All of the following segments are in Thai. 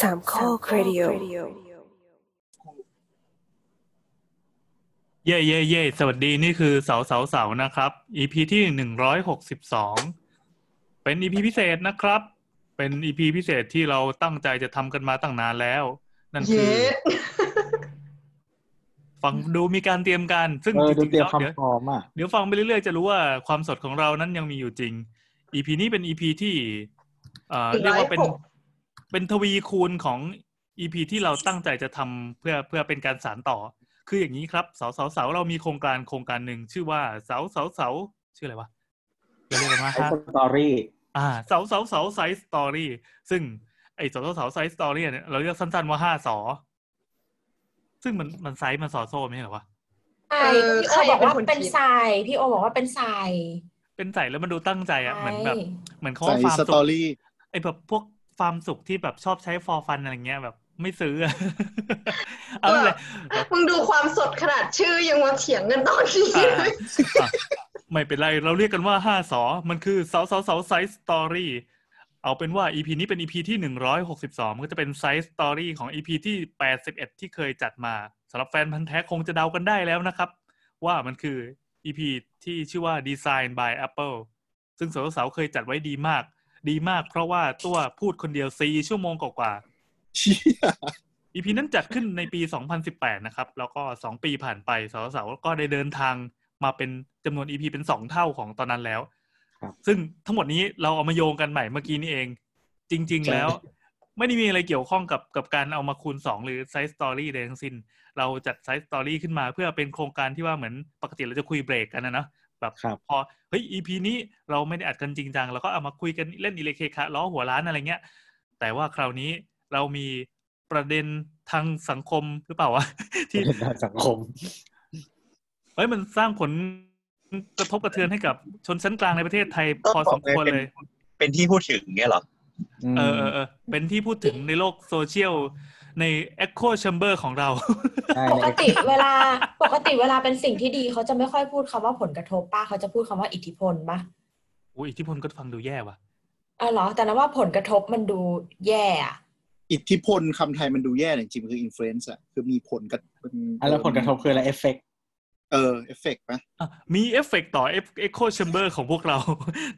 สามข้อครดิโอเย่เย่เย่สวัสดีนี่คือเสาเสาเสานะครับ EP ที่หนึ่งร้อยหกสิบสองเป็น EP พิเศษนะครับ เป็น EP พิเศษที่เราตั้งใจจะทำกันมาตั้งนานแล้ว นั่นคือเย้ฟังดูมีการเตรียมการ ซึ่งเออจดูริงเตรีๆยมแล้วเดี๋ยวคำพร้อมอะเดี๋ยวฟังไปเรื่อยๆจะรู้ว่าความสดของเรานั้นยังมีอยู่จริง EP นี้เป็น EP ที่เอ่อเรียกว่าเป็น เป็นทวีคูณของ EP ที่เราตั้งใจจะทำเพื่อเพื่อเป็นการสานต่อ คืออย่างนี้ครับเสาเสาเสาเรามีโครงการโครงการหนึ่งชื่อว่าเสาเสาเสาชื่ออะไรวะเรียกกันว่า Side Storyอ่าเสาเสาเสา Side Story ซึ่งไอ้เสาเสาเสา Side Story เนี่ยเราเรียกสั้นๆว่าห้าสอซึ่งมันมัน side มันสอโซ่ไม่ใช่เหรอวะเอใช่อพี่โอบอกว่าใครเป็นคนเป็นคิดทรายพี่โอบอกว่าเป็นทรายเป็นใส่แล้วมันดูตั้งใจอะเหมือนแบบใช่เหมือนเขาใส่ว่าฟาร์มสสุตอขรี่ไอ้แบบพวก ฟาร์มสุขที่แบบชอบใช้ฟอร์ฟันอะไรเงี้ยแบบไม่ซื้ออะเอาไม่เป็นไรมึงดูความสดขนาดชื่อยังมาเถียงกันตอนนี้อ่าเลยอะไม่เป็นไรเราเรียกกันว่าห้าสอมันคือเสาเสาเสาไซส์สตอรี่เอาเป็นว่า EP นี้เป็น EP ที่หนึ่งร้อยหกสิบสองก็จะเป็นไซส์สตอรี่ของ EP ที่แปดสิบเอ็ดที่เคยจัดมาสำหรับแฟนพันธ์แท้คงจะเดากันได้แล้วนะครับ ว่ามันคือ EP ที่ชื่อว่า Design by Apple ซึ่งเสาเสาเคยจัดไว้ดีมาก ดีมากเพราะว่าตัวพูดคนเดียวสี่ชั่วโมงกว่าๆเชี่ยอีพีนั้นจัดขึ้นในปี 2018 นะครับ แล้วก็2ปีผ่านไปสาวสาวๆก็ได้เดินทางมาเป็นจำนวนอีพีเป็น2เท่าของตอนนั้นแล้วครับซึ่งทั้งหมดนี้เราเอามาโยงกันใหม่เมื่อกี้นี่เอง จริง ๆ แล้ว ไม่ได้มีอะไรเกี่ยวข้องกับกับการเอามาคูณ2หรือ side story ใดทั้งสิ้น เราจัด side story ขึ้นมาเพื่อเป็นโครงการที่ว่าเหมือนปกติเราจะคุยเบรกกันนะเนอะ แบบครับพอเฮ้ย EP นี้เราไม่ได้อัดกันจริงจังเราก็เอามาคุยกันเล่นอิเล็กเคคะล้อหัวร้านอะไรเงี้ย แต่ว่าคราวนี้เรามีประเด็นทางสังคมหรือเปล่าวะที่เป็นด้านสังคมเฮ้ยมันสร้างผลกระทบกระเทือนให้กับชนชั้นกลางในประเทศไทยพอสมควรเลย เป็นที่พูดถึงเงี้ยเหรอเออเออเออเป็นที่พูดถึงในโลกโซเชียล ใน Echo Chamber ของเราใช่ปในกติเวลาปกติเวลาเป็นสิ่งที่ดีเขาจะไม่ค่อยพูดคำว่าผลกระทบป้าเขาจะพูดคำว่าอิทธิพลปะอุ้ยอิทธิพลก็ฟังดูแย่ว่ะอ๋อเหรอ แต่นั้นว่าผลกระทบมันดูแย่อะอิทธิพลคำไทยมันดูแย่แต่จริงๆมันคือ influence อะคือมีผลกับมันอะแล้วผลกระทบคืออะไรเอฟเฟกต์ เออเอฟเฟกต์ปะอะมีเอฟเฟกต์ต่อ Echo Chamber ของพวกเรา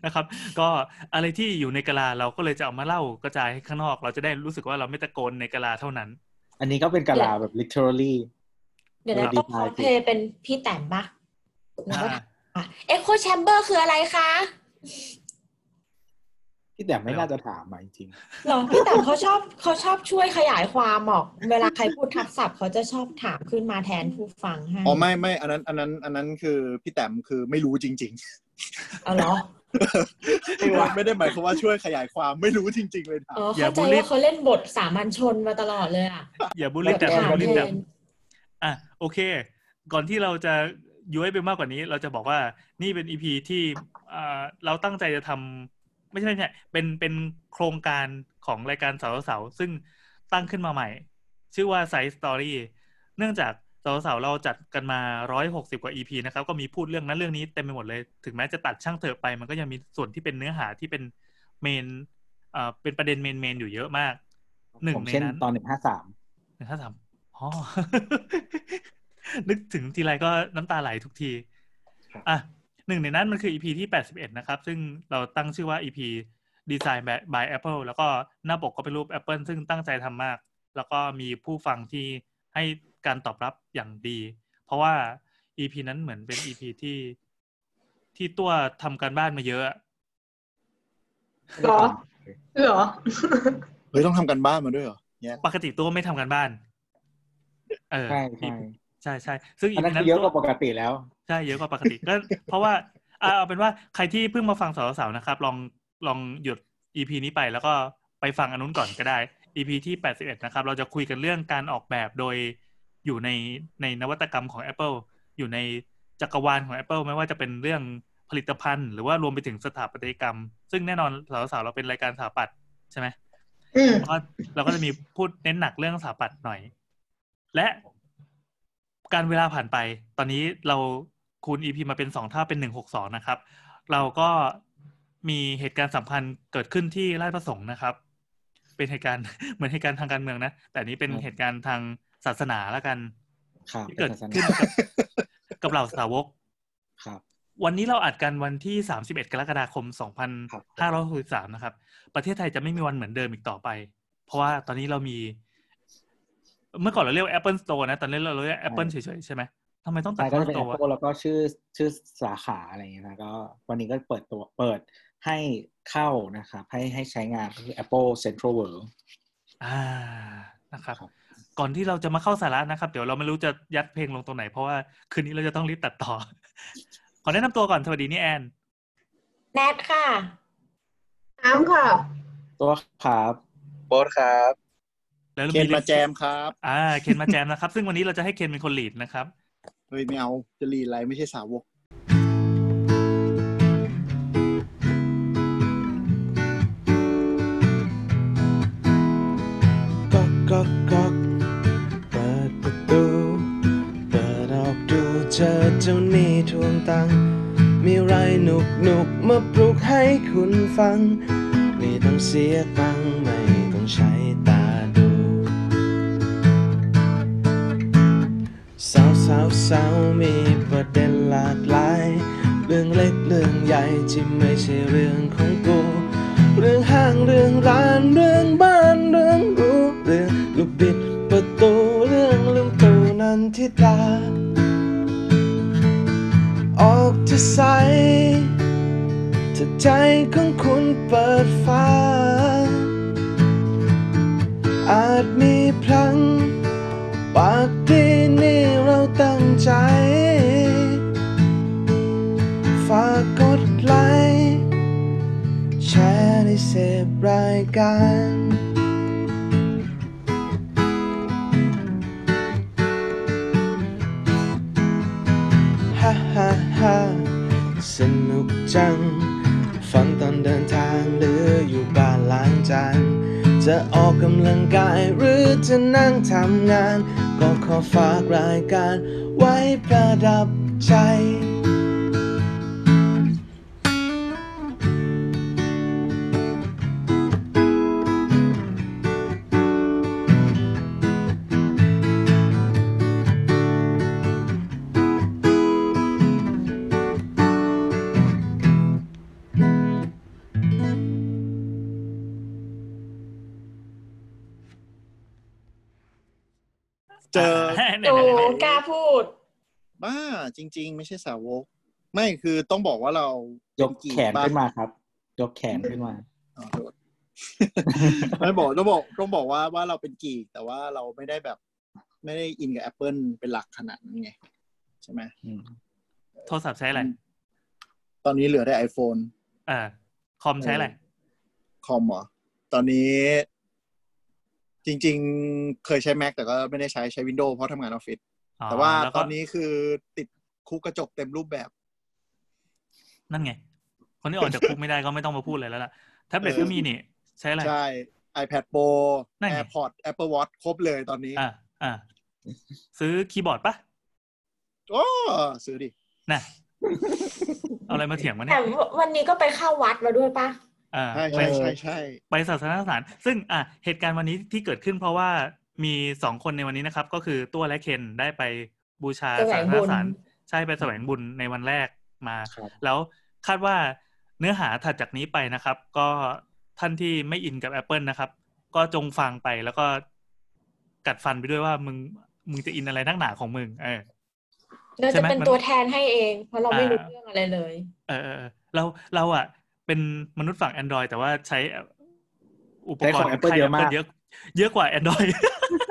นะครับ ก็อะไรที่อยู่ในกะลาเราก็เลยจะเอามาเล่ากระจายให้ข้างนอก เราจะได้รู้สึกว่าเราไม่ตะโกนในกะลาเท่านั้น อันนี้ก็เป็นกะลาแบบ literally เดี๋ยวนะเออดีต้องคอมากสเพลย์เป็นพี่แต้มปะแล้วก็อ่า echo chamber คืออะไรคะ ที่แต่ไม่น่าจะถามมาจริงเหรอพี่แต้มเขาชอบเขาชอบช่วยขยายความออก เวลาใครพูดทับศัพท์เขาจะชอบถามขึ้นมาแทนผู้ฟังให้อ๋อไม่ไม่อันนั้น อันนั้น อันนั้นคือพี่แต้มคือไม่รู้จริงเอาเหรอๆไม่ได้หมายความว่าช่วยขยายความไม่รู้จริง ๆ เลยถามอ๋ออย่าเข้าใจบูลลี่ว่าเขาเล่นบทสามัญชนมาตลอดเลยอะอย่าบูลลี่แต่แบบอย่าบูลลี่ถามแต่แทนอะโอเค ก่อนที่เราจะย้อยไปมากกว่านี้ เราจะบอกว่านี่เป็นอีพีที่อ่าเราตั้งใจจะทำ ไม่ใช่ไม่ใช่เป็นเป็นโครงการของรายการเสาเสาๆซึ่งตั้งขึ้นมาใหม่ ชื่อว่า side story เนื่องจากเสาเสาๆเราจัดกันมาร้อยหกสิบกว่า EP นะครับ ก็มีพูดเรื่องนั้นเรื่องนี้เต็มไปหมดเลย ถึงแม้จะตัดช่างเถอะไป มันก็ยังมีส่วนที่เป็นเนื้อหาที่เป็น main อ่าเป็นประเด็น main main อยู่เยอะมากหนึ่งผมในเช่นนั้นตอนหนึ่งห้าสามหนึ่งห้าสามอ๋อนึกถึงทีไรก็น้ำตาไหลทุกที อะ หนึ่งในนั้นมันคือ EP ที่แปดสิบเอ็ดนะครับ ซึ่งเราตั้งชื่อว่า EP Design by by Apple แล้วก็หน้าปกก็เป็นรูป Apple ซึ่งตั้งใจทำมาก แล้วก็มีผู้ฟังที่ให้การตอบรับอย่างดี เพราะว่า EP นั้นเหมือนเป็น EP ที่ที่ตัวทำการบ้านมาเยอะอะเหรอเหรอเฮ้ยต้องทำกันบ้านมาด้วยเหรอแย่ปกติตัวไม่ทำการบ้าน เออใช่ใช่ใช่ใช่ซึ่งอันนั้น EP คือเยอะกว่าตัวปกติแล้ว ใช่เยอะกว่าปกติก็เพราะว่าอ่าเอาเป็นว่าใครที่เพิ่งมาฟังสาวสาวๆนะครับ ลองลองหยุด EP นี้ไปแล้วก็ไปฟังอันนู้นก่อนก็ได้ EP ที่81นะครับ เราจะคุยกันเรื่องการออกแบบโดยอยู่ในในนวัตกรรมของ Apple อยู่ในจักรวาลของ Apple ไม่ว่าจะเป็นเรื่องผลิตภัณฑ์ หรือว่ารวมไปถึงสถาปัตยกรรม ซึ่งแน่นอนสาวสาวๆเราเป็นรายการสถาปัตย์ใช่ไหมอืมแล้วก็เราก็จะมีพูดเน้นหนักเรื่องสถาปัตย์หน่อย และการเวลาผ่านไป ตอนนี้เรา คูณ EP มาเป็นสองเท่าเป็นหนึ่งหกสองนะครับ เราก็มีเหตุการณ์สำคัญเกิดขึ้นที่ราชประสงค์นะครับเเป็นเหตุการณ์เหมือนเหตุการณ์ทางการเมืองนะ แต่อันนี้เป็นครับเหตุการณ์ทางศาสนาแล้วกันครับที่เกิดป็ศาสขึ้นนากับกับเหล่าสาวกครับวันนี้เราอัดกันวันที่ 31 กรกฎาคมครับ2563 นะครับ ประเทศไทยจะไม่มีวันเหมือนเดิมอีกต่อไป เพราะว่าตอนนี้เรามี เมื่อก่อนเราเรียกว่า Apple Store นะ ตอนนี้เราเรียก Apple เฉยๆ ใช่ไหม ทำไมต้องตัดใช่ก็คำจะเป็นว่า Store วะ Apple แล้วก็ชื่อชื่อสาขาอะไรอย่างเงี้ยนะก็วันนี้ก็เปิดตัวเปิดให้เข้านะครับให้ให้ใช้งานก็คือ Apple Central World อ่านะครับครับ ก่อนที่เราจะมาเข้าสาระนะครับ เดี๋ยวเราไม่รู้จะยัดเพลงลงตรงไหน เพราะว่าคืนนี้เราจะต้องรีบตัดต่อ ขอแนะนำตัวก่อน สวัสดีนี่แอนแนทค่ะน้ำค่ะ ตัวครับโบสครับแล้วเราเคนมาลิแจมครับ อ่าเคนมาแจมนะครับ ซึ่งวันนี้เราจะให้เคนเป็นคนลีดนะครับ เฮ้ยไม่เอาจะรีอะไรไม่ใช่สาวกก๊อกก๊อกกกเปิดประตูเปิดออกดูเจอเจ้าหนี้ทวงตังค์มีไรหนุกหนุกมาปลุกให้คุณฟัง ไม่ต้องเสียตังค์ไม่ สามีประเด็นหลากหลาย เรื่องเล็กเรื่องใหญ่ที่ไม่ใช่เรื่องของกู เรื่องห้างเรื่องร้านเรื่องบ้านเรื่องรู้เรื่องลูกบิดประตูเรื่องลืมตูนันทิดาออกจะใสถ้าใจของคุณเปิดฟ้า อาจมีพลัง ใจ ฝากกดไลค์แชร์ในเสพรายการฮ่าฮ่าฮ่าสนุกจัง ฟังตอนเดินทางหรืออยู่บ้านล้างจาน จะออกกำลังกายหรือจะนั่งทำงาน ก็ขอฝากรายการไว้ประดับใจเจ ไหนโอ้ๆๆกล้าพูด บ้าจริง ๆ ไม่ใช่สาวก ไม่คือต้องบอกว่าเรายยกแขนขึ้นมาครับยกแขนขึ้นมาอ๋อโทษไม่บอกต้องบอกต้องบอกว่าว่าเราเป็นกีกแต่ว่าเราไม่ได้แบบ ไม่ได้อินกับ Apple เป็นหลักขนาดนั้นไง ใช่ไหมอืมโทรศัพท์ใช้อะไร ตอนนี้เหลือได้ iPhone อ่า คอมใช้อะไร คอมเหรอ ตอนนี้ จริง ๆ เคยใช้ Mac แต่ก็ไม่ได้ใช้ใช้ Windows เพราะทำงานออฟฟิศอ๋อ แต่ว่าแล้วตก็อนนี้คือติดคุกกระจกเต็มรูปแบบ นั่นไง คนที่ออกจากคุกไม่ได้ก็ไม่ต้องมาพูดเลยแล้วล่ะแท็บเล็ตเออก็มีนี่ ใช้อะไร ใช่ iPad Pro นั่นไง AirPods Apple Watch ครบเลยตอนนี้ อ่าอ่าซื้อคีย์บอร์ดปะโอ้ซื้อดิน่ะเอาอะไรมาเถียงวะเนี่แต่ยวันนี้ก็ไปเข้าวัดมาด้วยปะอ่าใช่ไปใช่ใช่ใช่ไปศาสนสถาน ซึ่งอะเหตุการณ์วันนี้ที่เกิดขึ้นเพราะว่า มีสองคนในวันนี้นะครับ ก็คือตัวและเคนได้ไปบูชาแสวศางสบุนญสถานใช่ไปแสวงบุญในวันแรกมาครับแล้วคาดว่าเนื้อหาถัดจากนี้ไปนะครับ ก็ท่านที่ไม่อินกับ Apple นะครับ ก็จงฟังไปแล้วก็กัดฟันไปด้วยว่ามึงมึงจะอินอะไรนักหนาของมึง เออเราใช่จะไหมเป็นมันตัวแทนให้เองเพราะเราไม่อ่ารู้เรื่องอะไรเลยเออเออเออเราเราอะ เป็นมนุษย์ฝั่ง Android แต่ว่าใช้อุปกรใช้ของณ์ Apple ค่เยอะมาก เยอะเยอะกว่า Android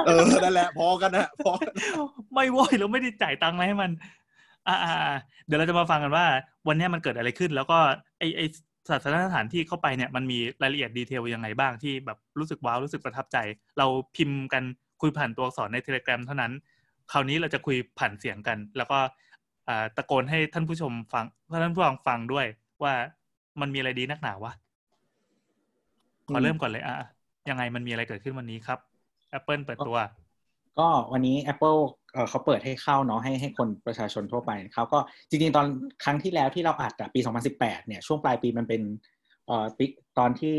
เออ นั่นแหละ พอกันนะพอกันไม่โว้ยเราไม่ได้จ่ายตังค์อะไรให้มัน อ่าอ่าอ่าเดี๋ยวเราจะมาฟังกันว่า วันเนี้ยมันเกิดอะไรขึ้น แล้วก็ไอไอศาสนสถานที่เข้าไปเนี่ยมันมีรายละเอียดดีเทลยังไงบ้างที่แบบรู้สึกว้าว รู้สึกประทับใจ เราพิมพ์กันคุยผ่านตัวอักษรในเทเล gram เท่านั้น คราวนี้เราจะคุยผ่านเสียงกัน แล้วก็อ่าตะโกนให้ท่านผู้ชมฟังท่านผู้ฟังฟังด้วยว่ามันมีอะไรดีนักหนาวะขอเริ่มก่อนเลยอะ ยังไงมันมีอะไรเกิดขึ้นวันนี้ครับ Apple เปิดตัว ก็วันนี้ Apple เอ่อเขาเปิดให้เข้าเนาะให้ให้คนประชาชนทั่วไปเขาก็จริงๆ ตอนครั้งที่แล้วที่เราอัดอะปี 2018 เนี่ย ช่วงปลายปีมันเป็นเอ่อปีตอนที่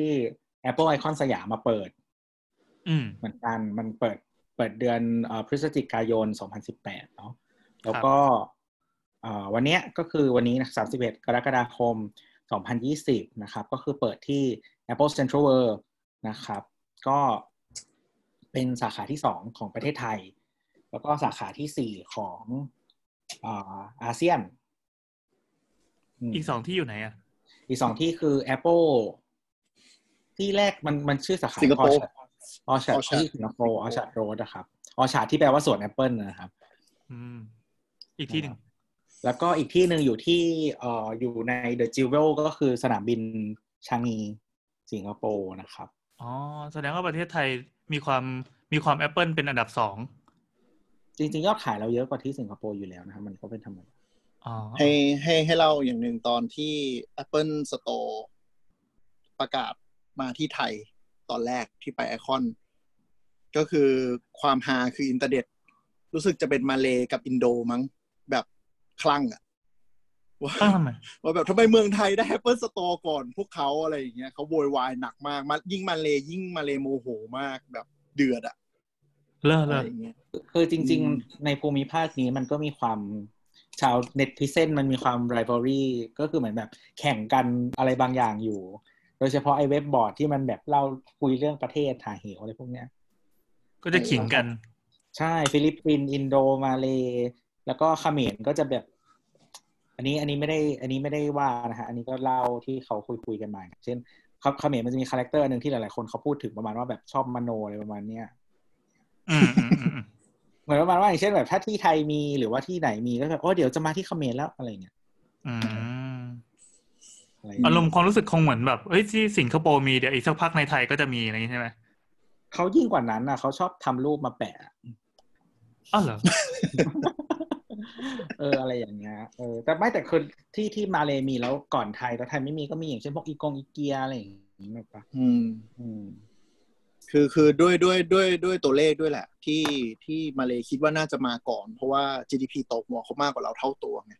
Apple Icon สยามมาเปิดอืมเหมือนกันมันเปิดเปิดเดือนเอ่อพฤศจิกายน 2018 เนาะแล้วก็เอ่อวันเนี้ยก็คือวันนี้นะ31 กรกฎาคม 2020 นะครับ ก็คือเปิดที่ Apple Central World นะครับ ก็เป็นสาขาที่2ของประเทศไทย แล้วก็สาขาที่4ของอ่าอาเซียนมอีกสองที่อยู่ไหนอะ อีกสองที่คือ Apple ที่แรกมันมันชื่อสาขาสิงคโปร์ออชาร์ Orchard ที่สิงคโปร์ Orchard Road นะครับ orchard ที่แปลว่าสวนแอปเปิลนะครับอืมอีกที่หนึ่งแล้วก็อีกที่หนึ่งอยู่ที่เอ่ออยู่ใน The Jewel ก็คือสนามบินชางงีสิงคโปร์นะครับ อ๋อแสดงว่าประเทศไทยมีความมีความ Apple เป็นอันดับสองจริงๆ ยอดขายเราเยอะกว่าที่สิงคโปร์อยู่แล้วนะครับมันก็เป็นธรรมดาอ๋อให้ให้ให้เล่าอย่างหนึ่งตอนที่ Apple Store ประกาศมาที่ไทยตอนแรกที่ไปไอคอน ก็คือความฮาคืออินเทอร์เน็ต รู้สึกจะเป็นมาเลกับอินโดมั้งแบบคลั่งอะ ว่าตั้งทำไมว่าแบบทำไมเมืองไทยได้ Apple Store ก่อนพวกเขาอะไรอย่างเงี้ยเขาโวยวายหนักมากมายิ่งมาเลยิ่งมาเลโมโหมากแบบเดือดอะเลิกอะเลิไรกอย่างเงี้ยคือจริงอืมๆในภูมิภาคนี้มันก็มีความชาว netizen มันมีความ rivalry ก็คือเหมือนแบบแข่งกันอะไรบางอย่างอยู่ โดยเฉพาะไอ้เว็บบอร์ดที่มันแบบเล่าคุยเรื่องประเทศหาเหวอะไรพวกเนี้ย ก็จะขิงกัน ใช่ ฟิลิปปินส์อินโดมาเล แล้วก็เขมรก็จะแบบ อันนี้อันนี้ไม่ได้อันนี้ไม่ได้ว่านะฮะอันนี้ก็เล่าที่เขาคุยคุยกันมาเช่นเขาเขมรมันจะมี character หนึ่งที่หลายๆคนเขาพูดถึงประมาณว่าแบบชอบมโนอะไรประมาณเนี้ยอืมอืมอืมอืมเหมือนประมาณว่าอย่างเช่นแบบถ้าที่ไทยมีหรือว่าที่ไหนมีก็แบบโอ้เดี๋ยวจะมาที่เขมรแล้วอะไรเงี้ยอืมอะไรอารมณ์ความรู้สึกคงเหมือนแบบเอ้ยที่สิงคโปร์มีเดี๋ยวอีกสักพักในไทยก็จะมีอะไรอย่างงี้ใช่ไหมเขายิ่งกว่านั้นอะเขาชอบทำรูปมาแปะอ้าวเหรอ เอออะไรอย่างเงี้ยเออแต่ไม่แต่คือที่ที่มาเลมีแล้วก่อนไทยแล้วไทยไม่มีก็มีอย่างเช่นพวกอีกงอีเกียอะไรอย่างงี้แบบปะอืมอืมคือคือด้วยด้วยด้วยด้วยตัวเลขด้วยแหละ ที่ที่มาเลคิดว่าน่าจะมาก่อน เพราะว่า GDP โตหัวเขามากกว่าเราเท่าตัวไง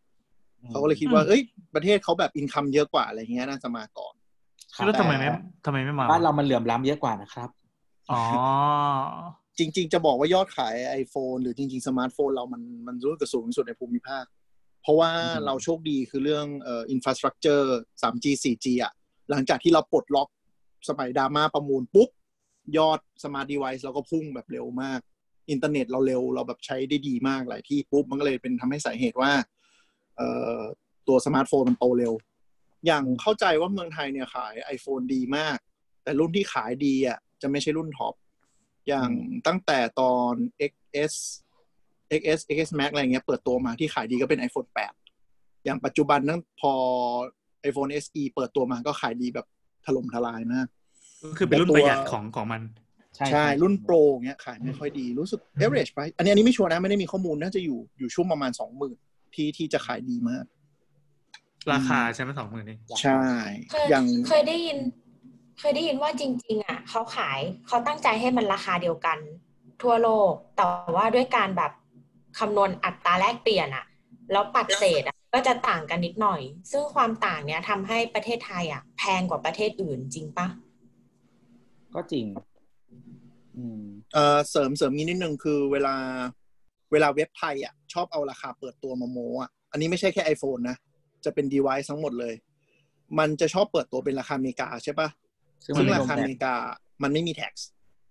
เขาก็เลยคิดว่าอืมเอ้ย ประเทศเขาแบบ income เยอะกว่าอะไรเงี้ยน่าจะมาก่อนครับแล้วทำไมไม่ทำไมไม่มาบ้านเรามันเหลื่อมล้ำเยอะกว่านะครับ อ๋อ จริง ๆ จะบอกว่ายอดขาย iPhone หรือจริง ๆ สมาร์ทโฟนเรามันมันรู้สึกสูงที่สุดในภูมิภาค เพราะว่าอืมเราโชคดีคือเรื่องเอ่อ infrastructure 3G 4G อะ หลังจากที่เราปลดล็อกสมัยดราม่าประมูลปุ๊บ ยอดสมาร์ทเด v i c e เราก็พุ่งแบบเร็วมาก อินเทอร์เน็ตเราเร็วเราแบบใช้ได้ดีมากหลายที่ปุ๊บ มันก็เลยเป็นทำให้สาเหตุว่าเอ่อตัวสมาร์ทโฟนมันโตเร็ว อย่างเข้าใจว่าเมืองไทยเนี่ยขาย iPhone ดีมาก แต่รุ่นที่ขายดีอะจะไม่ใช่รุ่น top อย่างตั้งแต่ตอน XS XS XS Max อะไรเงี้ยเปิดตัวมาที่ขายดีก็เป็น iPhone 8 อย่างปัจจุบันนั้นพอ iPhone SE เปิดตัวมาก็ขายดีแบบถล่มทลายมากก็คือเป็นรุ่นประหยัดของของมัน ใช่ รุ่นโปรเงี้ยขายไม่ค่อยดีรู้สึก average price อันนี้อันนี้ไม่ชัวร์นะ ไม่ได้มีข้อมูลน่าจะอยู่อยู่ช่วงประมาณสองหมื่นที่ที่จะขายดีมาก ราคาใช่ไหมสองหมื่นนี่ใช่เคยอย่างเคยได้ยิน เคยได้ยินว่าจริง ๆ อะเขาขายเขาตั้งใจให้มันราคาเดียวกัน ทั่วโลก แต่ว่าด้วยการแบบคำนวณอัตราแลกเปลี่ยนอะ แล้วปัดเศษอะก็จะต่างกันนิดหน่อย ซึ่งความต่างเนี้ยทำให้ประเทศไทยอะ แพงกว่าประเทศอื่นจริงปะก็จริงอืมเอ่อเสริมเสริมนี้นิดนึงคือเวลาเวลาเว็บไทยอะ ชอบเอาราคาเปิดตัวมาโมอะ อันนี้ไม่ใช่แค่ iPhone นะ จะเป็น device ทั้งหมดเลย มันจะชอบเปิดตัวเป็นราคาอเมริกาใช่ปะ ซึ่งซึ่งมันไม่ราคาลงอแท็กเมริกามันไม่มี tax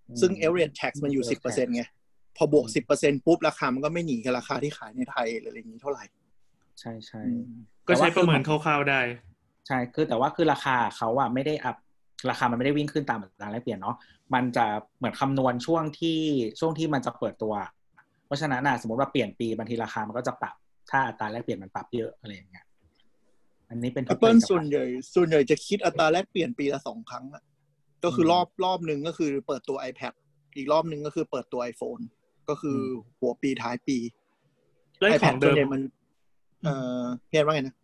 อืมซึ่ง average tax มันอยู่อืมสิบเปอร์เซ็นต์ไง พอบวกสิบเปอร์เซ็นต์ปุ๊บ ราคามันก็ไม่หนีกับราคาที่ขายในไทยหรืออะไรอย่างนี้เท่าไหร่ ใช่ใช่ก็ใช้ประเมินคร่าวๆได้ ใช่คือแต่ว่าคือราคาเขาอะไม่ได้อัพราคามันไม่ได้วิ่งขึ้นตามอัตราแลกเปลี่ยนเนาะมันจะเหมือนคำนวณช่วงที่ช่วงที่มันจะเปิดตัว เพราะฉะนั้นอะสมมติว่าเปลี่ยนปีบางทีราคามันก็จะปรับ ถ้าอัตราแลกเปลี่ยนมันปรับเยอะอะไรอย่างเงี้ย อันนี้เป็นทุก Apple ผลิตภัณฑ์ส่วนใหญ่ส่วนใหญ่จะคิดอัตราแลกเปลี่ยนปีละสองครั้งอะก็คือมรอบรอบหนึ่งก็คือเปิดตัว iPad อีกรอบหนึ่งก็คือเปิดตัว iPhone ก็คืออมหัวปีท้ายปีแล้วของส่เดิวนมใหญ่มัน เอ่อเพียนว่าไงนะ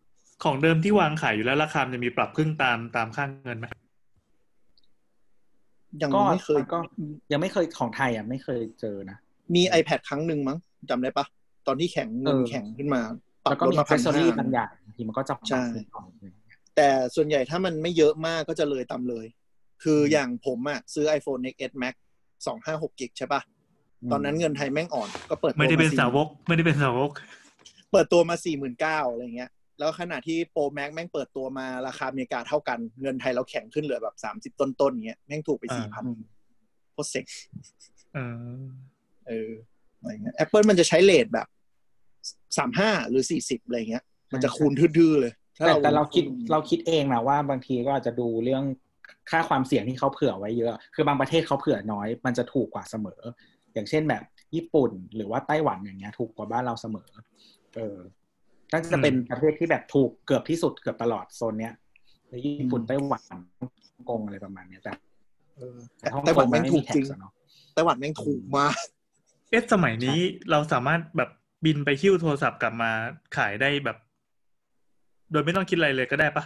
ของเดิมที่วางขายอยู่แล้วราคามันจะมีปรับขึ้นตามตามค่างเงินไหมยังก็ไม่เคยมันก็ ยังไม่เคยของไทยอะไม่เคยเจอนะ มี iPad ครั้งหนึ่งมั้งจำได้ปะ ตอนที่แข็งเงินเออแข็งขึ้นมา ปรัแล้วบก็ลดมีมาพัน accessory ห้าบางอย่างบางทีมันก็จะปรับใช่ขึ้นก่อนแต่ส่วนใหญ่ถ้ามันไม่เยอะมากก็จะเลยตามเลย คืออมอย่างผมอะซื้อ iPhone XS Max สองห้าหกกิกใช่ปะตอนนั้นเงินไทยแม่งอ่อน ก็เปิดตัวไม่ได้เป็น4สาวก ไม่ได้เป็นสาวก เปิดตัวมาสี่หมื่นเก้าอะไรเงี้ย แล้วขณะที่โปรแม็กแม่งเปิดตัวมาราคาอเมริกาเท่ากันเงินไทยเราแข็งขึ้นเหลือแบบสามสิบต้นๆเงี้ยแม่งถูกไปอ่าสี่พันโคตรเซ็งเออเอออะไรเงี้ยแอปเปิลมันจะใช้เลทแบบ สามห้าหรือสี่สิบอะไรเงี้ย มันจะคูณทื่อๆเลยแต่แต่เราคิดเราคิดเองนะว่าบางทีก็อาจจะดูเรื่องค่าความเสี่ยงที่เขาเผื่อไว้เยอะ คือบางประเทศเขาเผื่อน้อย มันจะถูกกว่าเสมอ อย่างเช่นแบบญี่ปุ่นหรือว่าไต้หวันอย่างเงี้ย ถูกกว่าบ้านเราเสมอ เออน่าจะเป็นประเทศที่แบบถูกเกือบที่สุดเกือบตลอดโซนเนี้ยแล้วญี่ปุ่นไต้หวันฮ่องกงอะไรประมาณเนี้ยแต่เออแต่ฮ่องไต้หกวันงแม่มันงไม่ถูมีกแท็จริกงซ์อะเนาะไต้หวันแม่งถูกมากเอ๊ะสมัยนี้เราสามารถแบบ บินไปหิ้วโทรศัพท์กลับมาขายได้แบบ โดยไม่ต้องคิดอะไรเลยก็ได้ปะ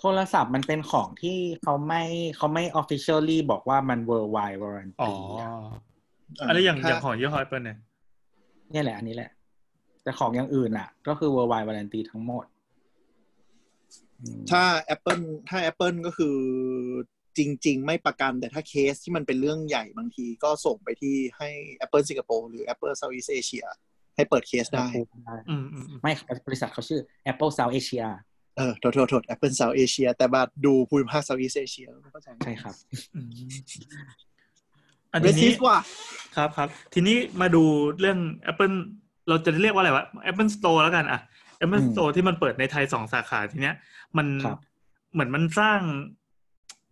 โทรศัพท์มันเป็นของที่เขาไม่เขาไม่ officially บอกว่ามัน worldwide อ๋อ warranty อะอะไรอย่างถ้าอย่างของยี่ห้อ Apple เนี่ยเนี่ยแหละ อันนี้แหละ แต่ของอย่างอื่นอะ ก็คือ worldwide warranty ทั้งหมดอืมถ้า Apple ถ้า Apple ก็คือ จริง ๆ ไม่ประกันแต่ถ้าเคสที่มันเป็นเรื่องใหญ่บางทีก็ส่งไปที่ให้ Apple สิงคโปร์หรือ Apple Southeast Asia ให้เปิดเคสได้อืมอืมอืมไม่บริษัทเขาชื่อ Apple South Asia เออโทษโทษโทษ Apple South Asia แต่บัดดูภูมิภาค Southeast Asia ไม่เข้าใจใช่ครับอืมอันเรนี้ซิสว่ะครับครับ ทีนี้มาดูเรื่อง Apple เราจะเรียกว่าอะไรวะ Apple Store แล้วกันอะ Apple อืม Store ที่มันเปิดในไทยสองสาขาทีเนี้ย มันครับเหมือนมันสร้าง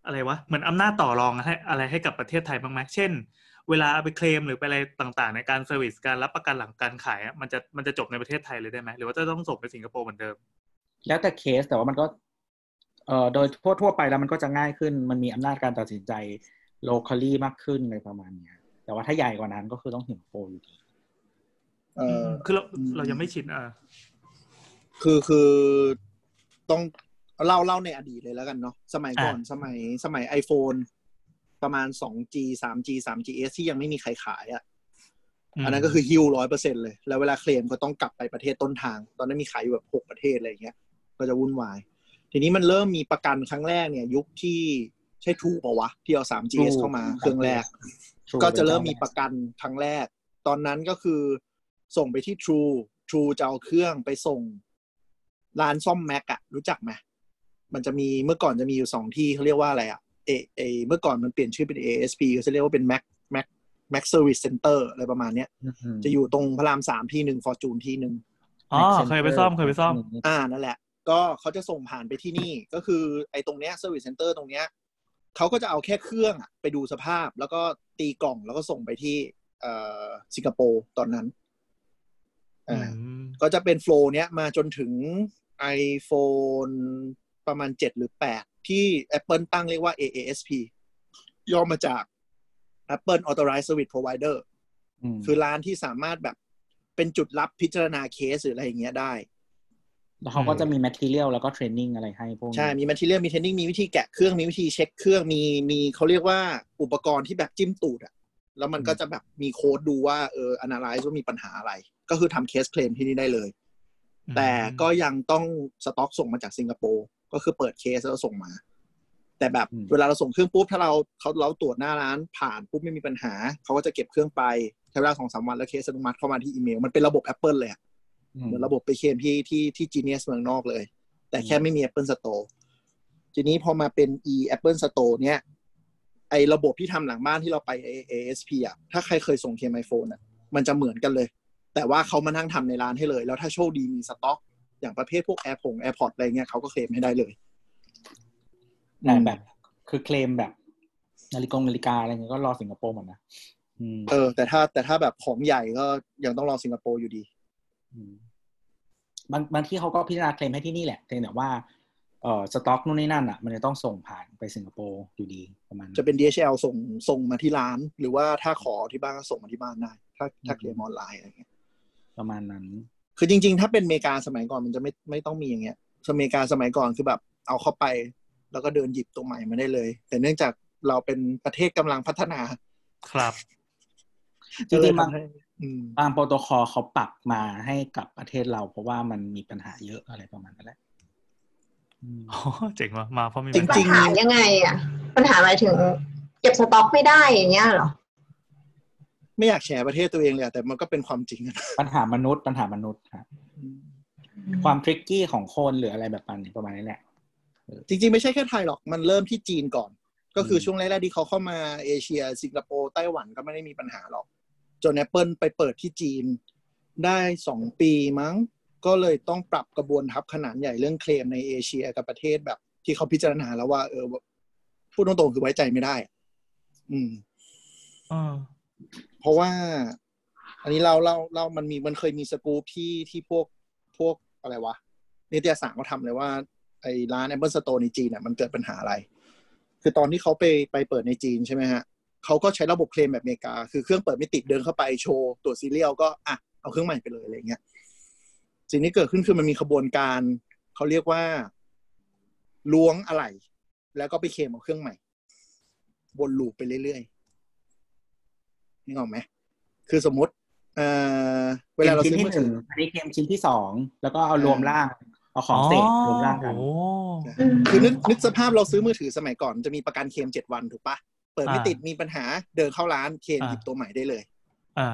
อะไรวะเหมือนอำนาจต่อรองให้อะไรให้กับประเทศไทยบ้างไหมเช่น เวลาเอาไปเคลมหรือไปอะไรต่างๆ ในการ service การรับประกันหลังการขายอะมันจะมันจะจบในประเทศไทยเลยได้ไหมหรือว่าจะต้องส่งไปสิงคโปร์เหมือนเดิม แล้วแต่เคสแต่ว่ามันก็เอ่อโดยทั่วทั่วไปแล้วมันก็จะง่ายขึ้น มันมีอำนาจการตัดสินใจ locally มากขึ้นในประมาณเนี้ยแต่ว่าถ้าใหญ่กว่านั้นก็คือต้องสิงคโปร์อยู่ดีเออคือเราอืมเรายังไม่ชินอะคือคือต้อง เล่าเล่าในอดีตเลยแล้วกันเนาะสมัยก่อนสมัยสมัย iPhone ประมาณ 2G 3G 3GS ที่ยังไม่มีใครขายอะ่ะอันนั้นก็คือฮิวร้อยเปอร์เซ็นเลย แล้วเวลาเคลมก็ต้องกลับไปประเทศต้นทาง ตอนนั้นมีขายอยู่แบบหกประเทศอะไรอย่างเงี้ย ก็จะวุ่นวาย ทีนี้มันเริ่มมีประกันครั้งแรกเนี่ย ยุคที่ใช่ทูปะวะ ที่เอา 3GS เข้ามาเครื่องแรก True ก็จะเริ่มมีประกันครั้งแรก ตอนนั้นก็คือส่งไปที่ True True จะเอาเครื่องไปส่ง ร้านซ่อมแม็กอะรู้จักไหม มันจะมีเมื่อก่อนจะมีอยู่สองที่เขาเรียกว่าอะไรอะเอเอเมื่อก่อนมันเปลี่ยนชื่อเป็น ASP ก็จะเรียกว่าเป็น Mac Mac Mac Service Center อะไรประมาณเนี้ยอืมจะอยู่ตรงพระรามสามที่หนึ่งฟอร์จูนที่หนึ่งอ๋อ Mac เคยไปซ่อม Center เคยไปซ่อม อ่านั่นแหละ ก็เขาจะส่งผ่านไปที่นี่ก็คือไอ้ตรงเนี้ย Service Center ตรงเนี้ยเขาก็จะเอาแค่เครื่องอะไปดูสภาพ แล้วก็ตีกล่องแล้วก็ส่งไปที่เอ่อสิงคโปร์ตอนนั้นอือ่ามก็จะเป็นโฟล์เนี้ยมาจนถึง iPhone ประมาณ 7 หรือ 8 ที่ Apple ตั้งเรียกว่า AASP ย่อมาจาก Apple Authorized Service Provider มคือร้านที่สามารถแบบเป็นจุดรับพิจารณาเคสหรืออะไรอย่างเงี้ยได้ แล้วเขาก็จะมี material แล้วก็ training อะไรให้พวกนี้ใช่ มี material มี training มีวิธีแกะเครื่องมีวิธีเช็คเครื่องมีมีเขาเรียกว่าอุปกรณ์ที่แบบจิ้มตูดอะแล้วมันก็จะแบบมีโค้ดดูว่าเออ analyze ว่ามีปัญหาอะไร ก็คือทำเคสเคลมที่นี่ได้เลย แต่ก็ยังต้องสต็อกส่งมาจากสิงคโปร์ ก็คือเปิดเคสแล้วส่งมา แต่แบบอืมเวลาเราส่งเครื่องปุ๊บถ้าเราเขาเราตรวจหน้าร้านผ่านปุ๊บไม่มีปัญหา เขาก็จะเก็บเครื่องไปใช้เวลาสองสามวันแล้วเคสอนุมัติเข้ามาที่อีเมล มันเป็นระบบ Apple เลยอะอืมเหมือนระบบไปเคลมที่ที่ที่ Genius เมืองนอกเลย แต่แค่ไม่มี Apple Store ทีนี้พอมาเป็น e Apple Store เนี่ยไอระบบที่ทำหลังบ้านที่เราไป ASP อะ ถ้าใครเคยส่งเคลมไอโฟนอะ มันจะเหมือนกันเลย แต่ว่าเขามานั่งทำในร้านให้เลย แล้วถ้าโชคดีมีสต็อก อย่างประเภทพวก Air ผง AirPod อะไรเงี้ยเขาก็เคลมให้ได้เลยแต่แบบ คือเคลมแบบ นาฬิกานาฬิกาอะไรเงี้ยก็รอสิงคโปร์หมดนะอืมเออ แต่ถ้าแต่ถ้าแบบของใหญ่ก็ยังต้องรอสิงคโปร์อยู่ดีมบางบางที่เขาก็พิจารณาเคลมให้ที่นี่แหละเพียงแต่ว่าเอ่อสต็อกนู่นนี่นั่นอะ มันจะต้องส่งผ่านไปสิงคโปร์อยู่ดีประมาณนั้นจะเป็น DHL ส่งส่งมาที่ร้าน หรือว่าถ้าขอที่บ้านก็ส่งมาที่บ้านได้ ถ้าถ้าเคลมออนไลน์อะไรเงี้ยประมาณนั้น คือจริง ๆ ถ้าเป็นอเมริกาสมัยก่อนมันจะไม่ไม่ต้องมีอย่างเงี้ยอเมริกาสมัยก่อนคือแบบเอาเข้าไป แล้วก็เดินหยิบตัวใหม่มาได้เลย แต่เนื่องจากเราเป็นประเทศกำลังพัฒนา ครับจริงๆบางก็เลยทำให้อืมบางโปรโตคอลเขาปรับมาให้กับประเทศเรา เพราะว่ามันมีปัญหาเยอะอะไรประมาณนั้นแหละอืมอ๋อเจ๋งว่ะมาเพราะมีจริงปัญหายังไง อะ ปัญหาหมายถึง เก็บสต็อกไม่ได้อย่างเงี้ยเหรอ ไม่อยากแชร์ประเทศตัวเองเลยอะแต่มันก็เป็นความจริงอะนะปัญหามนุษย์ ปัญหามนุษย์ครับความทริกกี้ของคนหรืออะไรแบบนี้ประมาณนี้แหละจริง ๆ ไม่ใช่แค่ไทยหรอกมันเริ่มที่จีนก่อน ก็คือช่วงแรกๆที่เขาเข้ามาเอเชีย สิงคโปร์ไต้หวันก็ไม่ได้มีปัญหาหรอก จน Apple ไปเปิดที่จีนได้สองปีมั้ง ก็เลยต้องปรับกระบวนทัพขนาดใหญ่เรื่องเคลมในเอเชียกับประเทศแบบ ที่เขาพิจารณาแล้วว่าเออพูดตรงๆคือไว้ใจไม่ได้ อืมอ่า เพราะว่า อันนี้เราเราเรามันมีมันเคยมีสกู๊ปที่ที่พวกพวกอะไรวะนิตยสารเขาทำเลยว่าไอ้ร้าน Apple Store ในจีนเนี่ยมันเกิดปัญหาอะไร คือตอนที่เขาไปไปเปิดในจีนใช่ไหมฮะเขาก็ใช้ระบบเคลมแบบอเมริกา คือเครื่องเปิดไม่ติดเดินเข้าไปโชว์ตรวจซีเรียลก็อะเอาเครื่องใหม่ไปเลยอะไรเงี้ยสิ่งที่เกิดขึ้นคือมันมีขบวนการเขาเรียกว่าล้วงอะไรแล้วก็ไปเคลมเอาเครื่องใหม่วนลูปไปเรื่อย ๆนี่ออกไหมคือสมมติเอ่อเวลาเราชิ้นซื้อที่มือหนึ่ถืงออันนี้เกมชิ้นที่สองแล้วก็เอารวมร่างเอาของเศษรวมร่างกันโอ้คือนึกนึกสภาพเราซื้อมือถือสมัยก่อนจะมีประกันเคลมเจ็ดวันถูกปะเปิดไม่อ่าติดมีปัญหาเดินเข้าร้านเคลมอ่าหยิบตัวใหม่ได้เลยอ่า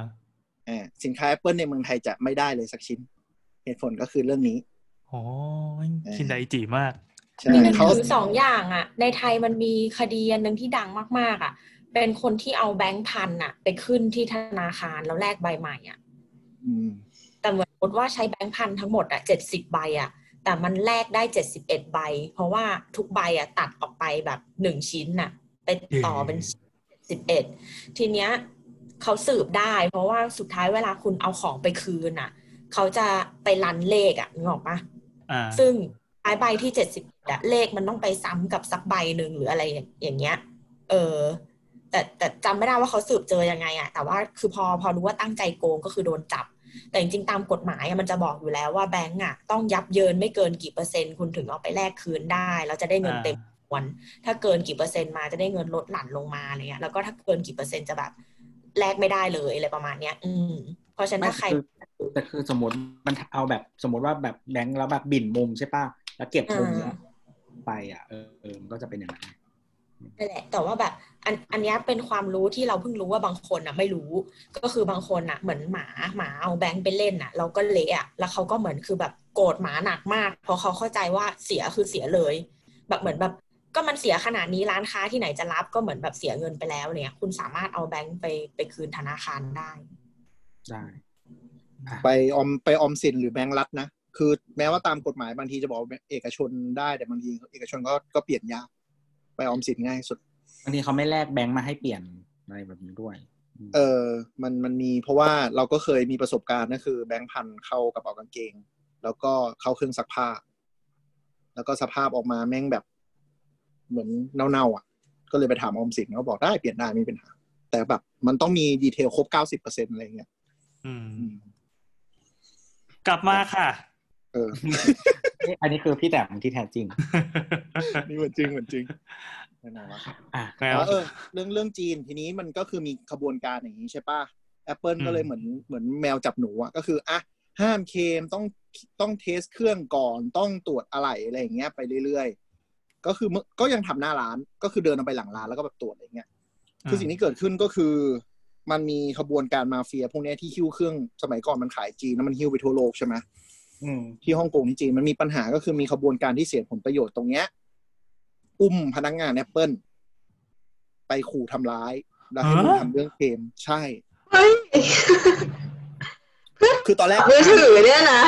อ่าสินค้า Apple ในเมืองไทยจะไม่ได้เลยสักชิ้น เหตุผลก็คือเรื่องนี้โอ้คินไดจีมากใช่มีหนึ่งเขาถือสองอย่างอะ ในไทยมันมีคดีอันหนึ่งที่ดังมากๆอะ เป็นคนที่เอาแบงค์พันอะไปขึ้นที่ธนาคารแล้วแลกใบใหม่อะอืมแต่เหมือนสมมติว่าใช้แบงค์พันทั้งหมดอะเจ็ดสิบใบอะแต่มันแลกได้เจ็ดสิบเอ็ดใบ เพราะว่าทุกใบอะตัดออกไปแบบหนึ่งชิ้นน่ะไปต่อเป็นสิบเอ็ดทีเนี้ยเขาสืบได้ เพราะว่าสุดท้ายเวลาคุณเอาของไปคืนอะเขาจะไปรันเลขอะนึกออกปะอ่าซึ่งท้ายใบที่เจ็ดสิบอะเลขมันต้องไปซ้ำกับสักใบหนึ่งหรืออะไรอย่างเงี้ย เออ แต่แต่จำไม่ได้ว่าเขาสืบเจอยังไงอะแต่ว่าคือพอพอรู้ว่าตั้งใจโกงก็คือโดนจับ แต่จริงๆตามกฎหมายอะมันจะบอกอยู่แล้วว่าแบงก์อะต้องยับเยินไม่เกินกี่เปอร์เซ็นต์คุณถึงเอาไปแลกคืนได้แล้วจะได้เงินอ่าเต็มจำนวนถ้าเกินกี่เปอร์เซ็นต์มาจะได้เงินลดหลั่นลงมาอะไรเงี้ยแล้วก็ถ้าเกินกี่เปอร์เซ็นต์จะแบบแลกไม่ได้เลยอะไรประมาณเนี้ย อืม เพราะฉะนั้นไม่ถ้าใครคือแต่คือสมมติมันเอาแบบสมมติว่าแบบแบงค์แล้วแบบบิ่นมุมใช่ป่ะแล้วเก็บมุมอ่าไปอะเออเออมันก็จะเป็นอย่างนั้น นั่นแหละแต่ว่าแบบอันอันเนี้ยเป็นความรู้ที่เราเพิ่งรู้ว่าบางคนอะไม่รู้ ก็คือบางคนอะเหมือนหมาหมาเอาแบงค์ไปเล่นอะเราก็เละอะแล้วเขาก็เหมือนคือแบบโกรธหมาหนักมาก เพราะเขาเข้าใจว่าเสียคือเสียเลย แบบเหมือนแบบก็มันเสียขนาดนี้ร้านค้าที่ไหนจะรับก็เหมือนแบบเสียเงินไปแล้วเนี่ย คุณสามารถเอาแบงค์ไปไปคืนธนาคารได้ได้ไปออมไปออมสินหรือแบงก์รัฐนะคือแม้ว่าตามกฎหมายบางทีจะบอกว่าเอกชนได้แต่บางทีเอกชนก็ก็เปลี่ยนยาก ไปออมสินง่ายสุดบางทีเขาไม่แลกแบงค์มาให้เปลี่ยนอะไรแบบนี้ด้วยมเออมันมันมีเพราะว่าเราก็เคยมีประสบการณ์ก็คือ แบงค์พันเข้ากระเป๋ากางเกง แล้วก็เข้าเครื่องซักผ้า แล้วก็สภาพออกมาแม่งแบบ เหมือนเน่าๆอะ ก็เลยไปถามออมสินเขาบอกได้เปลี่ยนได้ไม่เป็นปัญหาแต่แบบ มันต้องมีดีเทลครบเก้าสิบเปอร์เซ็นอะไรเงี้ยอืมอืมกลับมาค่ะ เออเอ๊ะอันนี้คือพี่แต้มที่แท้จริง นี่เหมือนจริงเหมือนจริงแน่นอนวะอะแล้อ๋วอเออเรื่องเรื่องจีนทีนี้มันก็คือมีขบวนการอย่างนี้ใช่ป่ะ Apple อืมก็เลยเหมือนเหมือนแมวจับหนูอะก็คืออะห้ามเคลมต้องต้องเทสเครื่องก่อนต้องตรวจอะไหล่อะไรอย่างเงี้ยไปเรื่อยๆ ก็คือมึก็ยังทำหน้าร้านก็คือเดินออกไปหลังร้านแล้วก็แบบตรวจอะไรเงี้ยคือสิ่งที่เกิดขึ้นก็คือ มันมีขบวนการมาเฟียพวกเนี้ยที่หิ้วเครื่องสมัยก่อนมันขายจีนแล้วมันหิ้วไปทั่วโลกใช่ไหมอืม ที่ฮ่องกงที่จีนมันมีปัญหาก็คือมีขบวนการที่เสียผลประโยชน์ตรงเนี้ย อุ้มพนักงาน Apple ไปขู่ทำร้าย แล้วให้มึงทำเรื่องเคลมใช่เฮ้ยคือตอนแรกมือถือเนี่ยนะ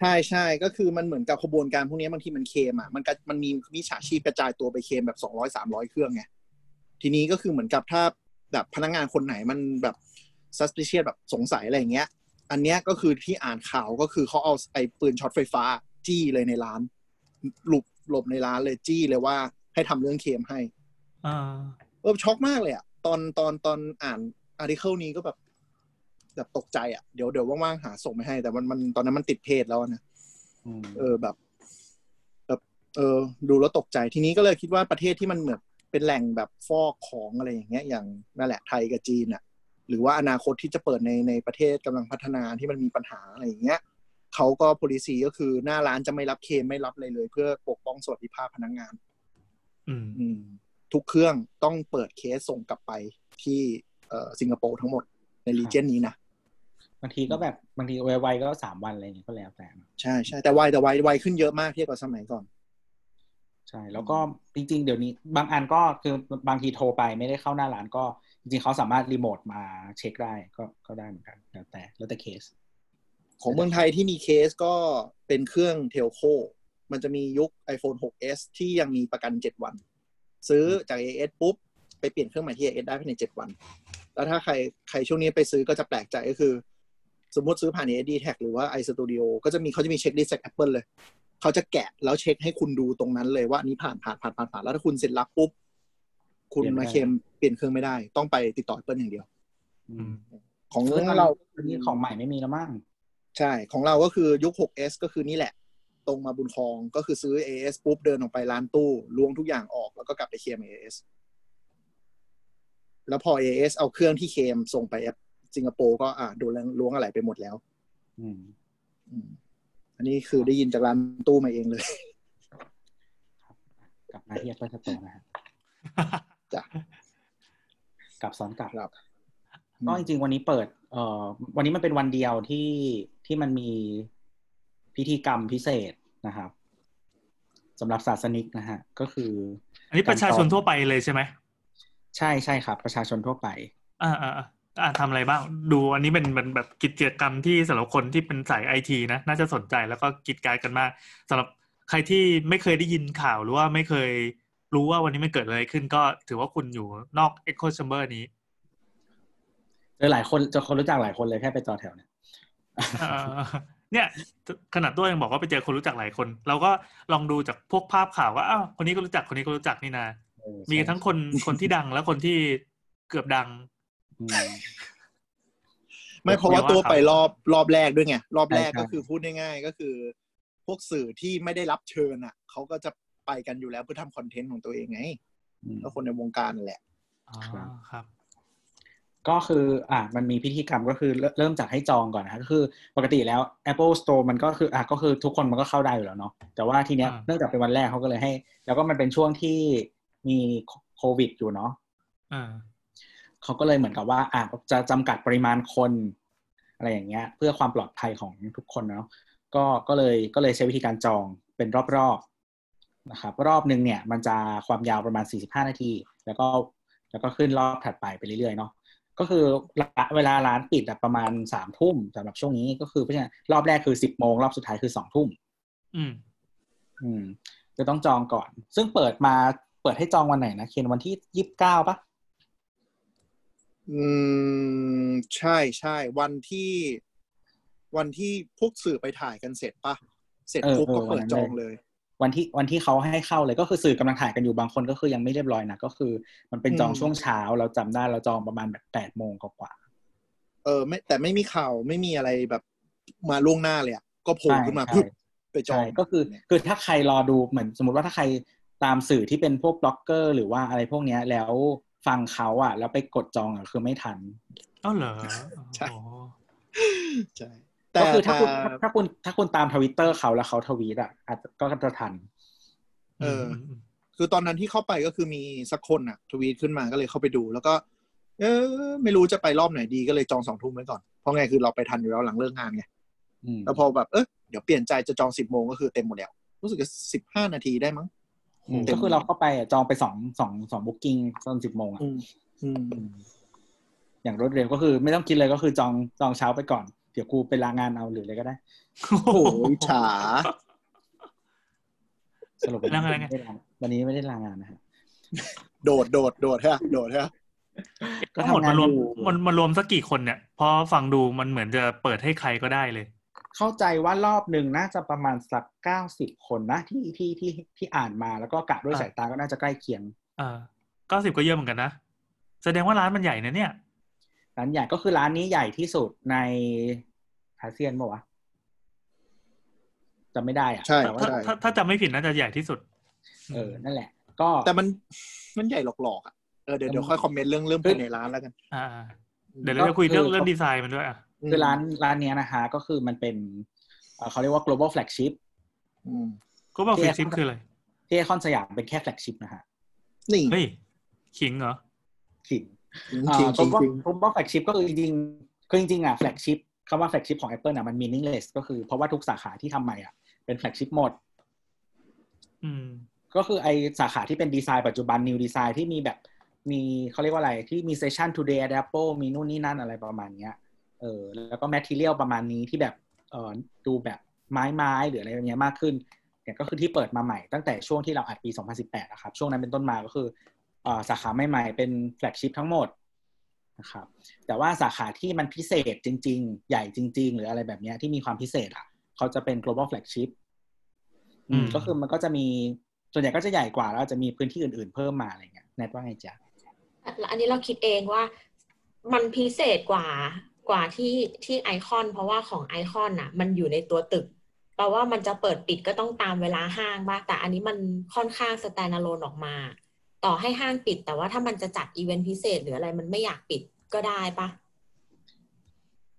ใช่ใช่ก็คือมันเหมือนกับขบวนการพวกนี้บางทีมันเคลมอะมันก็มันมีมิจฉาชีพกระจายตัวไปเคลมแบบสองร้อยสามร้อยเครื่องไงทีนี้ก็คือเหมือนกับถ้าแบบพนักงานคนไหนมันแบบ suspicious แบบสงสัยอะไรอย่างเงี้ย อันเนี้ยก็คือที่อ่านข่าวก็คือเขาเอาไอ้ปืนช็อตไฟฟ้า จี้เลยในร้าน หลบหลบในร้านเลยจี้เลยว่า ให้ทำเรื่องเคลมให้อ่าเออช็อกมากเลยอะตอนตอนตอนอ่านอาร์ติเคิลนี้ก็แบบแบบตกใจอะเดี๋ยวเดี๋ยวว่างๆหาส่งไปให้ แต่มันมันตอนนั้นมันติดเพจแล้วนะอืมเออแบบ แบบเออ ดูแล้วตกใจทีนี้ก็เลยคิดว่าประเทศที่มันเหมือนเป็นแหล่งแบบฟอกของอะไรอย่างเงี้ย อย่างนั่นแหละไทยกับจีนอะ หรือว่าอนาคตที่จะเปิดในในประเทศกำลังพัฒนาที่มันมีปัญหาอะไรอย่างเงี้ยเขาก็ policy ก็คือหน้าร้านจะไม่รับเคลมไม่รับอะไรเลย เพื่อปกป้องสวัสดิภาพพนักงานอืมอืมทุกเครื่องต้องเปิดเคสส่งกลับไปที่เอ่อสิงคโปร์ทั้งหมดใน region นี้นะบางทีก็แบบบางทีไวๆก็สามวันอะไรอย่างเงี้ยก็แล้วแต่เนอะใช่ใช่แต่ไวแต่ไวไวขึ้นเยอะมากเทียบกับสมัยก่อน ใช่ แล้วก็จริง ๆ เดี๋ยวนี้ บางอันก็คือบางทีโทรไปไม่ได้เข้าหน้าร้านก็ จริงๆเขาสามารถรีโมทมาเช็คได้ก็ก็ได้เหมือนกันแล้วแต่แล้วแต่เคส ของเมืองไทยที่มีเคสก็เป็นเครื่องเทลโค มันจะมียุค iPhone 6s ที่ยังมีประกัน 7 วัน ซื้อจาก AS ปุ๊บ ไปเปลี่ยนเครื่องใหม่ที่ AS ได้ภายใน 7 วัน แล้วถ้าใครใครช่วงนี้ไปซื้อก็จะแปลกใจก็คือ สมมติซื้อผ่าน AS d t a g หรือว่า iStudio ก็จะมีเขาจะมีเช็คลิสต์จาก Apple เลย เขาจะแกะแล้วเช็คให้คุณดูตรงนั้นเลยว่าอันนี้ผ่านผ่านผ่านผ่านผ่านแล้วถ้าคุณเซ็นรับปุ๊บ คุณเปลี่ยนไม่มาได้เคลมเปลี่ยนเครื่องไม่ได้ ต้องไปติดต่อ Apple อย่างเดียวอืมของซึ่งเราอันนี้ของใหม่ไม่มีแล้วมั้งใช่ของเราก็คือยุค 6s ก็คือนี่แหละ ตรงมาบุญคลองก็คือซื้อ AS ปุ๊บเดินออกไปร้านตู้ล้วงทุกอย่างออกแล้วก็กลับไปเคลม AS แล้วพอ AS เอาเครื่องที่เคลมส่งไปแอปสิงคโปร์ก็อะโดนล้วงอะไรไปหมดแล้วอืมอืมอันนี้คือได้ยินจากร้านตู้มาเองเลย กลับมาที่ Apple Store นะฮะ จ้ะกลับซ้อนกลับครับก็จริงๆวันนี้เปิด เอ่อ วันนี้มันเป็นวันเดียวที่ที่มันมีพิธีกรรมพิเศษนะครับสำหรับศาสนิกนะฮะ ก็คือ อันนี้ประชาชนทั่วไปเลยใช่ไหมใช่ใช่ครับ ประชาชนทั่วไป อ่าอ่าอ่าอ่าทำอะไรบ้าง ดูอันนี้เป็นเป็นแบบกิจกรรมที่สำหรับคนที่เป็นสายไอทีนะ น่าจะสนใจแล้วก็กิจการกันมากสำหรับใครที่ไม่เคยได้ยินข่าวหรือว่าไม่เคย รู้ว่าวันนี้มันเกิดอะไรขึ้นก็ถือว่าคุณอยู่นอก Echo Chamber นี้เจอหลายคนเจอคนรู้จักหลายคนเลยแค่ไปจอแถวเนี่ยเอ่อเนี่ยขนาดตัวยังบอกว่าไปเจอคนรู้จักหลายคน เราก็ลองดูจากพวกภาพข่าวว่าอ้าวคนนี้ก็รู้จักคนนี้ก็รู้จักนี่นาเออมีทั้งคนคนที่ดังและคนที่เกือบดังอืมไม่เพราะว่าตัวไปรอบรอบแรกด้วยไงรอบแรกใช่ก็คือพูดง่ายๆก็คือ พวกสื่อที่ไม่ได้รับเชิญอะเขาก็จะ ไปกันอยู่แล้วเพื่อทำคอนเทนต์ของตัวเองไงอืมแล้วคนในวงการนั่นแหละอ๋อครับครับ ก็คืออะมันมีพิธีกรรมก็คือเริ่มเริ่มจากให้จองก่อนนะครับก็คือปกติแล้ว Apple Store มันก็คืออะก็คือทุกคนมันก็เข้าได้อยู่แล้วเนาะแต่ว่าทีเนี้ยอ่าเนื่องจากเป็นวันแรกเขาก็เลยให้ แล้วก็มันเป็นช่วงที่มีโควิดอยู่เนาะอ่าเขาก็เลยเหมือนกับว่าอะจะจำกัดปริมาณคนอะไรอย่างเงี้ย เพื่อความปลอดภัยของทุกคนเนาะก็ก็เลยก็เลยใช้วิธีการจองเป็นรอบๆ นะครับ รอบหนึ่งเนี่ยมันจะความยาวประมาณ 45 นาที แล้วก็แล้วก็ขึ้นรอบถัดไปไปเรื่อยๆเนาะก็คือเวลาร้านปิดอะประมาณสามทุ่มสำหรับช่วงนี้ก็คือเพราะฉะนั้นรอบแรกคือสิบโมงรอบสุดท้ายคือสองทุ่มอืม อืมจะต้องจองก่อน ซึ่งเปิดมาเปิดให้จองวันไหนนะเคนวันที่ยี่สิบเก้าปะอืม ใช่ใช่วันที่ วันที่พวกสื่อไปถ่ายกันเสร็จปะเสร็จปุ๊บก็เปิดจองเลย วันที่วันที่เขาให้เข้าเลยก็คือสื่อกำลังถ่ายกันอยู่บางคนก็คือยังไม่เรียบร้อยนะก็คือ มันเป็นจองอืมช่วงเช้าเราจำได้เราจองประมาณแบบแปดโมงกว่าเออไม่แต่ไม่มีข่าวไม่มีอะไรแบบมาล่วงหน้าเลยอะก็โผล่ขึ้นมาใช่ปึ๊บไปๆจอใช่งก็คือคือถ้าใครรอดูเหมือนสมมติว่าถ้าใครตามสื่อที่เป็นพวกบล็อกเกอร์ หรือว่าอะไรพวกเนี้ยแล้วฟังเขาอะ แล้วไปกดจองอะคือไม่ทันอ้าวเหรอใช่โอ้ใช่แต่ ก็คือถ้าคุณแต่ถ้าคุณถ้าคุณตามทวิตเตอร์เขาแล้วเขาทวีตอะอาจจะก็จะทัน เออ คือตอนนั้นที่เข้าไปก็คือมีสักคนอะ ทวีตขึ้นมาก็เลยเข้าไปดู แล้วก็ เออ ไม่รู้จะไปรอบไหนดีก็เลยจองสองทุ่มไว้ก่อน เพราะไงคือเราไปทันอยู่แล้วหลังเลิกงานไงอืมแล้วพอแบบเออเดี๋ยวเปลี่ยนใจจะจองสิบโมงก็คือเต็มหมดแล้ว รู้สึกจะสิบห้านาทีได้มั้งอืมเต็มก็คือเราเข้าไปอะจองไปสองสองสอง booking ตอนสิบโมงอะอืมอืมอืมอย่างรวดเร็วก็คือ ไม่ต้องคิดเลยก็คือจองจองเช้าไปก่อน เดี๋ยวกูไปลางานเอาหรืออะไรก็ได้โอ้โหโอ้ยฉาสรุปวันลานี้งานไงไม่ได้ลาวันนี้ไม่ได้ลางานนะฮะโดดโดดโดดฮะโดดฮะก็ทั้งหมดทำงานมันรวมอยู่มันมันรวมสักกี่คนเนี่ยเพราะฟังดูมันเหมือนจะเปิดให้ใครก็ได้เลย เข้าใจว่ารอบหนึ่งน่าจะประมาณสักเก้าสิบคนนะที่ที่ที่ที่อ่านมาแล้วก็กะด้วยอ่าสายตาก็น่าจะใกล้เคียงอ่าเก้าสิบก็เยอะเหมือนกันนะ แสดงว่าร้านมันใหญ่นะเนี่ย ร้านใหญ่ก็คือร้านนี้ใหญ่ที่สุดในอาเซียนปะวะจำไม่ได้อะใช่แต่ว่าถ้าถ้าถ้าจำไม่ผิดน่าจะใหญ่ที่สุด เออ นั่นแหละ ก็แต่มันมันใหญ่หลอกๆอะเออเดี๋ยวเดี๋ยวค่อยคอมเมนต์เรื่องเรื่องภายในร้านแล้วกัน อ่า เดี๋ยวเราจะคุยเรื่องเรื่องดีไซน์มันด้วยอะคือร้านร้านเนี้ยนะฮะก็คือมันเป็นเอ่อเขาเรียกว่า global flagship อืม global flagship คืออะไรที่ไอคอนสยามเป็นแค่ flagship นะฮะนี่เฮ้ยขิงเหรอขิง จริงอ่าจริงผมว่าจริงผมว่า flagship ก็คือจริงๆคือจริงๆอะ flagship คำว่า flagship ของ Apple อะมัน meaningless ก็คือเพราะว่าทุกสาขาที่ทำใหม่อะเป็น flagship หมดอืมก็คือไอสาขาที่เป็นดีไซน์ปัจจุบัน new design ที่มีแบบมีเขาเรียกว่าอะไรที่มี session today at Apple มีนู่นนี่นั่นอะไรประมาณเนี้ยเออแล้วก็ material ประมาณนี้ที่แบบเออดูแบบไม้ไม้หรืออะไรแบบเนี้ยมากขึ้นเนี่ยก็คือที่เปิดมาใหม่ตั้งแต่ช่วงที่เราอัดปี 2018นะครับช่วงนั้นเป็นต้นมาก็คือเออ สาขาใหม่ๆ เป็นแฟลกชิพทั้งหมดนะครับแต่ว่าสาขาที่มันพิเศษจริง ๆ ใหญ่จริง ๆ หรืออะไรแบบเนี้ยที่มีความพิเศษอะเขาจะเป็น global flagship อืมอืมก็คือมันก็จะมีส่วนใหญ่ก็จะใหญ่กว่า แล้วอาจจะมีพื้นที่อื่นๆ เพิ่มมาอะไรเงี้ยแนทว่าไงจ๊ะอันนี้เราคิดเองว่ามันพิเศษกว่ากว่าที่ที่ไอคอน เพราะว่าของไอคอนอะ มันอยู่ในตัวตึกแปลว่ามันจะเปิดปิดก็ต้องตามเวลาห้างบ้างแต่อันนี้มันค่อนข้างสแตน d a l o n e ออกมา ต่อให้ห้างปิด แต่ว่าถ้ามันจะจัดอีเวนต์พิเศษหรืออะไรมันไม่อยากปิดก็ได้ปะ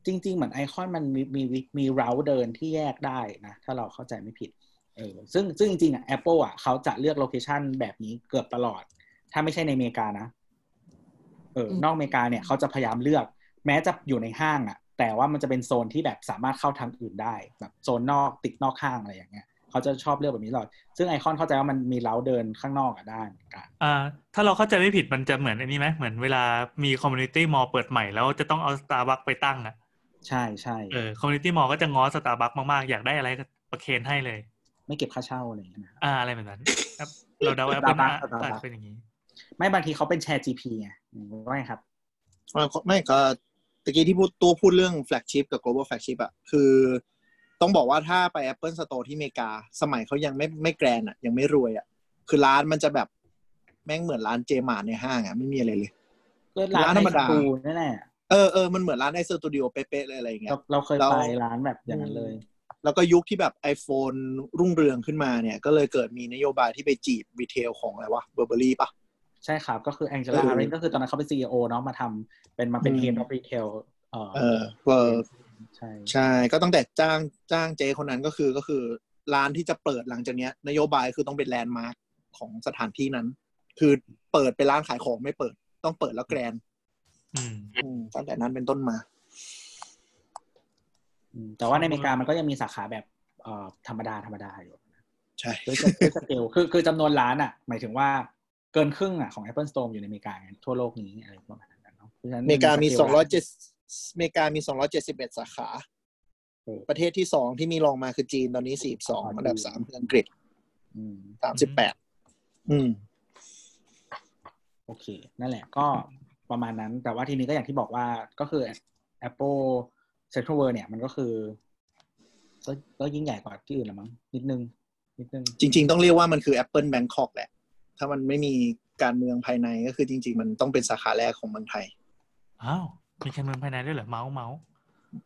จริง ๆ เหมือนไอคอนมันมีมีมีมีทางเดินที่แยกได้นะ ถ้าเราเข้าใจไม่ผิดเออซึ่งซึ่งจริงๆอะ Apple อะเขาจะเลือก location แบบนี้เกือบตลอด ถ้าไม่ใช่ในอเมริกานะเอออืมนอกอเมริกาเนี่ยเขาจะพยายามเลือก แม้จะอยู่ในห้างอะ แต่ว่ามันจะเป็นโซนที่แบบสามารถเข้าทางอื่นได้ แบบโซนนอกติดนอกห้างอะไรอย่างเงี้ย เขาจะชอบเลือกแบบนี้ตลอดซึ่งไอคอนเข้าใจว่ามันมีทางเดินข้างนอกอะได้เหมือนกันอ่าถ้าเราเข้าใจไม่ผิดมันจะเหมือนอันนี้ไหมเหมือนเวลามี community mall เปิดใหม่แล้วจะต้องเอาสตาร์บัคไปตั้งอะใช่ใช่เออ community mall ก็จะง้อสตาร์บัคมากๆ อยากได้อะไรก็ประเคนให้เลย ไม่เก็บค่าเช่าอะไรอย่างเงี้ยนะอ่าอะไรแบบนั้นครับเราเดา Apple Starbucks อาจ Starbucks เป็นอย่างนี้ ไม่บางทีเขาเป็นแชร์ GP ไงอืมว่าไงครับไม่ไม่ก็ตะกี้ที่พูดตัวพูดเรื่อง flagship กับ global flagship อะคือ ต้องบอกว่าถ้าไป Apple Store ที่อเมริกา สมัยเขายังไม่ไม่ grand อะยังไม่รวยอะคือร้านมันจะแบบแม่งเหมือนร้านเจมาร์ทในห้างอะไม่มีอะไรเลยก็ร้านร้านธรรมดาในสตูนั่นแหละเออเออมันเหมือนร้านในสตูดิโอเป๊ะๆเลยอะไรอย่างเงี้เรายเราเคยเราไปร้านแบบอย่างนั้นเลย แล้วก็ยุคที่แบบ iPhone รุ่งเรืองขึ้นมาเนี่ย ก็เลยเกิดมีนโยบายที่ไปจีบ retail ของอะไรวะ Burberry ปะใช่ครับ ก็คือ Angela เออ Ahrendts ก็คือตอนนั้นเขาเป็น CEO เนาะมาทำเป็นมาเป็นอืม Head of Retail เออเออเออ ใช่ใช่ก็ตั้งแต่จ้างจ้างเจคนนั้นก็คือก็คือร้านที่จะเปิดหลังจากเนี้ย นโยบายคือต้องเป็นแลนด์มาร์คของสถานที่นั้น คือเปิดเป็นร้านขายของไม่เปิด ต้องเปิดแล้วแกรนด์อืมอืมตั้งแต่นั้นเป็นต้นมาอืมแต่ว่าในอเมริกามันก็ยังมีสาขาแบบเอ่อธรรมดาธรรมดาอยู่ใช่ด้วยด้วยสเกลคือคือจำนวนร้านอะ หมายถึงว่าเกินครึ่งอะของ Apple Store อยู่ในอเมริกาไงทั่วโลกนี้อะไรประมาณนั้นเนาะเพราะฉะนั้นอเมริกามีสสเกองลร้อยเจ็ด อเมริกามีสองร้อยเจ็ดสิบเอ็ดสาขาเออประเทศที่สองที่มีรองมาคือจีนตอนนี้สี่สองอ๋ออัอันดับจีนสามคืออังกฤษอืมสามสิบแปดอืม โอเค นั่นแหละก็ประมาณนั้น แต่ว่าทีนี้ก็อย่างที่บอกว่าก็คือ Apple Central World เนี่ยมันก็คือก็ก็ยิ่งใหญ่กว่าที่อื่นละมั้งนิดนึง นิดนึง จริง ๆ ต้องเรียกว่ามันคือ Apple Bangkok แหละ ถ้ามันไม่มีการเมืองภายในก็คือจริง ๆ มันต้องเป็นสาขาแรกของเมืองไทย อ้าว มีการเมืองภายในด้วยเหรอเม้าท์เม้าท์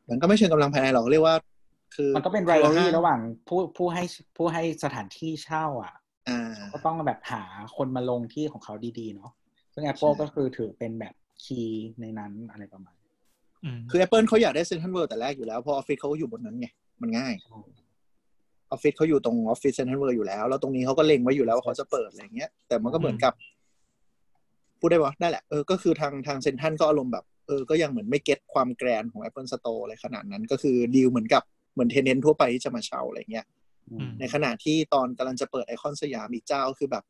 มันก็ไม่เชิงกำลังภายในหรอกเรียกว่า คือมันก็เป็น rivalry ห้างระหว่างผู้ผู้ให้ผู้ให้สถานที่เช่า อะอ่าก็ต้องแบบหาคนมาลงที่ของเขาดีๆเนาะซึ่ง Apple ใช่ก็คือถือเป็นแบบ key ในนั้นอะไรประมาณนี้อืมคือ Apple เขาอยากได้เซ็นทรัลเวิลด์แต่แรกอยู่แล้วเพราะออฟฟิศเขาก็อยู่บนนั้นไง มันง่ายออฟฟิศเขาอยู่ตรงออฟฟิศเซ็นทรัลเวิลด์อยู่แล้ว แล้วตรงนี้เขาก็เล็งไว้อยู่แล้วว่าเขาจะเปิดอะไรอย่างเงี้ยแต่มันก็เหมือนกับ พูดได้ปะได้แหละเออก็คือทางทางเซ็นทรัลก็อารมณ์แบบ เออก็ยังเหมือนไม่ get ความ grand ของ Apple Store อะไรขนาดนั้น ก็คือดีลเหมือนกับเหมือน tenant ทั่วไปที่จะมาเช่าอะไรเงี้ยอืมในขณะที่ตอนกำลังจะเปิดไอคอนสยามอีกเจ้าคือแบบ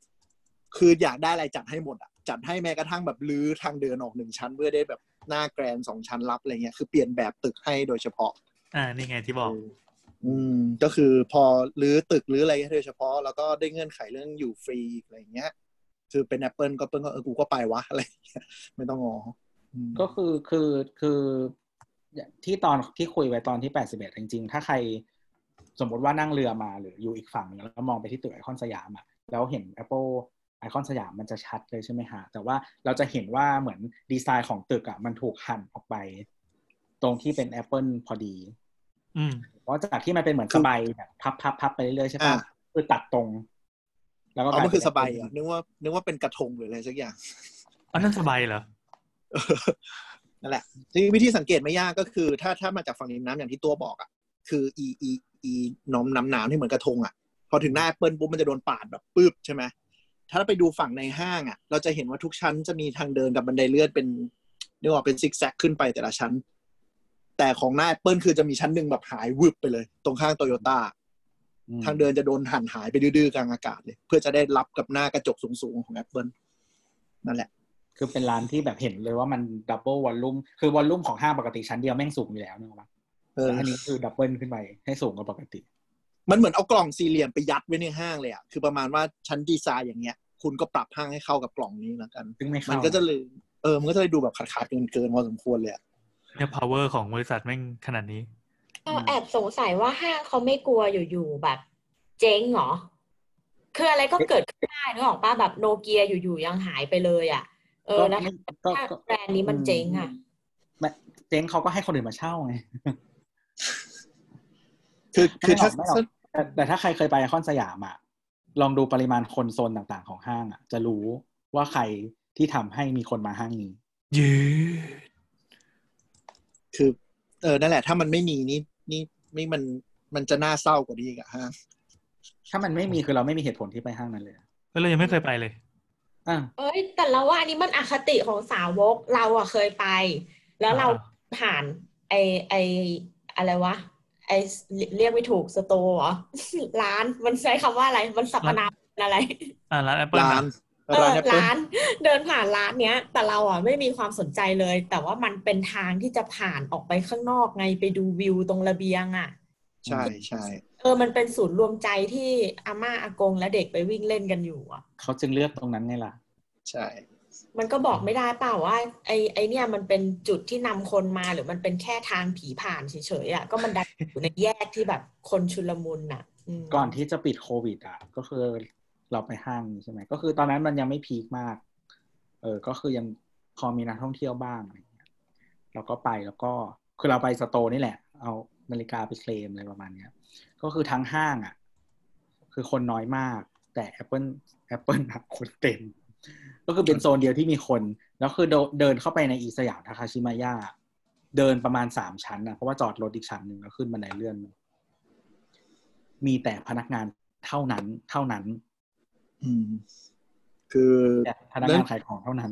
คืออยากได้อะไรจัดให้หมดอะจัดให้แม้กระทั่งแบบรื้อทางเดินออกหนึ่งชั้น เพื่อได้แบบหน้า grand สองชั้นรับอะไรเงี้ยคือเปลี่ยนแบบตึกให้โดยเฉพาะ อ่านี่ไงที่บอก อืมก็คือพอรื้อตึกรื้ออะไรโดยเฉพาะ แล้วก็ได้เงื่อนไขเรื่องอยู่ฟรีอะไรอย่างเงี้ย คือเป็น Apple Apple ก็เออกูก็ไปวะอะไรอย่างเงี้ยไม่ต้องงออืม ก็คือคือคือที่ตอนที่คุยไว้ตอนที่81จริงๆ ถ้าใครสมมติว่านั่งเรือมาหรืออยู่อีกฝั่งหนึงแล้วมองไปที่ตึกไอคอนสยามอะแล้วเห็น Apple ไอคอนสยามมันจะชัดเลยใช่ไหมฮะ แต่ว่าเราจะเห็นว่าเหมือนดีไซน์ของตึกอะมันถูกหั่นออกไป ตรงที่เป็น Apple พอดีอืมเพราะจากที่มันเป็นเหมือนสไบแบบพับพับพับไปเรื่อยๆใช่ปะอ่าคือตัดตรง แล้วก็อ๋อมันคือสไบกลอะเป็นนึกว่านึกว่าเป็นกระทงหรืออะไรสักอย่างอันนั้นสไบเหรอ นั่นแหละทีนี้วิธีสังเกตไม่ยากก็คือ ถ้าถ้ามาจากฝั่งริมน้ำอย่างที่ตัวบอกอะคืออีอีอีน้อมน้ำน้ำที่เหมือนกระทงอะ พอถึงหน้าแอปเปิลปุ๊บมันจะโดนปาดแบบปึ๊บใช่ไหมถ้าไปดูฝั่งในห้างอะ เราจะเห็นว่าทุกชั้นจะมีทางเดินกับบันไดเลื่อนเป็นนึกออกเป็นซิกแซกขึ้นไปแต่ละชั้น แต่ของหน้า Apple คือจะมีชั้นหนึ่งแบบหายวึบไปเลย ตรงข้างโตโยต้าอืมทางเดินจะโดนหั่นหายไปดื้อๆกลางอากาศเลย เพื่อจะได้รับกับหน้ากระจกสูงๆของ Apple นั่นแหละ คือเป็นร้านที่แบบเห็นเลยว่ามัน double volume คือ volume ของห้างปกติชั้นเดียวแม่งสูงอยู่แล้วนึกออกปะเออแต่อันนี้คือ double ขึ้นไปให้สูงกว่าปกติ มันเหมือนเอากล่องสี่เหลี่ยมไปยัดไว้ในห้างเลยอะคือประมาณว่าชั้นดีไซน์อย่างเงี้ย คุณก็ปรับห้างให้เข้ากับกล่องนี้แล้วกันซึ่งไม่เข้ามันก็จะเลยเออมันก็จะเลยดูแบบขาดๆเกินๆพอสมควรเลยอะเนี่ย power ของบริษัทแม่งขนาดนี้เราแอบสงสัยว่าห้างเขาไม่กลัวอยู่ๆแบบ เจ๊งเหรอคืออะไรก็เกิดขึ้นได้นึกออกป้าแบบโนเกียอยู่ๆยังหายไปเลยอะ เออก็แล้วไม่ก็ถ้าก็แบรนด์นี้มันเจ๊งอะไม่เจ๊งเขาก็ให้คนอื่นมาเช่าไงคือคือไม่หรถ้าอกไม่หรอกแต่แต่ถ้าใครเคยไปไอคอนสยามอะ ลองดูปริมาณคนโซนต่างๆของห้างอะ จะรู้ว่าใครที่ทำให้มีคนมาห้างนี้เย้คือเออนั่นแหละ ถ้ามันไม่มีนี่นี่นี่มันมันจะน่าเศร้ากว่านี้อีกอะฮะถ้ามันไม่มีคือเราไม่มีเหตุผลที่ไปห้างนั้นเลยอะก็เลยยังไม่เคยไปเลยอะ เอ้ย แต่เราว่าอันนี้มันอคติของสาวกเราอะเคยไป แล้วเราอ่าผ่านไอไออะไรวะไอเรียกไม่ถูกสโตร์เหรอร้านมันใช้คำว่าอะไรมันสรรพนามอะไรอ่าร้าน Apple ร้านนะเอร้าอนแอปเปิลร้านเดินผ่านร้านเนี้ย แต่เราอะไม่มีความสนใจเลย แต่ว่ามันเป็นทางที่จะผ่านออกไปข้างนอกไงไปดูวิวตรงระเบียงอะ ใช่ใช่ เออมันเป็นศูนย์รวมใจที่อาม่าอากงและเด็กไปวิ่งเล่นกันอยู่อะเขาจึงเลือกตรงนั้นไงล่ะ ใช่ มันก็บอกไม่ได้เปล่าว่า ไอไอเนี่ยมันเป็นจุดที่นำคนมาหรือมันเป็นแค่ทางผีผ่านเฉยๆอะก็มันดันอยู่ในแยกที่แบบคนชุลมุนอะมก่อนที่จะปิดโควิดอะก็คือเราไปห้างใช่ไหมก็คือตอนนั้นมันยังไม่พีคมาก เออ ก็คือยังพอมีนักท่องเที่ยวบ้างอะไรเงี้ยเราก็ไปแล้วก็คือเราไปสโตร์นี่แหละ เอานาฬิกาไปเคลมอะไรประมาณเนี้ย ก็คือทั้งห้างอะ คือคนน้อยมาก แต่ Apple Apple หนักคนเต็ม ก็คือเป็นโซนเดียวที่มีคน แล้วคือเดินเดินเข้าไปในอีสยามทาคาชิมายะเดินประมาณสามชั้นนะเพราะว่าจอดรถอีกชั้นหนึ่งแล้วขึ้นบันไดเลื่อน มีแต่พนักงานเท่านั้น เท่านั้น อืม คือแต่พนักงานขายของเท่านั้น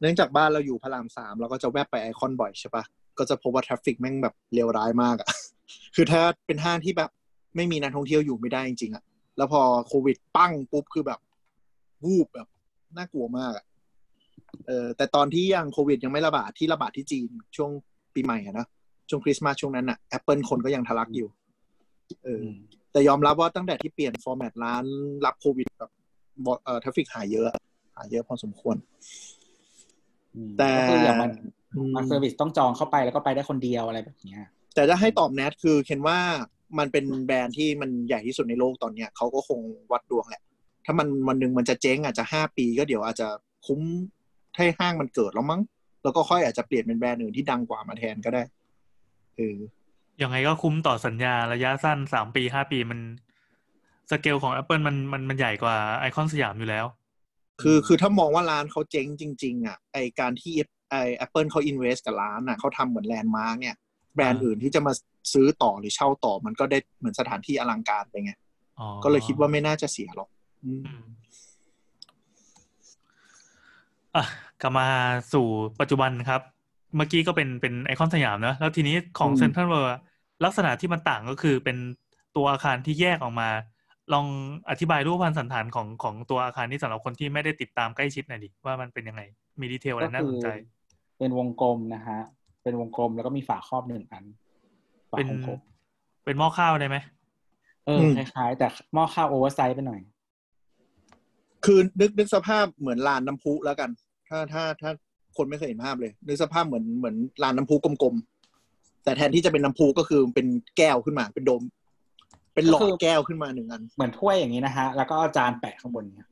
เนื่องจากบ้านเราอยู่พระรามสามเราก็จะแวบไปไอคอนบ่อยใช่ปะก็จะพบว่าทราฟฟิกแม่งแบบเลวร้ายมากอะคือถ้าเป็นห้างที่แบบ ไม่มีนักท่องเที่ยวอยู่ไม่ได้จริงๆอะแล้วพอโควิดปั้งปุ๊บคือแบบวูบแบบน่ากลัวมากอะเออแต่ตอนที่ยังโควิดยังไม่ระบาดที่ระบาดที่จีนช่วงปีใหม่อะนะช่วงคริสต์มาสช่วงนั้นอะแอปเปิลคนก็ยังทะลักอยู่เออแต่ยอมรับว่าตั้งแต่ที่เปลี่ยน format ร้านรับโควิดแบบเอ่อ traffic หายเยอะหายเยอะพอสมควรอืมแต่ก็คืออย่างมันอืมมา serviceต้องจองเข้าไปแล้วก็ไปได้คนเดียวอะไรแบบเนี้ย แต่ถ้าให้ตอบแนทคือเคนว่า มันเป็นแบรนด์ที่มันใหญ่ที่สุดในโลกตอนเนี้ยเขาก็คงวัดดวงแหละ ถ้ามันวันหนึ่งมันจะเจ๊งอาจจะห้าปีก็เดี๋ยวอาจจะคุ้มให้ห้างมันเกิดแล้วมั้ง แล้วก็ค่อยอาจจะเปลี่ยนเป็นแบรนด์อื่นที่ดังกว่ามาแทนก็ได้เออยังไงก็คุ้มต่อสัญญาระยะสั้นสามปีห้าปีมันสเกลของ Apple มันมันมันใหญ่กว่าไอคอนสยามอยู่แล้ว คือคือถ้ามองว่าร้านเขาเจ๊งจริง ๆ อะ ไอการที่ไอแอปเปิลเขา invest กับร้านอะเขาทำเหมือน landmark เนี่ย แบรนด์อื่นที่จะมา ซื้อต่อหรือเช่าต่อมันก็ได้เหมือนสถานที่อลังการไปไงอ๋อก็เลยคิดว่าไม่น่าจะเสียหรอกอืมอืมอะกลับมาสู่ปัจจุบันครับ เมื่อกี้ก็เป็นเป็นไอคอนสยามเนอะแล้วทีนี้ของอืมเซ็นทรัลเวิลด์ลักษณะที่มันต่างก็คือเป็นตัวอาคารที่แยกออกมา ลองอธิบายรูปพรรณสัณฐานของของตัวอาคารนี้สำหรับคนที่ไม่ได้ติดตามใกล้ชิดหน่อยดิว่ามันเป็นยังไง มี detail อะไรก็น่าคืสนใจ เป็นวงกลมนะฮะ เป็นวงกลมแล้วก็มีฝาครอบหนึ่งอันฝา เป็นวงกลมเป็นหม้อข้าวได้ไหมเออคล้ายๆแต่หม้อข้าวโอเวอร์ไซส์ไปหน่อย คือนึกนึกสภาพเหมือนลานน้ำพุแล้วกัน ถ้าถ้าถ้าคนไม่เคยเห็นภาพเลย นึกสภาพเหมือนเหมือนลานน้ำพุกลมๆแต่แทนที่จะเป็นน้ำพุก็คือเป็นแก้วขึ้นมา เป็นโดม เป็นหลอก็คืดอแก้วขึ้นมาหนึ่งอัน เหมือนถ้วยอย่างนี้นะฮะ แล้วก็เอาจานแปะข้างบนเนี่ย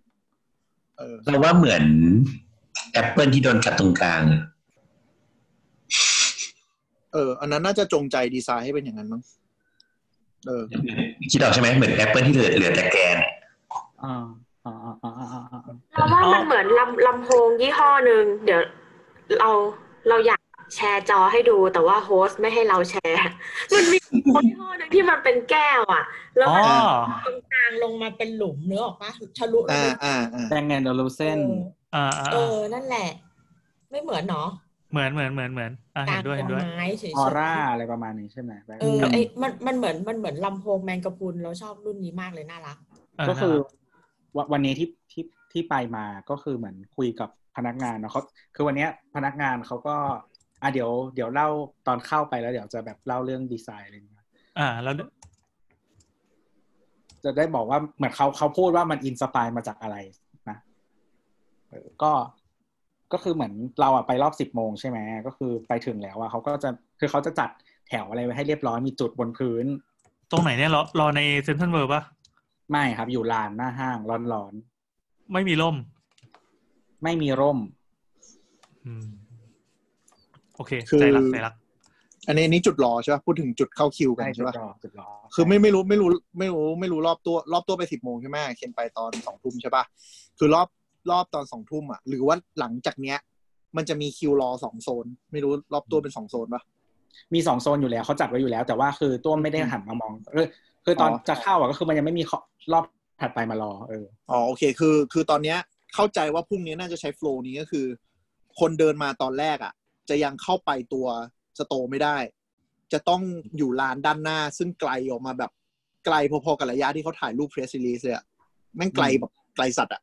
เออเราว่าเหมือนแอปเปิลที่โดนกัดตรงกลาง เอออันนั้นน่าจะจงใจดีไซน์ให้เป็นอย่างนั้นมั้งเออคิดออกใช่ไหมเหมือนแอปเปิลที่เหลือเหลือแต่แกนอ่าอ่าอ่าอ่าอ่าอ่าอ่าเราว่ามันเหมือนลำลำโพงยี่ห้อหนึ่งเดี๋ยวเราเราอยากแชร์จอให้ดูแต่ว่า host ไม่ให้เราแชร์ มันมียี่ห้อหนึ่งที่มันเป็นแก้วอะ แล้วอ๋อมันตรงกลางลงมาเป็นหลุมเนื้อออกปะทะลุอ่าอ่าอ่าแดงแอนเดอลูเซนเอออ่าอ่าเออ่าอนั่นแหละ ไม่เหมือนเนาะ เหมือนเหมือนเหมือนเหมือนอ่าเห็นด้วยเห็นด้วยไม้เฉยออๆร่าอะไรประมาณนี้ใช่ไหมแบงค์เออไอมันมันเหมือนมันเหมือนลำโพงแมงกะพรุนเราชอบรุ่นนี้มากเลยน่ารักเก็คือวันวันนี้ที่ที่ที่ไปมาก็คือเหมือนคุยกับพนักงานเนาะเขาคือวันเนี้ยพนักงานเขาก็อะเดี๋ยวเดี๋ยวเล่าตอนเข้าไปแล้วเดี๋ยวจะแบบเล่าเรื่องดีไซน์อะไรอย่างเงี้ยอ่าแล้วจะได้บอกว่าเหมือนเขาเขาพูดว่ามัน inspire มาจากอะไรนะเออก็ ก็คือเหมือนเราอะไปรอบสิบโมงใช่ไหมก็คือไปถึงแล้วอะเขาก็จะคือเขาจะจัดแถวอะไรไว้ให้เรียบร้อยมีจุดบนพื้น ตรงไหนเนี่ยรอรอในเซ็นทรัลเวิลด์ปะไม่ครับ อยู่ลานหน้าห้างร้อนไม่มีร่มๆไม่มีร่ม อืม โอเคคือใจรักใจรักอันนี้อันนี้จุดรอใช่ป่ะพูดถึงจุดเข้าคิวกันใช่จุใช่ดป่ะรอจุดรอคือไม่ไม่รู้ไม่รู้ไม่รู้ไม่รู้รอบตัว รอบตัวไปสิบโมงใช่ไหมเคนไปตอนสองทุ่มใช่ป่ะคือรอบ รอบตอนสองทุ่มอะ หรือว่าหลังจากเนี้ย มันจะมีคิวรอสองโซน ไม่รู้รอบตัวเป็นสองโซนป่ะมีสองโซนอยู่แล้วเขาจัดไว้อยู่แล้ว แต่ว่าคือตัวไม่ได้หันมามองเออคือตอนอ๋อจะเข้าอะก็คือมันยังไม่มีรอบถัดไปมารอเอออ๋อโอเคคือ คือตอนเนี้ยเข้าใจว่าพรุ่งนี้น่าจะใช้ flow นี้ก็คือ คนเดินมาตอนแรกอะ จะยังเข้าไปตัว store ไม่ได้ จะต้องอยู่ลานด้านหน้า ซึ่งไกลออกมาแบบไกลพอๆกับระยะที่เขาถ่ายรูป press release เลยอะแม่งไกลแบบไกลสัตว์อะ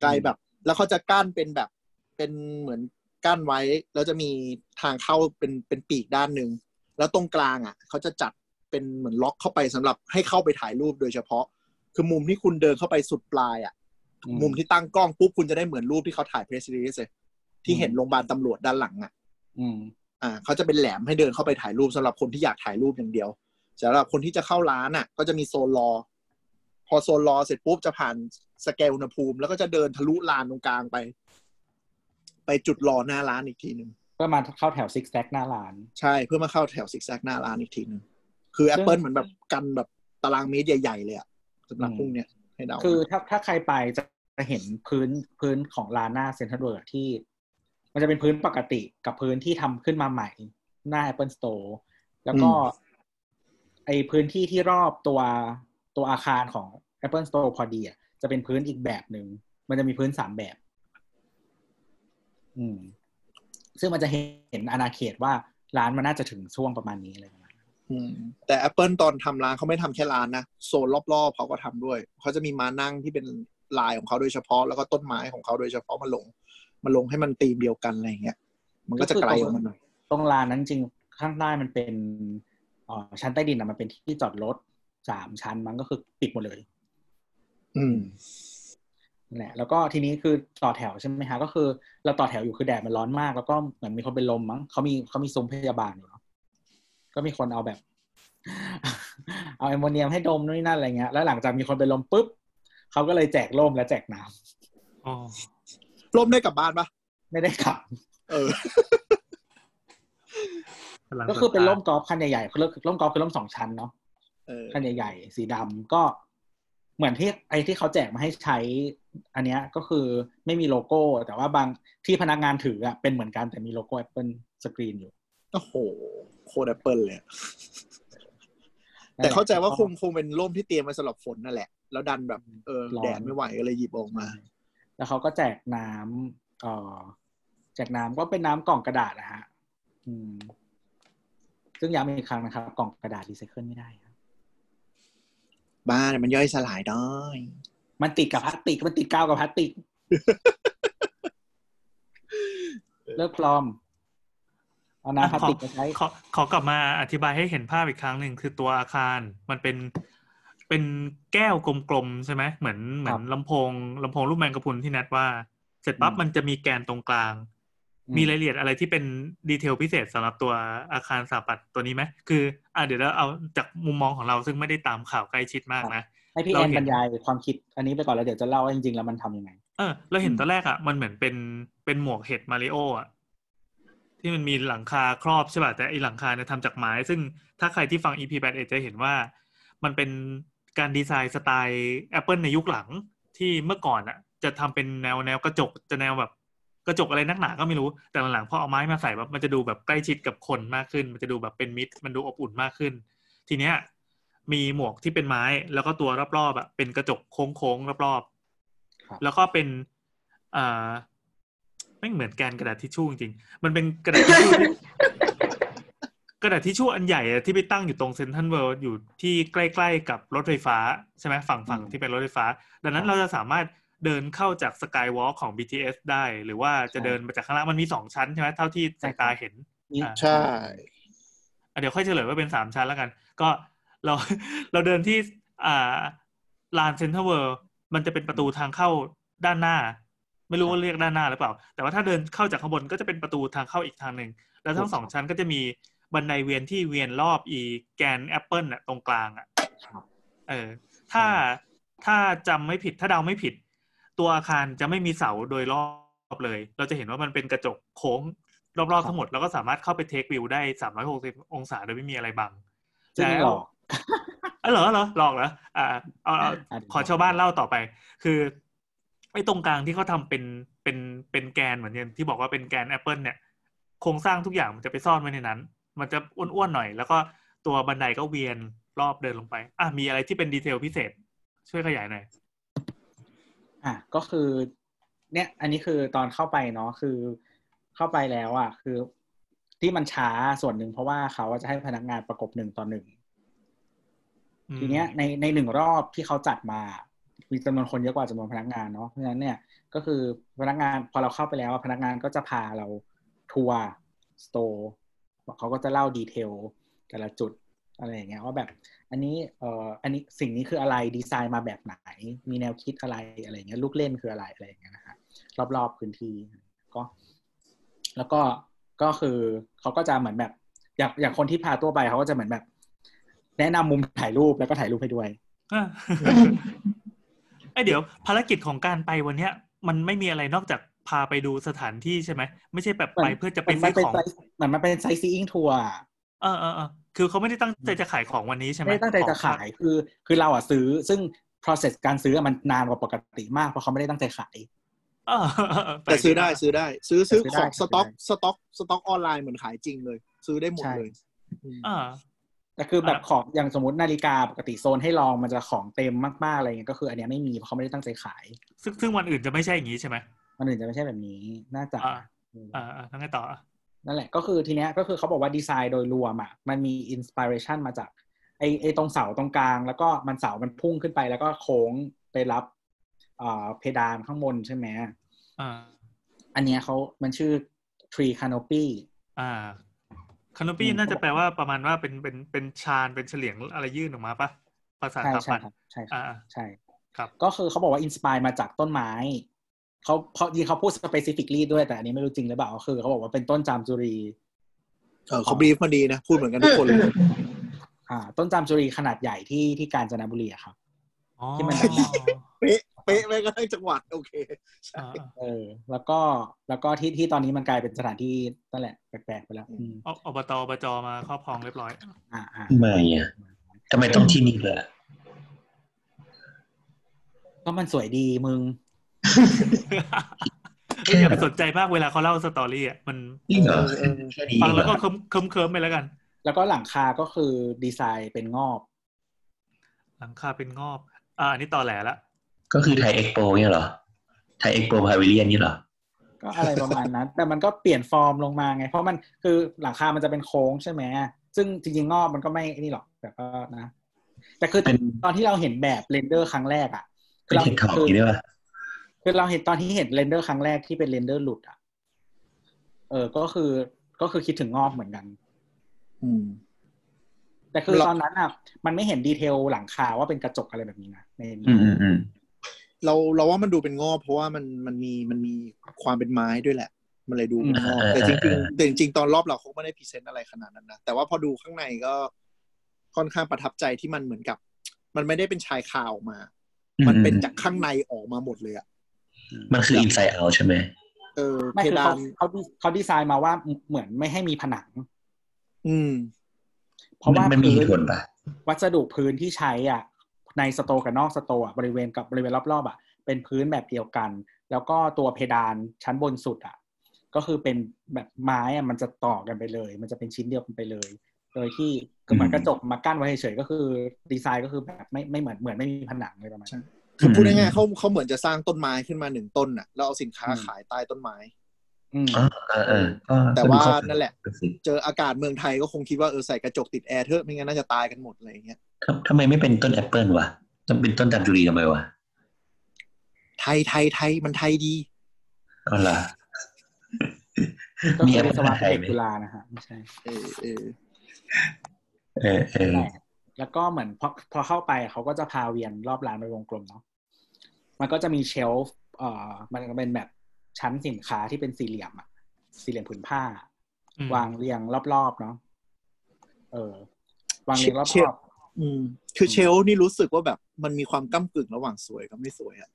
ไกลแบบ แล้วเขาจะกั้นเป็นแบบเป็นเหมือนกั้นไว้ แล้วจะมีทางเข้าเป็นเป็นปีกด้านหนึ่งแล้วตรงกลางอะเขาจะจัดเป็นเหมือนล็อกเข้าไปสำหรับให้เข้าไปถ่ายรูปโดยเฉพาะ คือมุมที่คุณเดินเข้าไปสุดปลายอะอืมมุมที่ตั้งกล้องปุ๊บคุณจะได้เหมือนรูปที่เขาถ่ายเพรสซีรีส์เลยที่อืมเห็นโรงพยาบาลตำรวจด้านหลังอะอืมอ่าเขาจะเป็นแหลมให้เดินเข้าไปถ่ายรูปสำหรับคนที่อยากถ่ายรูปอย่างเดียวสำหรับคนที่จะเข้าร้านอะ ก็จะมีโซนรอ พอโซนรอเสร็จปุ๊บจะผ่านสเกลอุณหภูมิ แล้วก็จะเดินทะลุลานตรงกลางไป ไปจุดรอหน้าร้านอีกทีหนึ่งเพื่อมาเข้าแถวซิกแซกหน้าร้าน ใช่เพื่อมาเข้าแถวซิกแซกหน้าร้านอีกทีหนึ่งคือ Apple เหมือนแบบกันแบบตารางเมตรใหญ่ ๆ เลยอะสำหรับอืมพรุ่งเนี้ยให้เดาคือถ้าถ้าใครไปจะจะเห็นพื้นพื้นของลานหน้าเซ็นทรัลเวิลด์ที่ มันจะเป็นพื้นปกติกับพื้นที่ทำขึ้นมาใหม่ หน้า Apple Store แล้วก็ ไอพื้นที่ที่รอบตัว ตัวอาคารของ Apple Store พอดีอะจะเป็นพื้นอีกแบบหนึ่งมันจะมีพื้นสามแบบ อืม ซึ่งมันจะเห็นอาณาเขตว่าร้านมันน่าจะถึงช่วงประมาณนี้อะไรประมาณนั้นอืมแต่ Apple ตอนทำร้านเขาไม่ทำแค่ร้านนะโซนรอบๆเขาก็ทำด้วยเขาจะมีมานั่งที่เป็นลายของเขาโดยเฉพาะแล้วก็ต้นไม้ของเขาโดยเฉพาะมาลงมาลงให้มันตีมเดียวกันอะไรอย่างเงี้ย มันก็จะไกลออกมาหน่อยตรงลานนั้นจริงข้างใต้มันเป็นเอ่อชั้นใต้ดินอะมันเป็นที่จอดรถ สามชั้นมันก็คือปิดหมดเลย อืมนั่นแหละแล้วก็ทีนี้คือต่อแถวใช่ไหมฮะก็คือ เราต่อแถวอยู่คือแดดมันร้อนมาก แล้วก็เหมือนมีคนเป็นลมมั้งเขามีเขามีซุ้มพยาบาลอยู่เนอะก็มีคนเอาแบบ เอาแอมโมเนียมให้ดมนู่นนนั่นอะไรเงี้ยแล้วหลังจากมีคนเป็นลมปุ๊บเขาก็เลยแจกร่มและแจกน้ำอ๋อร่มได้กลับบ้านปะไม่ได้ขับ เออพลังก็คือเป็นส่วนร่มกอล์ฟคันใหญ่ๆคือร่มกอล์ฟคือร่มสองชั้นเนาะเออ คันใหญ่ๆสีดำก็เหมือนที่ไอ้ที่เขาแจกมาให้ใช้ อันเนี้ยก็คือไม่มีโลโก้ แต่ว่าบางที่พนักงานถืออะเป็นเหมือนกันแต่มีโลโก้ Apple สกรีนอยู่โอ้โหโคตรแอปเปิลเลยอะแต่เข้าใจว่าคงคงเป็นร่มที่เตรียมไว้สำหรับฝนนั่นแหละ แล้วดันแบบเออร้อนแดดไม่ไหวก็เลยหยิบออกมา แล้วเขาก็แจกน้ำเอ่อแจกน้ำก็เป็นน้ำกล่องกระดาษนะฮะอืมซึ่งย้ำอีกครั้งนะครับ กล่องกระดาษรีไซเคิลไม่ได้ครั บบ้านมันย่อยสลายได้มันติดกับพลาสติกมันติดกาวกับพลาสติกเลิกปลอมเอาน้ำพลาสติกมาใช้ขอขอกลับมาอธิบายให้เห็นภาพอีกครั้งหนึ่งคือตัวอาคารมันเป็นเป็นแก้วกลมๆใช่ไหมเหมือนเหมือนลำโพงลำโพงรูปแมงกะพรุนที่นัดว่า เสร็จปั๊บมันจะมีแกนตรงกลาง มีรายละเอียดอะไรที่เป็นดีเทลพิเศษสำหรับตัวอาคารสถาปัตย์ตัวนี้ไหมคืออ่าเดี๋ยวเราเอาจากมุมมองของเราซึ่งไม่ได้ตามข่าวใกล้ชิดมากนะให้พี่เราแอนเห็นบรรยายความคิดอันนี้ไปก่อนแล้วเดี๋ยวจะเล่าว่าจริงๆแล้วมันทำยังไง เออเราเห็นอืมตอนแรกอะมันเหมือนเป็นเป็นหมวกเห็ดมาริโออะที่มันมีหลังคาครอบใช่ป่ะแต่ไอหลังคาเนี่ยทำจากไม้ ซึ่งถ้าใครที่ฟัง EP 8 1จะเห็นว่า มันเป็นการดีไซน์สไตล์ Apple ในยุคหลังที่เมื่อก่อนอะจะทำเป็นแนวแนวกระจกจะแนวแบบกก ระจกอะไรนักหนาก็ไม่รู้แต่หลังๆพอเอาไม้มาใส่แบบมันจะดูแบบใกล้ชิดกับคนมากขึ้น มันจะดูแบบเป็นมิตร มันดูอบอุ่นมากขึ้น ทีเนี้ยมีหมวกที่เป็นไม้แล้วก็ตัวรอบๆอะเป็นกระจกโค้งๆรอบครับๆแล้วก็เป็นอ่าไม่เหมือนแกนกระดาษทิชชู่จริงๆมันเป็นกระดาษทิชชู่ที่กระดาษทิชชู่อันใหญ่อะที่ไปตั้งอยู่ตรงเซ็นทรัลเวิลด์อยู่ที่ใกล้ ๆ กับรถไฟฟ้า ใช่ไหมฝั่งฝั่งอืมที่เป็นรถไฟฟ้า ดังนั้นเราจะสามารถ เดินเข้าจากสกายวอล์กของ BTS ได้ หรือว่าจะใช่เดินมาจากข้างล่างมันมีสองชั้นใช่ไหมเท่าที่ใช่สายครับตาเห็นนี่อ่าใช่อะเดี๋ยวค่อยเฉลยว่าเป็นสามชั้นแล้วกัน ก็เราเราเดินที่อ่าลานเซ็นทรัลเวิลด์มันจะเป็นประตูทางเข้าด้านหน้า ไม่รู้ว่าเรียกด้านหน้าหรือเปล่า แต่ว่าถ้าเดินเข้าจากข้างบนก็จะเป็นประตูทางเข้าอีกทางหนึ่งแล้วทั้งสองชั้นก็จะมีบันไดเวียนที่เวียนรอบอีแกนแอปเปิลน่ะตรงกลางอะครับเออถ้าถ้าจำไม่ผิดถ้าเดาไม่ผิด ตัวอาคารจะไม่มีเสาโดยรอบเลย เราจะเห็นว่ามันเป็นกระจกโค้งรอบๆทั้งหมด แล้วก็สามารถเข้าไปเทควิวได้สามร้อยหกสิบองศาโดยไม่มีอะไรบังซึ่งแล้วหลอกเออเหรอเหรอหลอกเหรออ่าเอาเอาอะขอชาวบ้านเล่าต่อไป คือไอ้ตรงกลางที่เขาทำเป็นเป็นเป็นแกนเหมือนที่บอกว่าเป็นแกนแอปเปิลเนี่ยโครงสร้างทุกอย่างมันจะไปซ่อนไว้ในนั้น มันจะอ้วนๆหน่อย แล้วก็ตัวบันไดก็เวียนรอบเดินลงไป อะมีอะไรที่เป็น detail พิเศษ ช่วยขยายหน่อย อะก็คือ เนี่ย อันนี้คือตอนเข้าไปเนาะคือเข้าไปแล้วอะคือที่มันช้าส่วนหนึ่งเพราะว่าเขาจะให้พนักงานประกบหนึ่งต่อหนึ่งอืมทีเนี้ยในในหนึ่งรอบที่เขาจัดมา มีจำนวนคนเยอะกว่าจำนวนพนักงานเนาะเพราะฉะนั้นเนี่ยก็คือพนักงานพอเราเข้าไปแล้วอะพนักงานก็จะพาเราทัวร์ store เขาก็จะเล่า detail แต่ละจุดอะไรอย่างเงี้ยว่าแบบ อันนี้เอ่ออันนี้สิ่งนี้คืออะไรดีไซน์มาแบบไหน มีแนวคิดอะไรอะไรอย่างเงี้ยลูกเล่นคืออะไรอะไรอย่างเงี้ยนะฮะรอบๆพื้นที่ก็แล้วก็ก็คือเขาก็จะเหมือนแบบ อย่างอย่างคนที่พาทัวร์ไปเขาก็จะเหมือนแบบ แนะนำมุมถ่ายรูปแล้วก็ถ่ายรูปให้ด้วยอะไอยเดี๋ยวภารกิจของการไปวันเนี้ย มันไม่มีอะไรนอกจากพาไปดูสถานที่ใช่ไหมไม่ใช่แบบไปเพื่อจะไปมัซื้อเป็นของไซส์เหมือนมันเป็น sightseeing tourเออเออเออ คือเขาไม่ได้ตั้งใจจะขายของวันนี้ใช่ไหมไม่ได้ตั้งใจจะขายคือ คือเราอะซื้อ ซึ่ง process การซื้ออะมันนานกว่าปกติมากเพราะเขาไม่ได้ตั้งใจขายเออเออเออแต่ซื้อได้ซื้อได้ ซื้อซื้อซื้อของได้ สต็อกซื้อได้สต็อกสต็อกออนไลน์น์เหมือนขายจริงเลย ซื้อได้หมดใช่เลยอืมอ่าแต่คือแบบอะของอย่างสมมตินาฬิกาปกติโซนให้ลองมันจะของเต็มมากๆอะไรเงี้ยก็คือ อันเนี้ยไม่มีเพราะเขาไม่ได้ตั้งใจขาย ซึ่งซึ่งวันอื่นจะไม่ใช่อย่างนี้ใช่ไหมมันอื่นจะไม่ใช่แบบนี้น่าจะอ่าอืมอ่าอ่าทั้งไงต่ออะ นั่นแหละก็คือทีเนี้ยก็คือเขาบอกว่าดีไซน์โดยรวมอะมันมีอินสปิเรชันมาจากไอไอตรงเสาตรงกลาง แล้วก็มันเสามันพุ่งขึ้นไปแล้วก็โค้งไปรับอ่าเพดานข้างบนใช่ไหมอ่า อันเนี้ยเขามันชื่อ tree canopy อ่า canopy อืมน่าจะแปลว่าประมาณว่าเป็นเป็นเป็นชานเป็นเฉลียงอะไรยื่นออกมาปะภาษาใช่สถาใช่ปัตย์ครับใช่ครับอ่าใช่ครับ ก็คือเขาบอกว่า inspire มาจากต้นไม้ เขาเขาจริงเขาพูด specifically ด้วยแต่อันนี้ไม่รู้จริงหรือเปล่าคือเขาบอกว่าเป็นต้นจามจุรี เออเขา brief มาดีนะ พูดเหมือนกันทุกคนเลย อ่า ต้นจามจุรีขนาดใหญ่ที่ที่กาญจนบุรีอะครับอ๋อที่มันเป๊ะเป๊ะไปก็ทั้งจังหวัดโอเคใช่อ่าอ่าเออ แล้วก็แล้วก็ที่ที่ตอนนี้มันกลายเป็นสถานที่นั่นแหละแปลกๆไปแล้วอืมเอาอบตอบจมาครอบครองเรียบร้อย อ่าอ่าทำไมอะทำไมต้องที่นี่เลยอะก็มันสวยดีมึงเฮ้ย อย่าไปสนใจมากเวลาเขาเล่าสตอรี่อะมันจริงเหรอเออแค่นี้ฟังเหรแล้วก็อเคิมเคิมเคิมไปแล้วกัน แล้วก็หลังคาก็คือดีไซน์เป็นงอบ หลังคาเป็นงอบ อ่าอันนี้ตอแหลละ ก็คือไทยเอ็กโปเนี่ยเหรอ ไทย Expo pavilion นี่เหรอ ก็อะไรประมาณนั้น แต่มันก็เปลี่ยนฟอร์มลงมาไง เพราะมันคือหลังคามันจะเป็นโค้งใช่ไหมซึ่งจริงๆงอบมันก็ไม่นี่หรอกแต่ก็นะ แต่คือเป็นตอนที่เราเห็นแบบ render ครั้งแรกอะเป็นเห็ดถอ คือเราเห็นตอนที่เห็น render ครั้งแรกที่เป็น render หลุดอะ เออ ก็คือ ก็คือคิดถึงงอบเหมือนกัน อืม แต่คือเราตอนนั้นอะ มันไม่เห็นดีเทลหลังคาว่าเป็นกระจกอะไรแบบนี้นะในนี้อืมอืมอืมเราเราว่ามันดูเป็นงอบเพราะว่ามันมันมีมันมีความเป็นไม้ด้วยแหละ มันเลยดูเป็นงอบแต่จริงๆแต่จริงๆตอนรอบเราเขาไม่ได้พรีเซนต์อะไรขนาดนั้นนะแต่ว่าพอดูข้างในก็ค่อนข้างประทับใจที่มันเหมือนกับ มันไม่ได้เป็นชายคาออกมา มันเป็นจากข้างในออกมาหมดเลยอะ มันคืออินไซ e ์เอาใช่ไหมเออไม่เพคือดาเขานเขาเขาดีไซน์มาว่าเหมือนไม่ให้มีผนัง อืม เพราะว่ามันมีพื้เหนตุผลปะวัสดุพื้นที่ใช้อะ ในสโตร์กับนอกสโตร์อะบริเวณกับบริเวณรอบๆอะเป็นพื้นแบบเดียวกัน แล้วก็ตัวเพดานชั้นบนสุดอะ ก็คือเป็นแบบไม้อะมันจะต่อกันไปเลย มันจะเป็นชิ้นเดียวกันไปเลย โดยที่คือเหมือนกระจกมากั้นไว้เฉยๆก็คือ ดีไซน์ก็คือแบบไม่ไม่เหมือนเหมือนไม่มีผนังเลยประมาณนั้น คือพูดง่ายๆเขาเขาเหมือนจะสร้างต้นไม้ขึ้นมาหนึ่งต้นน่ะแล้วเอาสินค้าอืมขายใต้ต้นไม้อืมอ๋อเออเออก็แต่ว่าก็ดูเข้นั่นแหละสิเจออากาศเมืองไทยก็คงคิดว่าเออใส่กระจกติดแอร์เถอะไม่งั้นน่าจะตายกันหมดอะไรอย่างเงี้ยทำทำไมไม่เป็นต้นแอปเปิลวะต้องเป็นต้นจามจุรีทำไมวะไทยไทยไทยมันไทยดีก็ล่ะก็มีคืออะไรวิศวะไทยเอกไหมจุฬานะฮะไม่ใช่ เออเออเออเออแหละแล้วก็เหมือนพอพอเข้าไปเขาก็จะพาเวียนรอบร้านเป็นวงกลมเนาะ มันก็จะมีเชลฟ์เอ่อมันก็เป็นแบบชั้นสินค้าที่เป็นสี่เหลี่ยมอะสี่เหลี่ยมผืนผ้าอืมวางเรียงรอบๆเนาะเออ วางเรียงรเชี่ยอบอืม คือเชลฟ์นี่รู้สึกว่าแบบ มันมีความก้ากึ่งระหว่างสวยกับไม่สวยอะ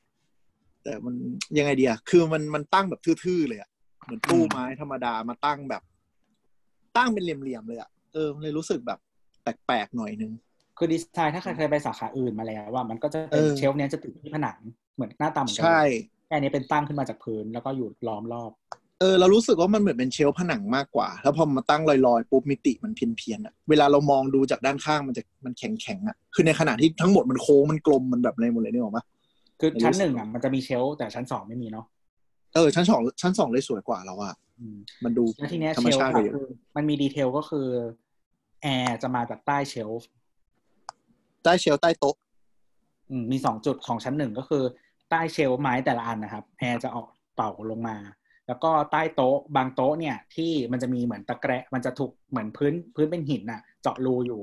แต่มันยังไงดีอะคือมันมันตั้งแบบทื่อๆเลยอะเหมือนตู้ไม้ธรรมดามาตั้งแบบ ตั้งเป็นเหลี่ยมๆเลยอะเออมันเลยรู้สึกแบบแปลกๆหน่อยนึงๆคือดีไซน์ถ้าใครเคยไปสาขาอื่นมาแล้วว่ามันก็จะเป็นเออเชลฟ์เนี้ยจะติดที่ผนัง เหมือนหน้าตาเหมือนกัใช่แค่นี้เป็นตั้งขึ้นมาจากพื้นแล้วก็อยู่ล้อมรอบเออเรารู้สึกว่ามันเหมือนเป็นเชลฟ์ผนังมากกว่า แล้วพอมาตั้งลอยๆปุ๊บมิติมันเพี้ยนๆอะเวลาเรามองดูจากด้านข้างมันจะมันแข็งๆอะคือในขณะที่ทั้งหมดมันโค้งมันกลมมันแบบอะไรหมดเลยนี่หรอกปะคือชั้นรู้สึกหนึ่งอะมันจะมีเชลฟ์แต่ชั้นสองไม่มีเนาะเออชั้นสองชั้นสองเลยสวยกว่าเราอะอืมมันดูแล้วทีเนี้ยธรรมชาติ shelf ไปอะเยอะคือมันมี detail ก็คือแอร์จะมาจากใต้ shelf ใต้ shelf ใต้โต๊ะอืมมีสองจุดของชั้นหนึ่งก็คือ ใต้ shelf ไม้แต่ละอันนะครับแอร์จะออกเป่าลงมา แล้วก็ใต้โต๊ะบางโต๊ะเนี่ยที่มันจะมีเหมือนตะแกรงมันจะถูกเหมือนพื้นพื้นเป็นหินน่ะ เจาะรูอยู่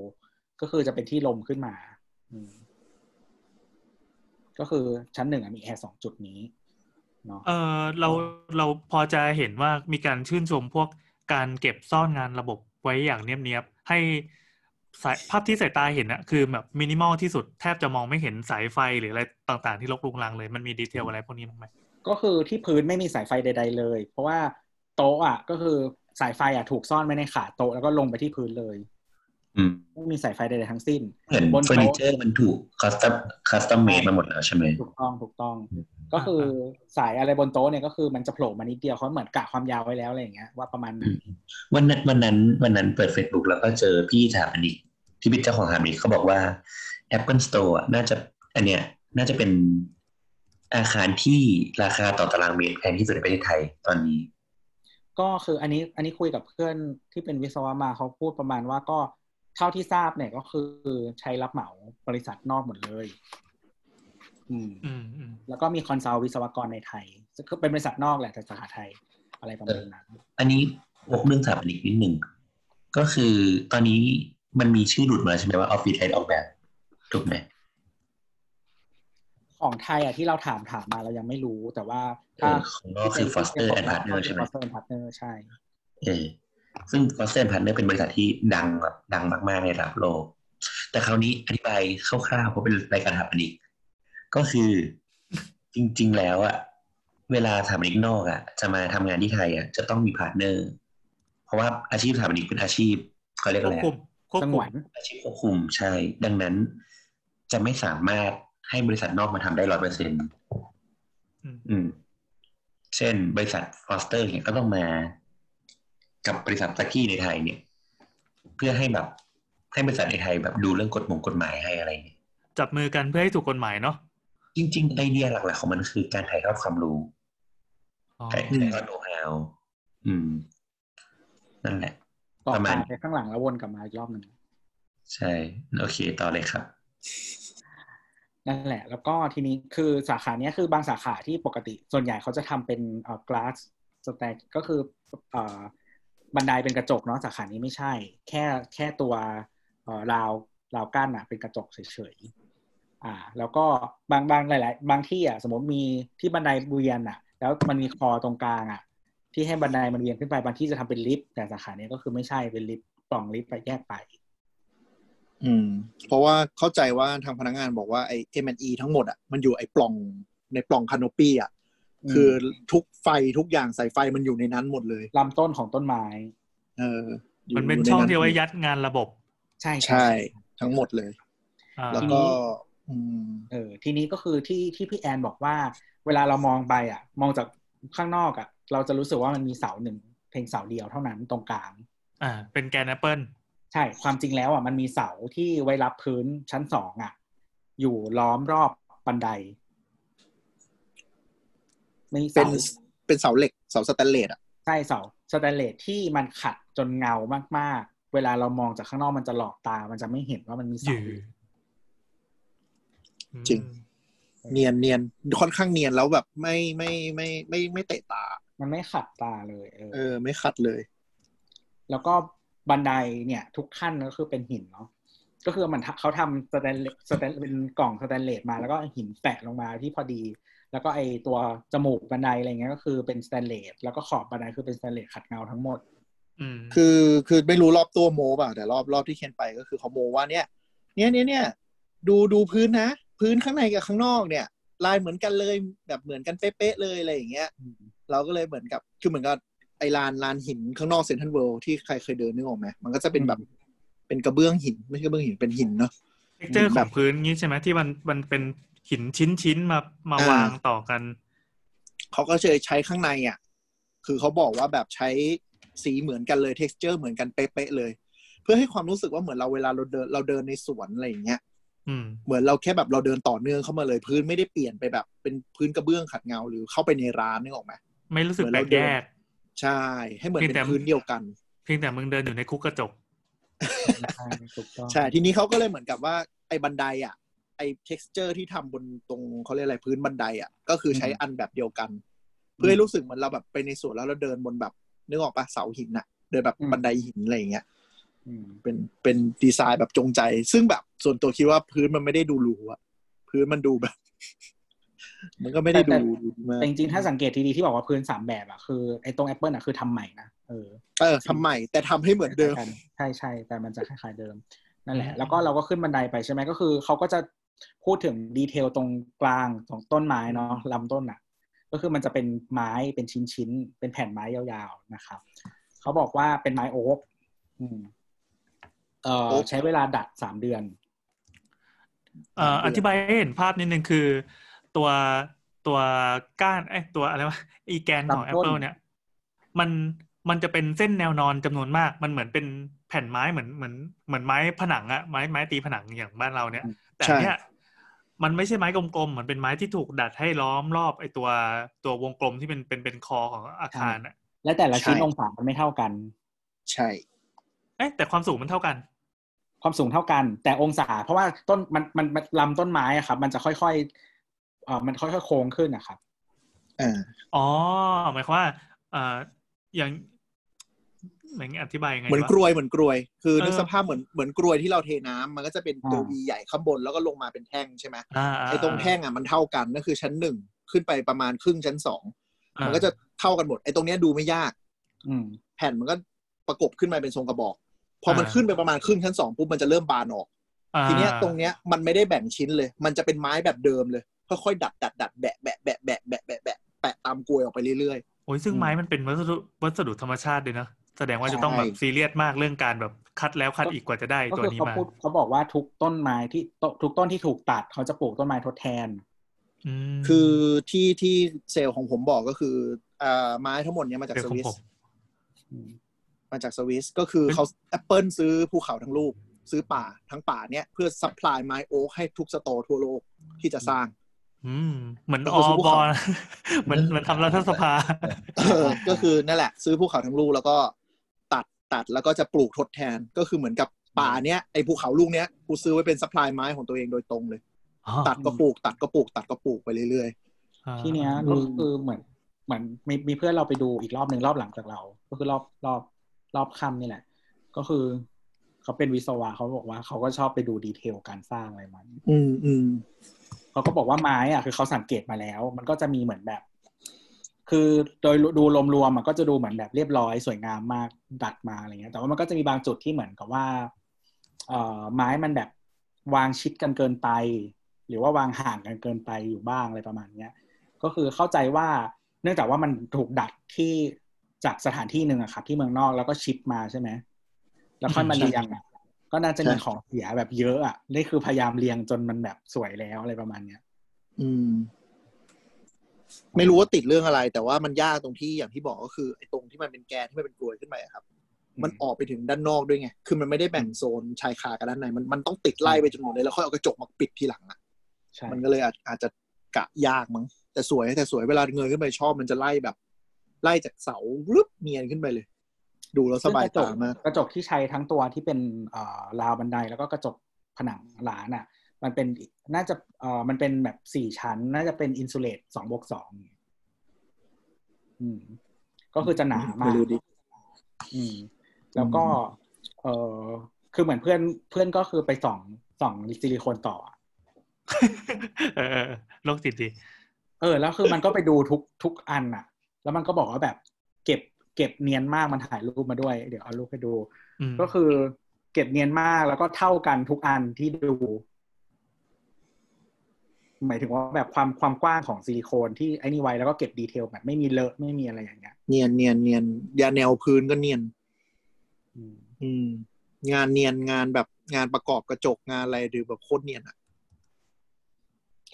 ก็คือจะเป็นที่ลมขึ้นมาอืมก็คือชั้นหนึ่งอะมีแอร์สองจุดนี้เนาะเออเราเราพอจะเห็นว่ามีการชื่นชมพวกการเก็บซ่อนงานระบบไว้อย่างเนียบๆให้ สายภาพที่สายตาเห็นอะคือแบบมินิมอลที่สุดแทบจะมองไม่เห็นสายไฟหรืออะไรต่างๆ ที่รกรุงรังเลยมันมี detail อะไรพวกนี้บ้างไหมก็คือที่พื้นไม่มีสายไฟใด ๆ เลย เพราะว่าโต๊ะอะก็คือสายไฟอะถูกซ่อนไว้ในขาโต๊ะแล้วก็ลงไปที่พื้นเลย ไม่มีสายไฟใดๆทั้งสิ้นเหมือนบนเฟอร์นิเจอร์โต๊ะมันถูก custom custom-made มาหมดแล้วใช่ไหมถูกต้องถูกต้อง ก็คือสายอะไรบนโต๊ะเนี่ยก็คือมันจะโผล่มานิดเดียวเขาเหมือนกะความยาวไว้แล้วอะไรอย่างเงี้ยว่าประมาณไหนวันนั้นวันนั้นวันนั้นเปิด Facebook แล้วก็เจอพี่สถาปนิกที่เป็นเจ้าของสถาปนิกเขาบอกว่า Apple Store อะน่าจะอันเนี้ยน่าจะเป็นอาคารที่ราคาต่อตารางเมตรแพงที่สุดในประเทศไทยตอนนี้ ก็คืออันนี้อันนี้คุยกับเพื่อนที่เป็นวิศวะมาเขาพูดประมาณว่าก็ เท่าที่ทราบเนี่ยก็คือใช้รับเหมาบริษัทนอกหมดเลยอืมอืมอืมแล้วก็มีคอนซัลท์วิศวกรในไทยก็เป็นบริษัทนอกแหละแต่สาขาไทยอะไรประมาณนั้น อันนี้วกเรื่องสถาปนิกนิดหนึ่งก็คือตอนนี้มันมีชื่อหลุดมาใช่ไหมว่าออฟฟิศไทยออกแบบถูกไหมของไทยอะที่เราถามถามมาเรายังไม่รู้แต่ว่าเอถ้าอของนอกคือ Foster and Partner ใช่ไหม Foster and Partner ใช่ เออ ซึ่ง Foster and Partner เป็นบริษัทที่ดังแบบดังมากๆในระดับโลก แต่คราวนี้อธิบายคร่าวๆเพราะเป็นรายการสถาปนิกก็คือจริง ๆ แล้วอะเวลาสถาปนิกนอกอะจะมาทำงานที่ไทยอะจะต้องมี partner เพราะว่าอาชีพสถาปนิกเป็นอาชีพเขาเรียกอะไรอะควบคุมวน ควบคุม อาชีพควบคุมใช่ ดังนั้น จะไม่สามารถให้บริษัทนอกมาทำได้ร้อยเปอร์เซ็นต์อืมอืมเช่นบริษัท Foster เนี่ยก็ต้องมา กับบริษัทตะกี้ในไทยเนี่ย เพื่อให้แบบให้บริษัทในไทยแบบดูเรื่องกฎหมงกฎหมายให้อะไรเนี่ยจับมือกันเพื่อให้ถูกกฎหมายเนาะจริง ๆ ไอเดียหลักๆของมันคือการถ่ายทอดความรู้อ๋อถ่ายถ่ายทอดโน้ตฮาวอืม นั่นแหละต่อประมาตาณไปข้างหลังแล้ววนกลับมาอีกรอบหนึ่งใช่ โอเค ต่อเลยครับนั่นแหละ แล้วก็ทีนี้คือสาขาเนี้ยคือบางสาขาที่ปกติ ส่วนใหญ่เขาจะทำเป็นเอ่อ glass stack ก็คือเอ่อ บันไดเป็นกระจกเนาะสาขานี้ไม่ใช่ แค่แค่ตัวราวราวกั้นอะเป็นกระจกเฉยๆอ่า แล้วก็บางบางหลาย ๆ บางที่อะสมมติมีที่บันไดเวียนอะ แล้วมันมีคอตรงกลางอะ ที่ให้บันไดมันเวียนขึ้นไปบางที่จะทำเป็นลิฟต์แต่สาขาเนี้ยก็คือไม่ใช่เป็นลิฟต์ปล่องลิฟต์ไปแยกไป อืม เพราะว่าเข้าใจว่าทางพนักงานบอกว่าไอ้ M&E ทั้งหมดอะมันอยู่ไอ้ปล่องในปล่องคานปี้อะ คือทุกไฟทุกอย่างสายไฟมันอยู่ในนั้นหมดเลยลำต้นของต้นไม้ เอออยู่มันเป็นยู่ใช่องที่เอาไว้ยัดงานระบบ ใช่ใช่ ทั้งหมดเลยอ่าแล้วก็อืมเออ ทีนี้ก็คือที่ที่พี่แอนบอกว่า เวลาเรามองไปอะ มองจากข้างนอกอะ เราจะรู้สึกว่ามันมีเสาหนึ่งเพียงเสาเดียวเท่านั้นตรงกลาง อ่า เป็นแกนแอปเปิลใช่ ความจริงแล้วอะมันมีเสาที่ไว้รับพื้นชั้นสองอะ อยู่ล้อมรอบบันได มีเสาเป็นเป็นเสาเหล็กเสาสแตนเลสอะใช่เสาสแตนเลสที่มันขัดจนเงามาก ๆ เวลาเรามองจากข้างนอกมันจะหลอกตา มันจะไม่เห็นว่ามันมีเสายือยู่จริง เนียนเนียนค่อนข้างเนียนแล้วแบบไม่ไม่ไม่ไม่ไม่ไม่เตะตา มันไม่ขัดตาเลยเออเออ ไม่ขัดเลย แล้วก็บันไดเนี่ย ทุกขั้นก็คือเป็นหินเนาะก็คือมันทำเขาทำสแตนเลสสแตนเป็นกล่องสแตนเลสมาแล้วก็หินแปะลงมาที่พอดี แล้วก็ไอตัวจมูกบันไดอะไรเงี้ยก็คือเป็นสแตนเลสแล้วก็ขอบบันไดคือเป็นสแตนเลสขัดเงาทั้งหมดอืมคือคือไม่รู้รอบตัวโม้ป่ะแต่รอบรอบที่เคนไปก็คือเขาโม้ว่าเนี่ยเนี่ยเนี่ยเนี่ยดูดูพื้นนะ พื้นข้างในกับข้างนอกเนี่ย ลายเหมือนกันเลยแบบเหมือนกันเป๊ะๆเลยอะไรอย่างเงี้ยเราก็เลยเหมือนกับคือเหมือนกับไอ้ลานลานหินข้างนอกเซ็นทรัลเวิลด์ที่ใครเคยเดินนึกออกไหมมันก็จะเป็นแบบเป็นกระเบื้องหิน ไม่ใช่กระเบื้องหินเป็นหินเนาะ texture ของพื้นแบบงี้ใช่ไหมที่มันมันเป็น หินชิ้นชิ้นๆมามาอ่าวางต่อกัน เขาก็จะใช้ข้างในอะ คือเขาบอกว่าแบบใช้สีเหมือนกันเลย t e x t อร์เหมือนกันเป๊ะๆเลย เพื่อให้ความรู้สึกว่าเหมือนเราเวลาเราเดินเราเดินในสวนอะไรอย่างเงี้ยอืมเหมือนเราแค่แบบเราเดินต่อเนื่องเข้ามาเลย พื้นไม่ได้เปลี่ยนไปแบบ เป็นพื้นกระเบื้องขัดเงาหรือเข้าไปในร้านนึกออกไหมไม่รู้สึกเหมือนแปลเรากเดิแยนกใช่ ให้เหมือนเพียงเป็นแต่พื้นเดียวกัน เพียงแต่มึงเดินอยู่ในคุกกระจกใช่ถูกต้องใช่ทีนี้เขาก็เลยเหมือนกับว่าไอ้บันไดอะไอ้ texture ที่ทำบนตรงเขาเรียกอะไรพื้นบันไดอะก็คือใช้อันแบบเดียวกัน เพื่อให้รู้สึกเหมือนเราแบบไปในสวนแล้วเราเดินบนแบบนึกออกปะเสาหินอะ เดินแบบบันไดหินอะไรอย่างเงี้ยอืมเป็นเป็นดีไซน์แบบจงใจ ซึ่งแบบส่วนตัวคิดว่าพื้นมันไม่ได้ดูหรูอะพื้นมันดูแบบ มันก็ไม่ได้ดูดูดีมากแต่จริงๆถ้าสังเกตทีดีที่บอกว่าพื้นสามแบบอะคือไอ้ตรงแอปเปิลอะคือทำใหม่นะเออเออทำใหม่ แต่ทำให้เหมือนเดิม ใช่ใช่แต่มันจะคล้ายๆเดิมนั่นแหละอืมแล้วก็เราก็ขึ้นบันไดไปใช่ไหมก็คือเขาก็จะ พูดถึง detail ตรงกลางของต้นไม้เนาะลำต้นอะ ก็คือมันจะเป็นไม้เป็นชิ้นๆเป็นแผ่นไม้ยาวๆนะครับเขาบอกว่าเป็นไม้โอ๊กอืมเอ่อโอ๊คใช้เวลาดัดสามเดือนเอ่อสามเดือนอธิบายให้เห็นภาพนิดนึงคือ ตัวตัวก้านไอ้ยตัวอะไรวะอีแกนของลำต้น Apple เนี่ย มันมันจะเป็นเส้นแนวนอนจำนวนมาก มันเหมือนเป็นแผ่นไม้เหมือนเหมือนเหมือนไม้ผนังอะไม้ไม้ตีผนังอย่างบ้านเราเนี่ย แต่ใช่เนี่ย มันไม่ใช่ไม้กลมๆมันเป็นไม้ที่ถูกดัดให้ล้อมรอบไอ้ตัวตัววงกลมที่เป็นเป็นเป็นคอของอาคารอะและแต่ละชิ้นใช่องศามันไม่เท่ากัน ใช่ เอ๊ะแต่ความสูงมันเท่ากัน ความสูงเท่ากัน แต่องศา เพราะว่าต้นมันมันมันลำต้นไม้อะครับ มันจะค่อยๆเอ่อมันค่อยๆโค้งขึ้นนะครับอ่าอ๋อหมายความว่าเอ่ออย่าง เหมือนอธิบายยังไงเหมือนวะกรวยเหมือนกรวย คือเออนึกสภาพเหมือนเหมือนกรวยที่เราเทน้ำมันก็จะเป็นตัวอ่าวีใหญ่ข้างบนแล้วก็ลงมาเป็นแท่งใช่ไหมอ่าาไอ้ตรงแท่งอะมันเท่ากันนั่นคือชั้นหนึ่งขึ้นไปประมาณครึ่งชั้นสองอ่ามันก็จะเท่ากันหมดไอ้ตรงเนี้ยดูไม่ยากอืมแผ่นมันก็ประกบขึ้นมาเป็นทรงกระบอก พอมันขึ้นไปประมาณครึ่งชั้นสองปุ๊บมันจะเริ่มบานออกอ่าทีเนี้ยตรงเนี้ยมันไม่ได้แบ่งชิ้นเลย มันจะเป็นไม้แบบเดิมเลยค่อยๆดัดดัดดัดแบะแบะแบะแบะแบะแบะแบะแปะตามกลวยออกไปเรื่อยโอ้ยซึ่งไม้มันเป็นวัสดุวัสดุธรรมชาติเลยนะ แสดงว่าจะต้องใช่แบบซีเรียสมากเรื่องการแบบคัดแล้วคัดอีกกว่าจะได้ก็ตัวคือนี้เขามาพูดเขาบอกว่าทุกต้นไม้ที่ตทุกต้นที่ถูกตัดเขาจะปลูกต้นไม้ทดแทนอืมๆคือที่ที่เซลล์ของผมบอกก็คืออ่าไม้ทั้งหมดเนี้ยมาจากสวิส เดี๋ยสวของผมมาจากสวิสก็คือเขาแอปเปิลซื้อภูเขาทั้งลูก ซื้อป่าทั้งป่าเนี้ยเพื่อ supply ไม้โอ๊กให้ทุก store ทั่วโลกที่จะสร้างอืมเหมือนก็อคืออบภูเขาอเหมือนเหมือนทำรัฐสภาเออก็คือนั่นแหละ ซื้อภูเขาทั้งลูกแล้วก็ ตัดตัดแล้วก็จะปลูกทดแทนก็คือเหมือนกับป่าเนี้ยไอ้ภูเขาลูกเนี้ยกูซื้อไว้เป็น supply ไม้ของตัวเองโดยตรงเลยอ๋อตัดก็ปลูก ตัดก็ปลูก ตัดก็ปลูกไปเรื่อยอ่าที่เนี้ยอืก็มคือเหมือนเหมือนมีมีเพื่อนเราไปดูอีกรอบหนึ่งรอบหลังจากเรา ก็คือรอบรอบรอบค่ำนี่แหละ ก็คือเขาเป็นวิศวะเขาบอกว่าเขาก็ชอบไปดูดีเทลการสร้างอะไรมันๆอืมอืมเขาก็บอกว่าไม้อะคือเขาสังเกตมาแล้ว มันก็จะมีเหมือนแบบ คือโดยดูรวมๆมันก็จะดูเหมือนแบบเรียบร้อยสวยงามมากดัดมาอะไรเงี้ยแต่ว่ามันก็จะมีบางจุดที่เหมือนกับว่าเอ่อไม้มันแบบวางชิดกันเกินไป หรือว่าวางห่างกันเกินไปอยู่บ้างอะไรประมาณเนี้ยก็คือเข้าใจว่าเนื่องจากว่ามันถูกดัดที่จากสถานที่หนึ่งอะครับที่เมืองนอกแล้วก็ชิปมาใช่ไหมแล้วค่อยมาเรียงอะก็น่าจะมีของเสียแบบเยอะอะนี่คือพยายามเรียงจนมันแบบสวยแล้วอะไรประมาณเนี้ย อืม ไม่รู้ว่าติดเรื่องอะไร แต่ว่ามันยากตรงที่อย่างที่บอกก็คือไอ้ตรงที่มันเป็นแกนที่มันเป็นกลวยขึ้นไปอะครับ มันออกไปถึงด้านนอกด้วยไงคือมันไม่ได้แบ่งโซนชายคากับด้านในมันมันต้องติดไล่ไปจนหมดเลยแล้วค่อยเอากระจกมาปิดทีหลังอะใช่มันก็เลยอาจอาจจะกะยากมั้งแต่สวยแต่สวยเวลาเงยขึ้นไปชอบมันจะไล่แบบ ไล่จากเสารึบเนียนขึ้นไปเลย ดูแล้วสบายตามากกระจกที่ใช้ทั้งตัวที่เป็นเอ่อราวบันไดแล้วก็กระจกผนังร้านอะ มันเป็นน่าจะเอ่อมันเป็นแบบสี่ชั้น น่าจะเป็นอินซูเลตสองบวกสองอืม ก็คือจะหนามาไม่กรู้ดิอืม แล้วก็ เออคือเหมือนเพื่อนเพื่อนก็คือไปส่องส่องซิลิโคนต่ออะเออเออโรคจิตดีเออ แล้วคือมันก็ไปดูทุกทุกอันอะ แล้วมันก็บอกว่าแบบ เก็บ เก็บเนียนมากมันถ่ายรูปมาด้วย เดี๋ยวเอารูปให้ดูอืมก็คือเก็บเนียนมากแล้วก็เท่ากันทุกอันที่ดู หมายถึงว่าแบบความความกว้างของซิลิโคนที่ไอ้นี่ไว้แล้วก็เก็บ detail แบบไม่มีเลอะไม่มีอะไรอย่างเงี้ย เนียนเนียนเนียนยาแนวพื้นก็เนียนอืมอืม งานเนียนงานแบบงานประกอบกระจกงานอะไรดูแบบโคตรเนียนอะ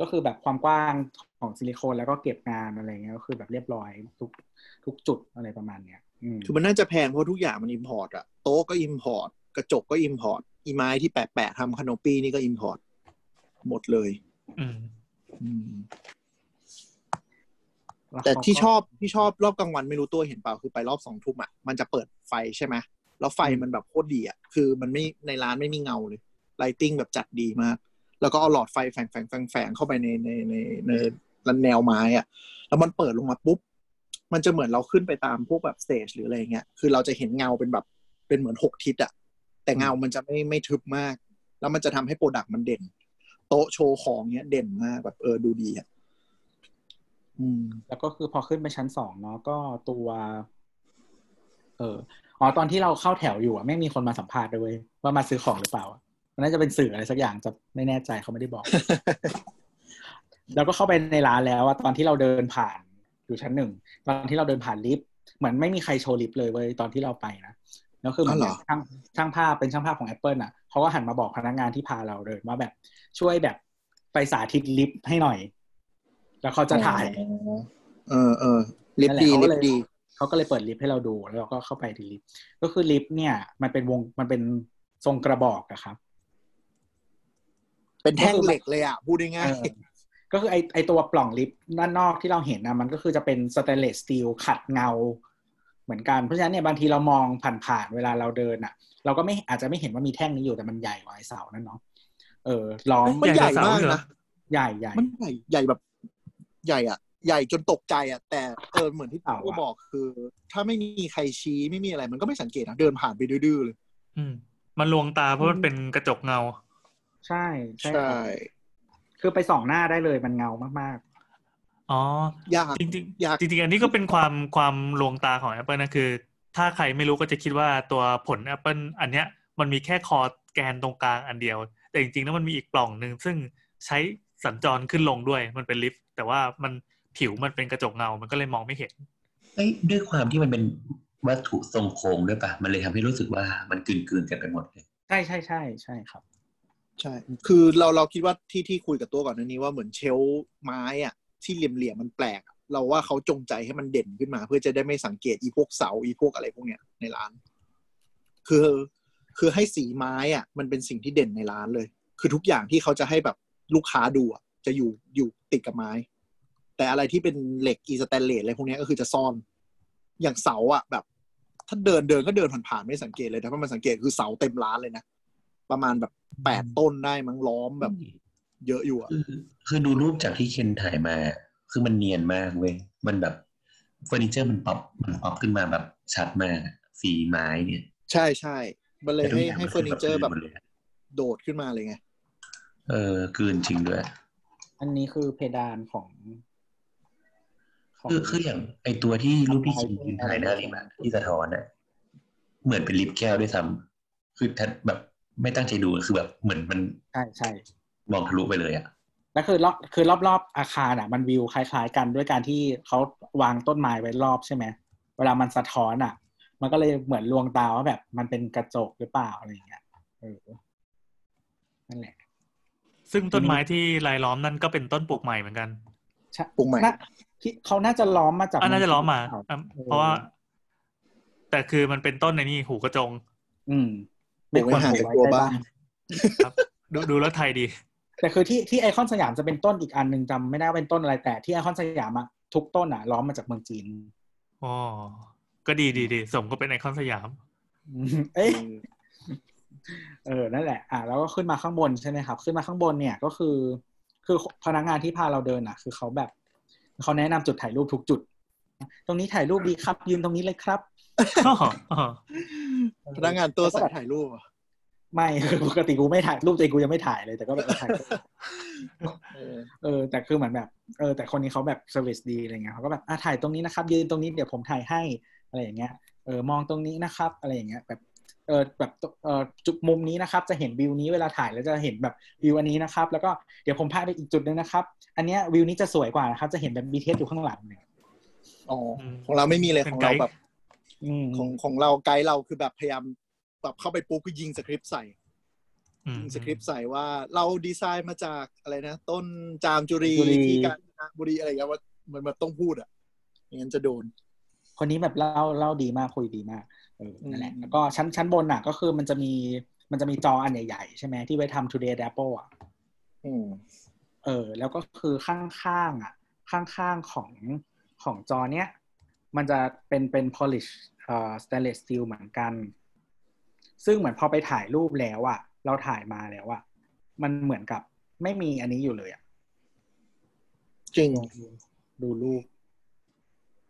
ก็คือแบบความกว้างของซิลิโคนแล้วก็เก็บงานอะไรเงี้ยก็คือแบบเรียบร้อยทุกทุกจุดอะไรประมาณเนี้ยอืมคือมันน่าจะแพงเพราะทุกอย่างมัน import อะโต๊ะก็ import กระจกก็ import อีไม้ที่แปะๆทำขนมปีนี่ก็ import หมดเลย อืมอืมล้ว แต่เขาก็ที่ชอบที่ชอบรอบกลางวันไม่รู้ตัวเห็นเปล่าคือไปรอบสองทุ่มอะมันจะเปิดไฟใช่ไหมแล้วไฟมันแบบโคตรดีอะคือมันไม่ในร้านไม่มีเงาเลย lighting แบบจัดดีมาก แล้วก็เอาหลอดไฟแฝงแฝงแฝงแฝงเข้าไปในในในในในแนวไม้อะแล้วมันเปิดลงมาปุ๊บมันจะเหมือนเราขึ้นไปตามพวกแบบ stage หรืออะไรเงี้ย คือเราจะเห็นเงาเป็นแบบเป็นเหมือนหกทิศอะแต่เงามันจะไม่ไม่ทึบมาก แล้วมันจะทำให้ product มันเด่น โต๊ะโชว์ของเนี้ยเด่นมากแบบเออดูดีอะอืมแล้วก็คือพอขึ้นไปชั้นสองเนาะก็ตัว เอออ๋อตอนที่เราเข้าแถวอยู่อะไม่มีคนมาสัมภาษณ์ด้วยเวยว่ามาซื้อของหรือเปล่ามันน่าจะเป็นสื่ออะไรสักอย่างจะไม่แน่ใจเขาไม่ได้บอก แล้วก็เข้าไปในร้านแล้วอะตอนที่เราเดินผ่านอยู่ชั้นหนึ่งตอนที่เราเดินผ่านลิฟต์เหมือนไม่มีใครโชว์ลิฟต์เลยเว้ยตอนที่เราไปนะ แล้วคือเหมือนอ๋อเหรอช่างช่างภาพเป็นช่างภาพของ Apple อะเขาก็หันมาบอกพนักงานที่พาเราเดินว่าแบบช่วยแบบไปสาธิตลิฟต์ให้หน่อย แล้วเขาจะถ่าย เออเออลิฟต์ดีนั่นแหลิฟต์ดีเขาก็เลยเปิดลิฟต์ให้เราดูแล้วเราก็เข้าไปที่ลิฟต์ก็คือลิฟต์เนี่ย มันเป็นวงมันเป็นทรงกระบอกอะครับ เป็นแท่งเหล็กเลยอะพูดง่ายเออก็คือไอไอตัวปล่องลิฟต์ด้านนอกที่เราเห็นนะมันก็คือจะเป็น stainless steel ขัดเงา เหมือนกันเพราะฉะนั้นเนี่ยบางทีเรามองผ่านๆเวลาเราเดินอะเราก็ไม่อาจจะไม่เห็นว่ามีแท่งนี้อยู่แต่มันใหญ่กว่าไอเสานั่นเนาะเออล้อมๆมันใหญ่มากใหญ่กว่าเสาเหรอนะใหญ่ใหญ่มันใหญ่ใหญ่แบบใหญ่อะใหญ่จนตกใจอะ แต่เออเหมือนที่เสากูอะบอกคือ ถ้าไม่มีใครชี้ไม่มีอะไร มันก็ไม่สังเกตนะเดินผ่านไปดื้อๆเลย อืม มันลวงตาเพราะมันเป็นกระจกเงา ใช่ ใช่ใช่ครับคือไปส่องหน้าได้เลยมันเงามาก อ๋อยากจริงอยากๆจริงๆ อันนี้ก็เป็นความความลวงตาของ Apple นะคือ ถ้าใครไม่รู้ก็จะคิดว่าตัวผล Apple อันเนี้ยมันมีแค่คอแกนตรงกลางอันเดียว แต่จริงๆแล้วมันมีอีกปล่องหนึ่งซึ่งใช้สัญจรขึ้นลงด้วยมันเป็นลิฟต์แต่ว่ามันผิวมันเป็นกระจกเงา มันก็เลยมองไม่เห็นเอ้ยด้วยความที่มันเป็นวัตถุทรงโค้งด้วยปะมันเลยทำให้รู้สึกว่ามันกลืนๆกันไปหมดเลยๆใช่ใช่ใช่ใช่ครับ ใช่ คือเราเราคิดว่าที่ที่คุยกับตัวก่อนหน้านี้ว่าเหมือนเชลฟ์ไม้อะ ที่เหลี่ยมๆมันแปลก เราว่าเขาจงใจให้มันเด่นขึ้นมา เพื่อจะได้ไม่สังเกตอีพวกเสาอีพวกอะไรพวกเนี้ยในร้าน คือคือให้สีไม้อะ มันเป็นสิ่งที่เด่นในร้านเลย คือทุกอย่างที่เขาจะให้แบบลูกค้าดูอะจะอยู่อยู่ติดกับไม้ แต่อะไรที่เป็นเหล็กอีสแตนเลสอะไรพวกเนี้ยก็คือจะซ่อน อย่างเสาอะแบบ ถ้าเดินเดินก็เดินผ่านๆไม่สังเกตเลยแต่ถ้ามันสังเกตคือเสาเต็มร้านเลยนะประมาณแบบแปดต้นได้มั้งล้อมแบบ เยอะอยู่อะคือคือดูรูปจากที่เคนถ่ายมา คือมันเนียนมากเว้ยมันแบบเฟอร์นิเจอร์มันป๊อปมันป๊อปขึ้นมาแบบชัดมากอะสีไม้เนี่ย ใช่ใช่มันเลยแต่ทุกให้อย่างให้มันเฟอร์นิเจอร์แบบคือแบบกลืนหมดเลยอะโดดขึ้นมาเลยไง เออกลืนจริงด้วย อันนี้คือเพดานของขงคือคืออย่างไอตัวที่รูปที่ใช่คิมยืนถ่ายหน้าลิฟต์อะที่สะท้อนอะเหมือนเป็นลิฟต์แก้วด้วยซ้ำคือถ้าแบบไม่ตั้งใจดูคือแบบเหมือนมัน ใช่ใช่ มองทะลุไปเลยอะแล้วคือรอบคือรอบๆอาคารอะ มันวิวคล้าย ๆ กันด้วยการที่เขาวางต้นไม้ไว้รอบใช่ไหมเวลามันสะท้อนอะ มันก็เลยเหมือนลวงตาว่าแบบมันเป็นกระจกหรือเปล่าอะไรอย่างเงี้ยเออนั่นแหละ ซึ่งต้นไม้ที่รายล้อมนั่นก็เป็นต้นปลูกใหม่เหมือนกันใช่ปลูกใหม่น่าที่เขาน่าจะล้อมมาจากอะน่าจะล้อมมาเมืงจีนอะเพราะว่า แต่คือมันเป็นต้นในนี่หูกระจง อืมปลูกไว้ห่างจากตัวบ้านครับดูดูแล้วไทยดี แต่คือที่ที่ไอคอนสยามจะเป็นต้นอีกอันหนึ่งจำไม่ได้ว่าเป็นต้นอะไรแต่ที่ไอคอนสยามอะทุกต้นอะล้อมมาจากเมืองจีนอ๋อก็ดีดีดีสมก็เป็นไอคอนสยามอืมเอ้ยเออ นั่นแหละ อะแล้วก็ขึ้นมาข้างบนใช่ไหมครับ ขึ้นมาข้างบนเนี่ยก็คือ คือพนักงานที่พาเราเดินอะ คือเขาแบบเขาแนะนำจุดถ่ายรูปทุกจุด ตรงนี้ถ่ายรูปดีครับ ยืนตรงนี้เลยครับอ๋ออ๋อพนักงานตัวใส่ถ่ายรูปอะ ไม่คือปกติกูไม่ถ่ายรูปตัวเองกูยังไม่ถ่ายเลย แต่ก็แบบเออถ่ายเออเออ แต่คือเหมือนแบบเออแต่คนนี้เขาแบบ service ดีอะไรเงี้ยเขาก็แบบอะถ่ายตรงนี้นะครับ ยืนตรงนี้เดี๋ยวผมถ่ายให้อะไรอย่างเงี้ยเออมองตรงนี้นะครับ อะไรอย่างเงี้ย แบบเออแบบเออจุดมุมนี้นะครับ จะเห็นวิวนี้เวลาถ่ายแล้วจะเห็นแบบวิวอันนี้นะครับ แล้วก็เดี๋ยวผมพาไปอีกจุดหนึ่งนะครับ อันเนี้ยวิวนี้จะสวยกว่านะครับ จะเห็นแบบ BTS อยู่ข้างหลังเนี่ยอ๋อของเราไม่มีเลยเป็ขนองไกเราด์แบบอืมของของเราไกด์เราคือแบบพยายาม แบบเข้าไปปุ๊บก็ยิงสคริปต์ใส่อืมยิงสคริปต์ใส่ว่าเราดีไซน์มาจากอะไรนะ ต้นจามจุรีที่กาญจนบุรีอะไรอย่างเงี้ยว่ามันมันต้องพูดอะไม่งั้นจะโดน คนนี้แบบเล่าเล่าดีมากคุยดีมากเออนั่นแหละอืมแล้วก็ชั้นชั้นบนอะ ก็คือมันจะมีมันจะมีจออันใหญ่ๆใช่ไหมที่ไว้ทำ Today Apple อะอืมเออ แล้วก็คือข้างๆอะ ข้างๆของของจอเนี้ยมันจะเป็นเป็น polish เอ่อ stainless steel เหมือนกัน ซึ่งเหมือนพอไปถ่ายรูปแล้วอะเราถ่ายมาแล้วอะมันเหมือนกับไม่มีอันนี้อยู่เลยอะจริงลองดูดูรูป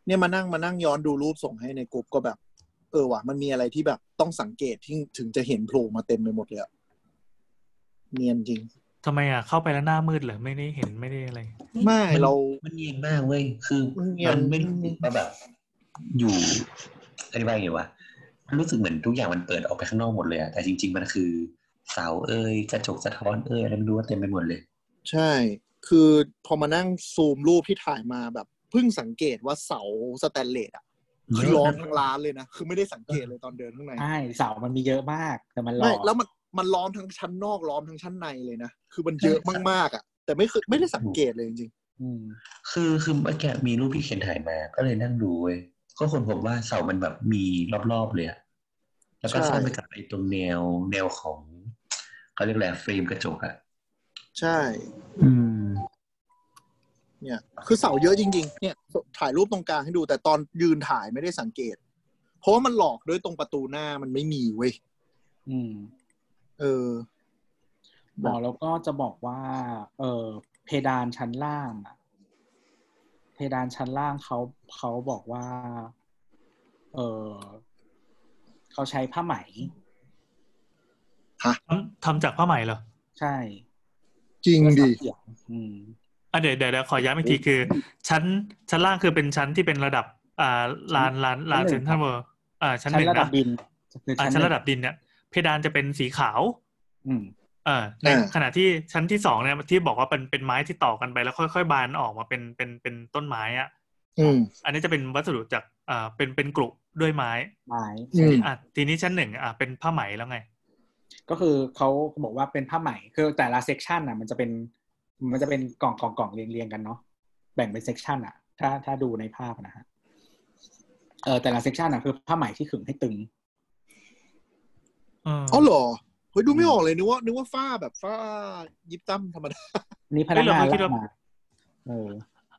เนี่ยมานั่งมานั่งย้อนดูรูปส่งให้ในกลุ่มก็แบบ เออว่ะมันมีอะไรที่แบบต้องสังเกตที่ถึงจะเห็นโผล่มาเต็มไปหมดเลยอะเนียนจริงทำไมอะเข้าไปแล้วหน้ามืดเหรอไม่ได้เห็นไม่ได้อะไรไม่มันเรา มันเนียนมากเว้ยคือมันเนียนมันไม่รู้สึกว่าแบบ อยู่อธิบายไงวะ มันรู้สึกเหมือนทุกอย่างมันเปิดออกไปข้างนอกหมดเลยอะแต่จริง ๆ มันคือเสาเอ้ยกระจกสะท้อนเอ้ยอะไรไม่รู้ว่าเต็มไปหมดเลย ใช่ คือพอมานั่งซูมรูปที่ถ่ายมาแบบเพิ่งสังเกตว่าเสาสแตนเลสอะคือล้อมทั้งร้านเลยนะ คือไม่ได้สังเกตเลยตอนเดินข้างในใช่เสามันมีเยอะมากแต่มันหลไม่อกแล้วมันมันล้อมทั้งชั้นนอกล้อมทั้งชั้นในเลยนะ คือมันเยอะมากๆอะแต่ไม่เคยไม่ได้สังเกตเลยจริงอืมคือคือเมื่อกี้มีรูปที่เคนถ่ายมา ก็เลยนั่งดูเว้ย ก็คนพบว่าเสามันแบบมีรอบๆเลยอะแล้วก็ใช่สร้างไปกับไอ้ตรงแนวแนวของเขาเรียกอะไรเฟรมกระจกอะๆใช่ อืม เนี่ย คือเสาเยอะจริง ๆ เนี่ย ถ่ายรูปตรงกลางให้ดู แต่ตอนยืนถ่ายไม่ได้สังเกต เพราะว่ามันหลอกด้วยตรงประตูหน้ามันไม่มีเว้ยอืม เออหมอแล้วก็จะบอกว่า เออเพดานชั้นล่างอะ เพดานชั้นล่างเขาเขาบอกว่า เออเขาใช้ผ้าไหมทำทำจากผ้าไหมเหรอ ใช่จริงดิเสียงอืมอะเดี๋ยวเดี๋ยวเดี๋ยวขอย้ำอีกทีคือ ชั้นชั้นล่างคือเป็นชั้นที่เป็นระดับ อ่าลานลานลานชั้เซ็นนหนึ่งทรัลเวิร์อ่าชั้นหชั้นนึ่งระดับนะดินคืออ่าชั้ชั้นนระดับดินเนี่ยเพดานจะเป็นสีขาว อืมเออในอ่าขณะที่ชั้นที่สองเนี่ยที่บอกว่าเป็นเป็นไม้ที่ต่อกันไปแล้วค่อยๆ บานออกมาเป็นเป็นเป็นต้นไม้อะอืมอันนี้จะเป็นวัสดุจากอ่าเป็นเป็นกรุด้วยไม้ไม้อืมอะทีนี้ชั้นหนึ่งอะเป็นผ้าไหมแล้วไง ก็คือเขาบอกว่าเป็นผ้าไหมคือแต่ละ section อะ มันจะเป็นมันจะเป็นกล่องกล่องกล่องเรียงเรียงกันเนาะแบ่งเป็น section อะ ถ้าถ้าดูในภาพนะฮะเออแต่ละ section อะคือผ้าไหมที่ขึงให้ตึงอืมอ๋อเหรอ เฮ้ยดูไม่ออกเลยนึกว่านึกว่าฝ้าแบบฝ้ายิปซัมธรรมดา นี่พนักงานเฮ้ยเราไม่คิดลากว่ามาเออ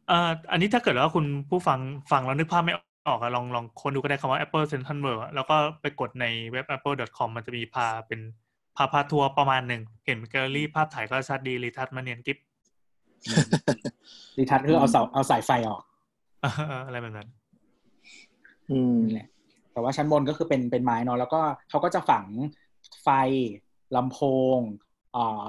อ่าอันนี้ถ้าเกิดว่าคุณผู้ฟังฟังแล้วนึกภาพไม่ออกอะลองลองคนดูก็ได้คำว่า Apple Central World อะแล้วก็ไปกดในเว็บ apple.com มันจะมีพาเป็นพาพาทัวร์ประมาณหนึ่ง เห็นแกลเลอรี่ภาพถ่ายก็ชัดดี retouch มาเนียนกริบ retouch คือเอาเสาเอาสายไฟออกอะไรแบบนั้น อืมนี่แหละแต่ว่าชั้นบนก็คือเป็นเป็นไม้เนาะแล้วก็เขาก็จะฝัง ไฟลำโพงเอ่อ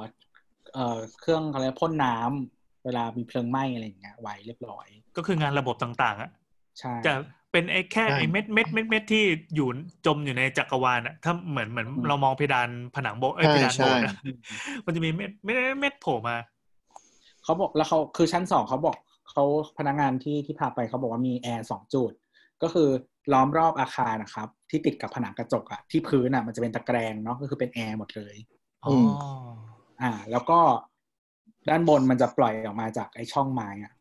เอ่อเครื่องอะไรพ่นน้ำเวลามีเพลิงไหม้อะไรอย่างเงี้ยไว้เรียบร้อย ก็คืองานระบบต่างๆอะใช่จะเป็นไอ้แค่ใช่ไอ้เม็ดเม็ดเม็ดเม็ดที่อยู่จมอยู่ในจักรวาลอะถ้าเหมือนเหมือนเรามองเพดานผนังโบเอ้ยเพดานโบสถ์อะมันจะมีเม็ดเม็ดเม็ดโผล่มาเขาบอกแล้วเขาคือชั้นสองเขาบอกเขาพนักงานที่ที่พาไปเขาบอกว่ามีแอร์สองจุด ก็คือล้อมรอบอาคารนะครับ ที่ติดกับผนังกระจกอะที่พื้นอะมันจะเป็นตะแกรงเนาะก็คือเป็นแอร์หมดเลยอ๋ออ่า แล้วก็ด้านบนมันจะปล่อยออกมาจากไอ้ช่องไม้อะ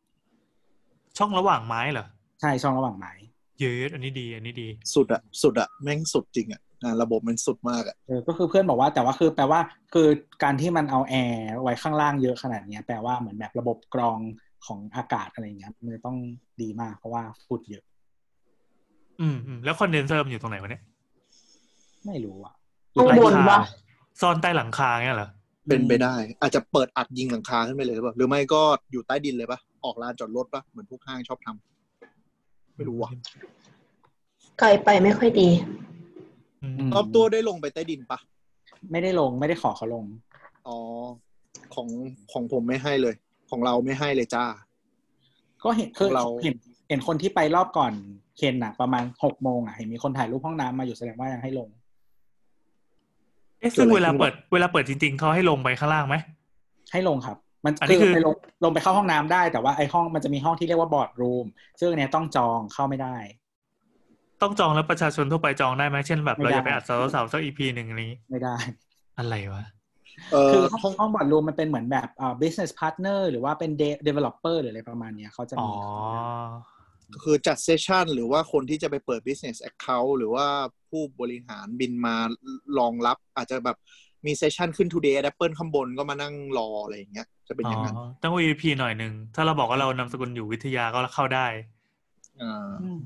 ช่องระหว่างไม้เหรอใช่ช่องระหว่างไม้เยอะอันนี้ดี อันนี้ดี สุดอะสุดอะแม่งสุดจริงอะงานระบบมันสุดมากอะเออก็คือเพื่อนบอกว่าแต่ว่าคือแปลว่าคือการที่มันเอาแอร์ไว้ข้างล่างเยอะขนาดเนี้ยแปลว่าเหมือนแบบระบบกรองของอากาศอะไรเงี้ยมันจะต้องดีมากเพราะว่าฝุ่นเยอะ อืมอืมแล้วคอนเดนเซอร์มันอยู่ตรงไหนวะเนี่ย ไม่รู้อะข้างบนวะซ่อนใต้หลังคาเงี้ยเหรอเป็นไปได้ อาจจะเปิดอัดยิงหลังคาขึ้นไปเลยหรือเปล่าหรือไม่ก็อยู่ใต้ดินเลยปะออกลานจอดรถปะเหมือนพวกห้างชอบทำไม่รู้ว่ะไกลไปไม่ค่อยดีอืมรอบตัวได้ลงไปใต้ดินปะไม่ได้ลงไม่ได้ขอเขาลง อ๋อ ของของผมไม่ให้เลย ของเราไม่ให้เลยจ้า ก็เห็นคือเราเห็น เห็นคนที่ไปรอบก่อนเคนอะประมาณหกโมงอะเห็นมีคนถ่ายรูปห้องน้ำมาอยู่แสดงว่ายังให้ลง เอ๊ะซึ่งเวลาเปิดเวลาเปิดจริง ๆเขาให้ลงไปข้างล่างไหมให้ลงครับ มันอันนี้คือคือไปลงลงไปเข้าห้องน้ำได้ แต่ว่าไอห้องมันจะมีห้องที่เรียกว่าบอร์ดรูมซึ่งอันเนี้ยต้องจองเข้าไม่ได้ ต้องจองแล้วประชาชนทั่วไปจองได้ไหมเช่นแบบไม่เราได้จะไปอัดสาวสาวสักอีพีหนึ่งอะไรอย่างงี้ ไม่ได้ อะไรวะเออคือห้ห้อองงห้องบอร์ดรูมมันเป็นเหมือนแบบอ่า business partner หรือว่าเป็น de- developer หรืออะไรประมาณเนี้ยเขาจะอ๋อมี คือจัดเซสชันหรือว่าคนที่จะไปเปิด business account หรือว่าผู้บริหารบินมารองรับ อาจจะแบบมีเซสชันขึ้น today Apple ข้างบนก็มานั่งรออะไรอย่างเงี้ยจะเป็นอ๋ออย่างนั้นต้อง VP หน่อยหนึ่งถ้าเราบอกว่าเรานามสกุลอยู่วิทยาก็เข้าได้อ่าอืม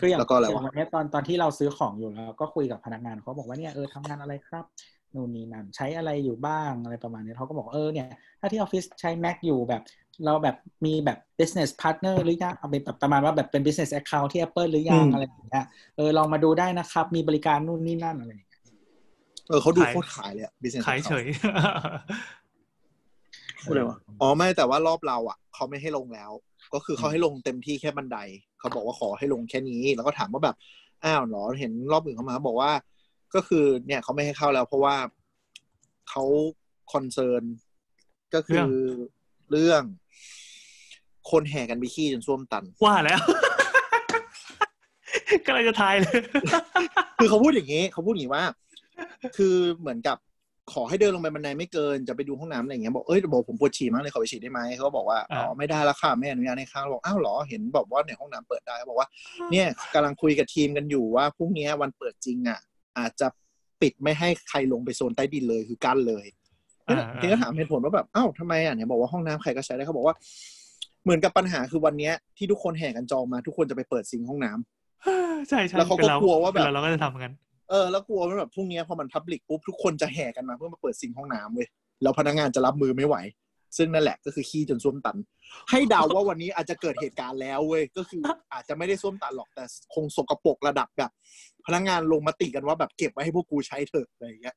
คืออย่างแล้วก็อะไรวะย่างวันเนี้ยตอนตอนที่เราซื้อของอยู่แล้ว ก็คุยกับพนักงานเขาบอกว่าเนี่ยเออทำงานอะไรครับนู่นนี่นั่นใช้อะไรอยู่บ้างอะไรประมาณนี้เขาก็บอกว่าเออเนี่ยถ้าที่ออฟฟิศใช้ Mac อยู่แบบ เราแบบมีแบบ business partner หรือยังเอาเป็นแบบประมาณว่าแบบเป็น business account ที่ Apple หรือยังอืมอะไรอย่างเงี้ยเออลองมาดูได้นะครับ มีบริการนู่นนี่นั่นอะไรอย่างเงี้ยเออเขาดูขายโคตรขายเลยอะ business ขายเฉยพูดเลยวะอ๋อไม่แต่ว่ารอบเราอะเขาไม่ให้ลงแล้ว ก็คือเขาให้ลงเต็มที่แค่บันไดเขาบอกว่าขอให้ลงแค่นี้ แล้วก็ถามว่าแบบอ้าวเหรอเห็นรอบอื่นเขามาบอกว่า ก็คือเนี่ยเขาไม่ให้เข้าแล้ว เพราะว่าเขาคอนเซิร์นก็คือเรื่อง คนแห่กันไปขี้จนส้วมตัน ว่าแล้วก็เลยจะทายเลย คือเขาพูดอย่างนี้เขาพูดอย่างนี้ว่า คือเหมือนกับขอให้เดินลงไปบันไดไม่เกินจะไปดูห้องน้ำอะไรอย่างเงี้ยบอกเอ้ยบอกผมปวดฉี่มากเลยขอไปฉี่ได้ไหมเขาก็บอกว่าอ๋ออ่าไม่ได้ละค่ะไม่อนุญาตให้เข้าบอกอ้าวเหรอเห็นบอกว่าในห้องน้ำเปิดได้เขาบอกว่า เนี่ยกำลังคุยกับทีมกันอยู่ว่าพรุ่งนี้วันเปิดจริงอะ อาจจะปิดไม่ให้ใครลงไปโซนใต้ดินเลยคือกั้นเลยอ่าทีก็ถามเหตุผลว่าแบบอ้าวทำไมอะเนี่ยบอกว่าห้องน้ำใครก็ใช้ได้เขาบอกว่า เหมือนกับปัญหาคือวันเนี้ยที่ทุกคนแห่กันจองมา ทุกคนจะไปเปิดซิงค์ห้องน้ำใช่ใช่แล้วเขาก็ป็นรกลัวว่าแบบเป็นเรเราก็จะทำกันเออแล้วกลัวว่าแบบพรุ่งนี้พอมันพับลิกปุ๊บทุกคนจะแห่กันมาเพื่อมาเปิดซิงค์ห้องน้ำเว้ยแล้วพนักงานจะรับมือไม่ไหว ซึ่งนั่นแหละก็คือขี้จนส้วมตัน ให้เดาว่าวันนี้อาจจะเกิดเหตุการณ์แล้วเว้ยก็คืออาจจะไม่ได้ส้วมตันหรอกแต่คงสกปรกระดับแบบ พนักงานลงมติกันว่าแบบเก็บไว้ให้พวกกูใช้เถอะอะไรอย่างเงี้ย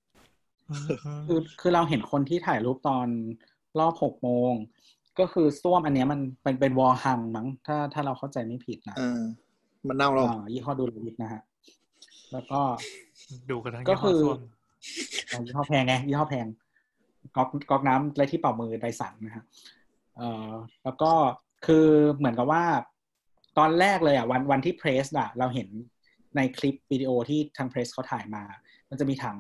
คือคือเราเห็นคนที่ถ่ายรูปตอนรอบหกโมง ก็คือส้วมอันเนี้ยมันเป็นเป็นวอลหังมั้งถ้าถ้าเราเข้าใจไม่ผิดนะเออมันเน่าแล้วอ่ายี่ห้อดูลวิทนะฮะแล้วก็ดูกันทั้งก็ยี่ห้อคือส้วมอ่ายี่ห้อแพงไงยี่ห้อแพงก๊อกก๊อกน้ำไรที่เป่ามือไดสันนะฮะเอ่อแล้วก็คือเหมือนกับว่า ตอนแรกเลยอะวันวันที่เพรสอะ เราเห็นในคลิปวิดีโอที่ทางเพรสเขาถ่ายมา มันจะมีถัง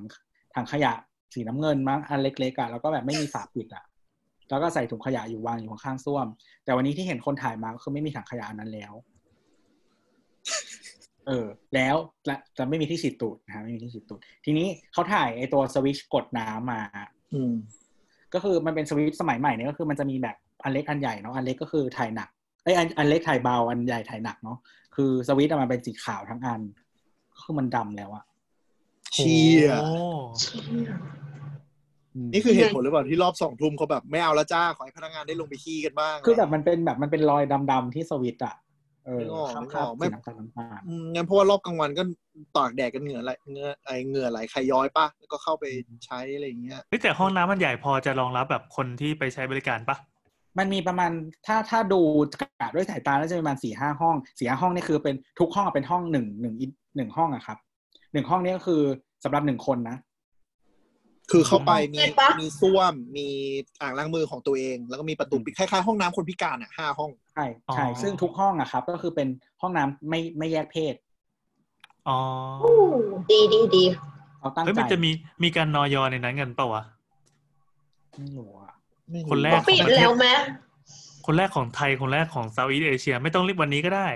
ถังขยะสีน้ำเงินมั้งอันเล็กๆอะแล้วก็แบบไม่มีฝาปิดอะ แล้วก็ใส่ถุงขยะอยู่วางอยู่ข้างๆส้วม แต่วันนี้ที่เห็นคนถ่ายมาก็คือไม่มีถังขยะอันนั้นแล้ว เออ แล้วและจะไม่มีที่ฉีดตูดนะฮะไม่มีที่ฉีดตูด ทีนี้เขาถ่ายไอตัวสวิตชกดน้ำมา อืม ก็คือมันเป็นสวิตช์สมัยใหม่เนี่ยก็คือมันจะมีแบบอันเล็กอันใหญ่เนาะอันเล็กก็คือถ่ายหนักไอยอันอันเล็กถ่ายเบาอันใหญ่ถ่ายหนักเนาะคือสวิตช์อะมันเป็นสีขาวทั้งอัน คือมันดำแล้วอะเชี่ยโอ้อืม นี่คือเหตุผลหรือเปล่าที่รอบสองทุ่มเขาแบบไม่เอาละจ้า ขอให้พนักงานได้ลงไปขี้กันบ้าง คือแบบมันเป็นแบบมันเป็นรอยดำๆที่สวิตช์อะเออนึกออกข้ามนึกข้าอมอกไม่สีน้ำตาลน้ำตาลอืมงั้นเพราะว่ารอบกลางวันก็ตากแดดกันเหงื่อไหลเหงื่อไอเหงื่อไหลใครย้อยปะแล้วก็เข้าไปใช้อะไรอย่างเงี้ยเฮ้ยแต่ห้องน้ำมันใหญ่พอจะรองรับแบบคนที่ไปใช้บริการปะมันมีประมาณถ้าถ้าดูกะด้วยสายตาแล้วจะประมาณสี่ห้าห้องสี่ห้าห้องนี่คือเป็นทุกห้องอะเป็นห้องหนึ่งหนึ่งหนึ่งห้องอะครับหนึ่งห้องนี้ก็คือสำหรับหนึ่งคนนะ คือเข้าไปมีเห็นปะมีส้วมมีอ่างล้างมือของตัวเอง แล้วก็มีประตูปิดคล้ายๆห้องน้ำคนพิการอะห้าห้องใช่ใช่ซึ่งทุกห้องอะครับ ก็คือเป็นห้องน้ำไม่ไม่แยกเพศอ๋ออู้ดีดีดีเขาตั้งเฮ้ยใจมันจะมีมีการนอยอในนั้นกันเปล่าวะไม่รู้อะไม่รู้คนแรเขาปิดแล้วไหมคนแรกของไทยคนแรกของเซาท์อีสเอเชีย ไม่ต้องรีบวันนี้ก็ได้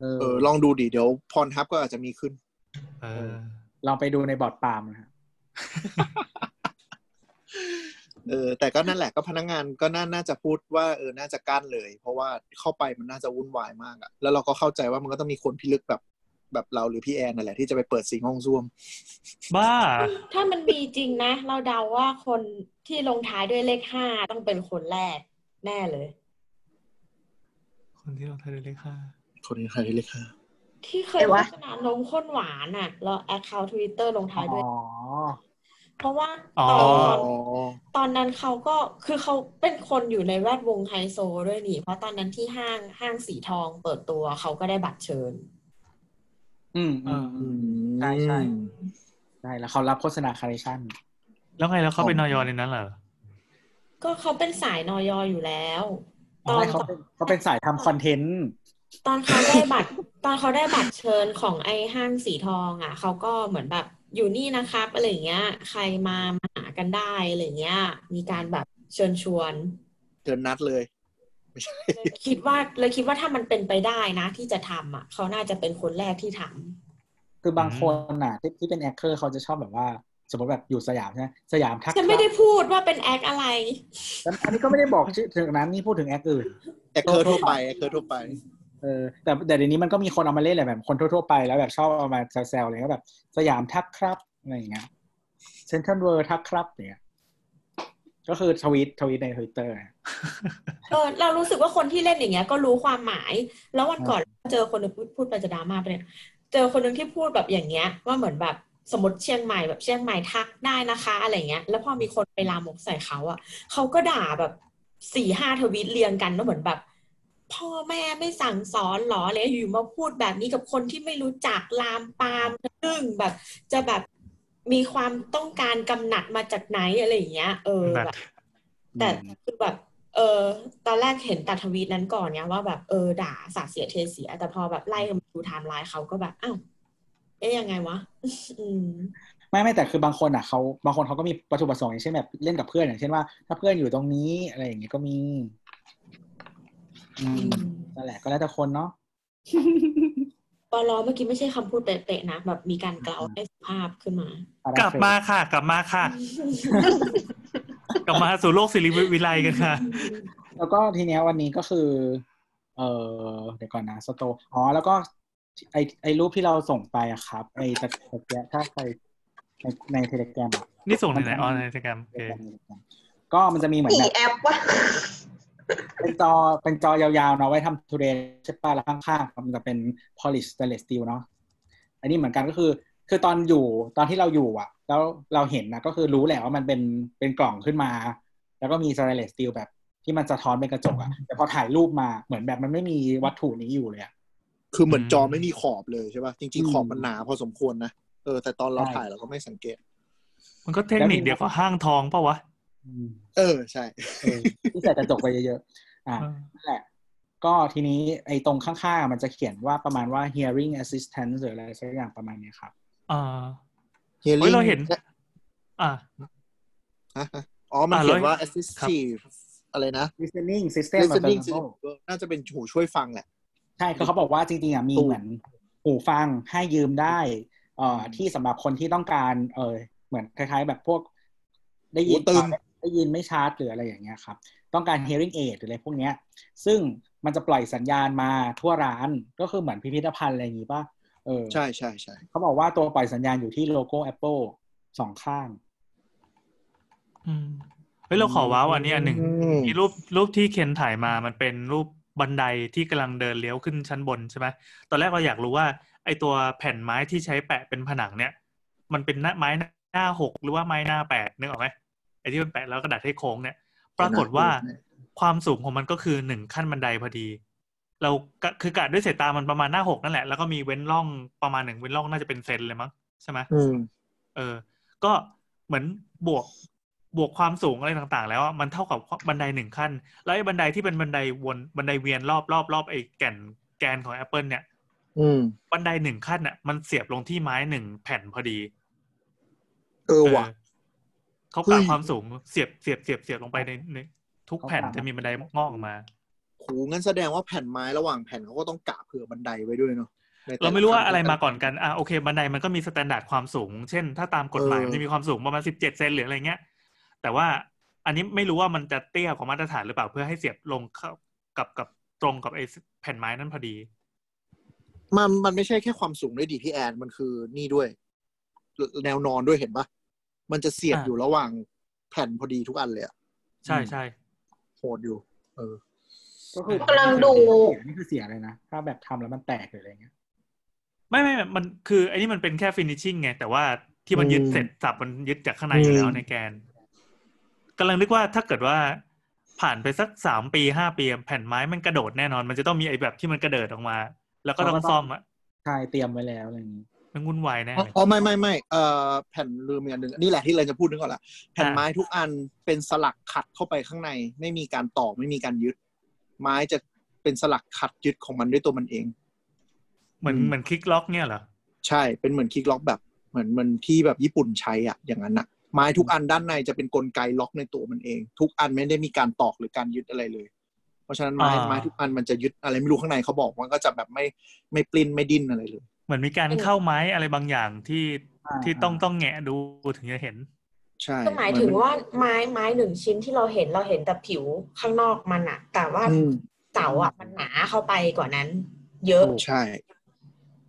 เออเออลองดูดิเดี๋ยวพรทับก็อาจจะมีขึ้น เออลองไปดูในบอร์ดปาล์มนะฮะ เออแต่ก็นั่นแหละก็พนักงานก็น่าน่าจะพูดว่าเออน่าจะกั้นเลย เพราะว่าเข้าไปมันน่าจะวุ่นวายมากอะแล้วเราก็เข้าใจว่ามันก็ต้องมีคนพิลึกแบบแบบเราหรือพี่แอนนั่นแหละที่จะไปเปิดสิงห้องซ่วม บ้า ถ้ามันมีจริงนะ เราเดาว่าคนที่ลงท้ายด้วยเลขห้าต้องเป็นคนแรกแน่เลย คนที่เราไทยได้เลขห้าคนนี้ใครเลยค่ะที่เคยไอ้โฆวะษณานมข้นหวานอะแล้ว account ทวิตเตอร์ลงท้ายด้วยอ๋อ เพราะว่าอ๋อตอนอ๋อตอนนั้นเขาก็คือเขาเป็นคนอยู่ในแวดวงไฮโซด้วยนี่ เพราะตอนนั้นที่ห้างห้างสีทองเปิดตัวเขาก็ได้บัตรเชิญ อืมอืมอืมใช่ใช่ใช่แล้วเขารับโฆษณาคาร์เนชั่นแล้วไงแล้วเขาเป็นนอยในนั้นเหรอ ก็เขาเป็นสายนอยอยู่แล้วตอ๋ออนเขาเป็นเขาเป็นสายทำ contentตอนเขาได้บัตร ตอนเขาได้บัตรเชิญของไอ้ห้างสีทองอะเขาก็เหมือนแบบ อยู่นี่นะครับอะไรอย่างเงี้ย ใครมามาหากันได้อะไรอย่างเงี้ย มีการแบบเชิญชวนเดินนัดเลยไม่ใช่เลยคิดว่าเลยคิดว่าถ้ามันเป็นไปได้นะ ที่จะทำอะ เขาน่าจะเป็นคนแรกที่ทำคือบางคนอะที่ที่เป็นแอคเคอร์เขาจะชอบแบบว่าสมมติแบบอยู่สยามใช่ไหมสยามทักฉันไม่ได้พูดว่าเป็นแอคอะไรแล้วอันนี้ก็ไม่ได้บอกชื่อถึงนั้นนี่พูดถึงแอคอื่นแอคเคอร์ทั่วไปแอคเคอร์ทั่วไป เออแต่แต่เดี๋ยวนี้มันก็มีคนเอามาเล่นแหละแบบคนทั่วๆไปแล้วแบบชอบเอามาแซวๆอะไรก็แบบ สยามทักครับอะไรอย่างเงี้ย Central World ทักครับอย่างเงี้ยก็คือทวีตทวีตในทวิตเตอร์เออเรารู้สึกว่าคนที่เล่นอย่างเงี้ย ก็รู้ความหมาย แล้ววันก่อนเจอคนหนึงพูดพูดไปจะดราม่าไปเนี่ยเจอคนหนึงที่พูดแบบอย่างเงี้ย ว่าเหมือนแบบสมมติเชียงใหม่แบบเชียงใหม่ทักได้นะคะอะไรเงี้ย แล้วพอมีคนไปลามกใส่เขาอะเขาก็ด่าแบบสี่ห้าทวีตเรียงกันแล้วเหมือนแบบ พ่อแม่ไม่สั่งสอนหรออะไรอยู่มาพูดแบบนี้กับคนที่ไม่รู้จักลามปามนึ่งแบบ จะแบบมีความต้องการกำหนัดมาจากไหนอะไรอย่างเงี้ย เออแบบแบบแต่คือแบบ เออ ตอนแรกเห็นตัดทวีตนั้นก่อนเนี่ยว่าแบบเออด่าสาดเสียเทเสีย แต่พอแบบไล่มาดูไทม์ไลน์เขาก็แบบอ้าวเอ๊ยยังไงวะอืมไม่ไม่แต่คือบางคนอะเขาบางคนเขาก็มีวัตถุประสงค์อย่างเช่นแบบเล่นกับเพื่อนอย่างเช่นว่า ถ้าเพื่อนอยู่ตรงนี้อะไรอย่างเงี้ยก็มีอืม นั่นแหละก็แล้วแต่คนเนาะปลอเมื่อกี้ไม่ใช่คำพูดเป๊ะๆนะ แบบมีการกล่าวให้สุภาพขึ้นมา กลับมาค่ะ กลับมาค่ะ กลับมาสู่โลกศิวิไลซ์กันค่ะ แล้วก็ทีเนี้ยวันนี้ก็คือ เออเดี๋ยวก่อนนะสโตอ๋อแล้วก็ไอไอรูปที่เราส่งไปอะครับ ไอตะตะเกียบถ้าใครในใน Telegramนี่ส่งในไหนอ๋อในอินสตาแกรมโอเคก็มันจะมีเหมือนกี่แบบแอปวะ เป็นจอเป็นจอยาวๆเนาะไว้ทำทูเรนใช่ป่ะแล้วข้างๆมันจะเป็น polish stainless steel เนาะอันนี้เหมือนกันก็คือ คือตอนอยู่ตอนที่เราอยู่อะ แล้วเราเห็นนะก็คือรู้แหละว่ามันเป็นเป็นกล่องขึ้นมา แล้วก็มี stainless steel แบบที่มันสะท้อนเป็นกระจกอะแต่พอถ่ายรูปมาเหมือนแบบมันไม่มีวัตถุนี้อยู่เลยอะคือเหมือนอืมจอไม่มีขอบเลยใช่ป่ะจริงอืมๆขอบมันหนาพอสมควรนะเออแต่ตอนเราใช่ถ่ายเราก็ไม่สังเกต มันก็เทคนิคเดียวกับห้างทองเปล่าวะอืม เออใช่เออที่ใส่กระจกไปเยอะๆอะเออนั่นแหละก็ทีนี้ไอ้ตรงข้างๆมันจะเขียนว่าประมาณว่า hearing assistance หรืออะไรสักอย่างประมาณเนี้ยครับอ่าเฮียเฮ้ยเราเห็น อ่าฮะฮะอ๋อมันอะเขียนแล้วว่า assistive อะไรนะ listening system listening autonomous system น่าจะเป็นหูช่วยฟังแหละ ใช่คือเขาบอกว่าจริงๆอะมีตู้เหมือนหูฟังให้ยืมได้เอ่อที่สำหรับคนที่ต้องการ เออเหมือนคล้ายๆ แบบพวก ได้ยินหูตึง ได้ยินไม่ชัดหรืออะไรอย่างเงี้ยครับ ต้องการ hearing aid หรืออะไรพวกเนี้ย ซึ่งมันจะปล่อยสัญญาณมาทั่วร้านก็คือเหมือนพิพิธภัณฑ์อะไรอย่างงี้ป่ะเออใช่ใช่ใช่เขาบอกว่าตัวปล่อยสัญญาณอยู่ที่โลโก้ Apple สองข้าง อืมเฮ้ยเราขอว้าวอันนี้อันหนึ่งอืมมีรูปรูปที่เคนถ่ายมามันเป็นรูปบันไดที่กำลังเดินเลี้ยวขึ้นชั้นบนใช่ไหมตอนแรกเราอยากรู้ว่า ไอตัวแผ่นไม้ที่ใช้แปะเป็นผนังเนี่ย มันเป็นหน้าไม้หน้าหกหรือว่าไม้หน้าแปดนึกออกไหม ไอที่มันแปะแล้วกระดาษให้โค้งเนี่ยปรากฏว่าความสูงของมันก็คือหนึ่งขั้นบันไดพอดี เรากะคือกะด้วยสายตามันประมาณหน้าหกนั่นแหละ แล้วก็มีเว้นร่องประมาณหนึ่งเว้นร่องน่าจะเป็นเซนเลยมั้งใช่ไหมอืมเออ ก็เหมือนบวกบวกความสูงอะไรต่างๆ แล้วอะมันเท่ากับบันไดหนึ่งขั้น แล้วไอ้บันไดที่เป็นบันไดวนบันไดเวียนรอบรอบรอบไอ้แก่นแกนของ Apple เนี่ยอืมบันไดหนึ่งขั้นอะ มันเสียบลงที่ไม้หนึ่งแผ่นพอดี เออว่ะ เออเฮ้ยเขากะความสูงเสียบเสียบเสียบเสียบลงไปในในทุกแผ่นเขากะจะมีบันไดงอกออกมาโหงั้นแสดงว่าแผ่นไม้ระหว่างแผ่นเขาก็ต้องกะเผื่อบันไดไว้ด้วยเนาะในแต่ละเราไม่รู้ว่าอะไรขั้นมาก่อนกัน อะโอเค บันไดมันก็มี standard ความสูง เช่น ถ้าตามกฎหมายเออมันจะมีความสูงประมาณสิบเจ็ดเซนหรืออะไรเงี้ย แต่ว่าอันนี้ไม่รู้ว่ามันจะเตี้ยกว่ามาตรฐานหรือเปล่าเพื่อให้เสียบลงเข้ากับกับตรงกับไอ้แผ่นไม้นั่นพอดี มันมันไม่ใช่แค่ความสูงด้วยดีพี่แอน มันคือนี่ด้วย แนวนอนด้วยเห็นปะ มันจะเสียบอ่าอยู่ระหว่างแผ่นพอดีทุกอันเลยอะใช่ใช่โหดอยู่ เออ ก็คือกำลังดู เสียนี่คือเสียเลยนะ ถ้าแบบทำแล้วมันแตกหรืออะไรเงี้ย ไม่ไม่ไม่มันคือไอ้นี่มันเป็นแค่ฟินิชชิ่งไง แต่ว่าที่มันยึดอืมเสร็จสับมันยึดจากข้างในอยู่แล้วอืมในแกนกำลังนึกว่าถ้าเกิดว่าผ่านไปสักสามปีห้าปีแผ่นไม้มันกระโดดแน่นอน มันจะต้องมีไอ้แบบที่มันกระเดิดออกมา แล้วก็ต้องซ่อมอะใช่เตรียมไว้แล้วอะไรอย่างนี้ มันวุ่นวายแน่อ๋อเลยอ๋อไม่ไม่ไม่เอ่อแผ่นลืมอีกอันหนึ่งนี่แหละที่เราจะพูดนึกก่อนละแผ่นไม้ทุกอันเป็นสลักขัดเข้าไปข้างใน ไม่มีการต่อไม่มีการยึด ไม้จะเป็นสลักขัดยึดของมันด้วยตัวมันเอง เหมือนอืมเหมือนคลิกล็อกเนี่ยเหรอใช่เป็นเหมือนคลิกล็อกแบบเหมือนเหมันที่แบบญี่ปุ่นใช้อะอย่างนั้นอะไม้ทุกอันด้านในจะเป็นกลไกล็อกในตัวมันเอง ทุกอันไม่ได้มีการตอกหรือการยึดอะไรเลย เพราะฉะนั้นไม้อ่าไม้ทุกอันมันจะยึดอะไรไม่รู้ข้างในเขาบอกมันก็จะแบบไม่ไม่ปลิ้นไม่ดิ้นอะไรเลย เหมือนมีการเข้าไม้อะไรบางอย่างที่อ่าที่ต้องต้องแงะดูถึงจะเห็น ใช่ก็หมายถึงว่าไม้ไม้หนึ่งชิ้นที่เราเห็นเราเห็นแต่ผิวข้างนอกมันอะแต่ว่าอืมเสาอะมันหนาเข้าไปกว่านั้น เยอะใช่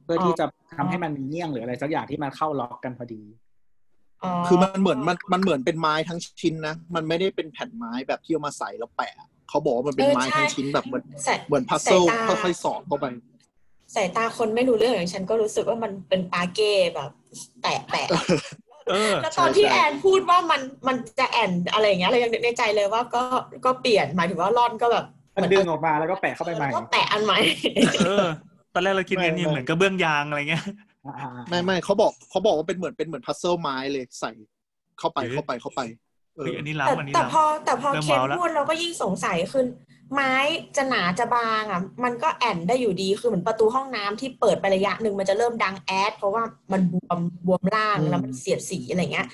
เพื่อที่จะทำให้มันมีเงี้ยงหรืออะไรสักอย่างที่มันเข้าล็อกกันพอดีคือมันเหมือนมันมันเหมือนเป็นไม้ทั้งชิ้นนะมันไม่ได้เป็นแผ่นไม้แบบที่เอามาใส่แล้วแปะเขาบอกว่ามันเป็นไม้ทั้งชิ้นแบบเหมือนใส่เหมือนพัซเซิลสายตาค่อยๆสอดเข้าไป สายตาคนไม่รู้เรื่องอย่างฉันก็รู้สึกว่ามันเป็นปาเก้แบบ แตะแปะเออแล้วตอนที่ใช่ใช่แอนพูดว่ามันมันจะแอนอะไรอย่างเงี้ยเรายังนึกในใจเลยว่าก็ก็เปลี่ยนหมายถึงว่าร่อนก็แบบมันดึงออกมาแล้วก็แปะเข้าไปใหม่แล้วก็แปะอันใหม่เออตอนแรกเราคิดไม่กันยังไม่เหมือนกระเบื้องยางอะไรเงี้ยอ่าๆไม่ไม่เขาบอกเขาบอกว่าเป็นเหมือนเป็นเหมือนพัซเซิลไม้เลยใส่เข้าไปเอ๊ะเข้าไปเข้าไป เอเฮ้ยออันนี้แต่ล้ำอันนี้แต่ล้ำพอแต่พอเริ่มเคนเมาแล้วพูดเราก็ยิ่งสงสัยคือไม้จะหนาจะบางอะ มันก็แอนได้อยู่ดีคือเหมือนประตูห้องน้ำที่เปิดไประยะหนึ่งมันจะเริ่มดังแอด เพราะว่ามันบวมบวมล่างอืมแล้วมันเสียดสีอะไรเงี้ย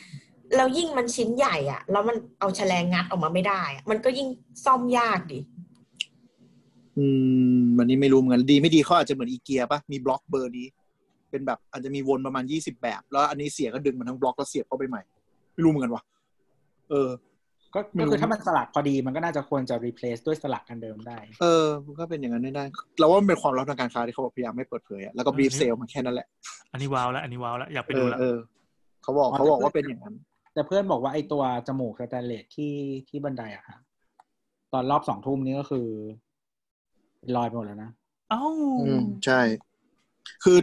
แล้วยิ่งมันชิ้นใหญ่อะแล้วมันเอาชะแลงงัดออกมาไม่ได้อะมันก็ยิ่งซ่อมยากดิอืมวันนี้ไม่รู้เหมือนกันดีไม่ดีเขาอาจจะเหมือนอีเกียป่ะมีบล็อกเบอร์นี้ เป็นแบบอาจจะมีวนประมาณยี่สิบแบบ แล้วอันนี้เสียก็ดึงมันทั้งบล็อกแล้วเสียบเข้าไปใหม่ ไม่รู้เหมือนกันว่ะ เออ ก็ไม่ก็รู้คือถ้ามันสลักพอดีมันก็น่าจะควรจะ replace ด้วยสลักอันเดิมได้ เออ มันก็เป็นอย่างนั้นได้ได้เราว่ามันเป็นความลับทางการค้าที่เขาพยายามไม่เปิดเผยอะแล้วก็ brief เซลมาแค่นั้นแหละ อันนี้ว้าวแล้วอันนี้ว้าวแล้วอยากไปเอดูอแล้วเออเขาบอกอ๋อเขาบอกแต่ว่าเป็นอย่างนั้น แต่เพื่อนบอกว่าไอตัวจมูกสแตนเลสที่ที่บันไดอะค่ะตอนรอบสองทุ่มนี้ก็คือลอยไปหมดแล้วนะเอ้าอืมใช่ คือ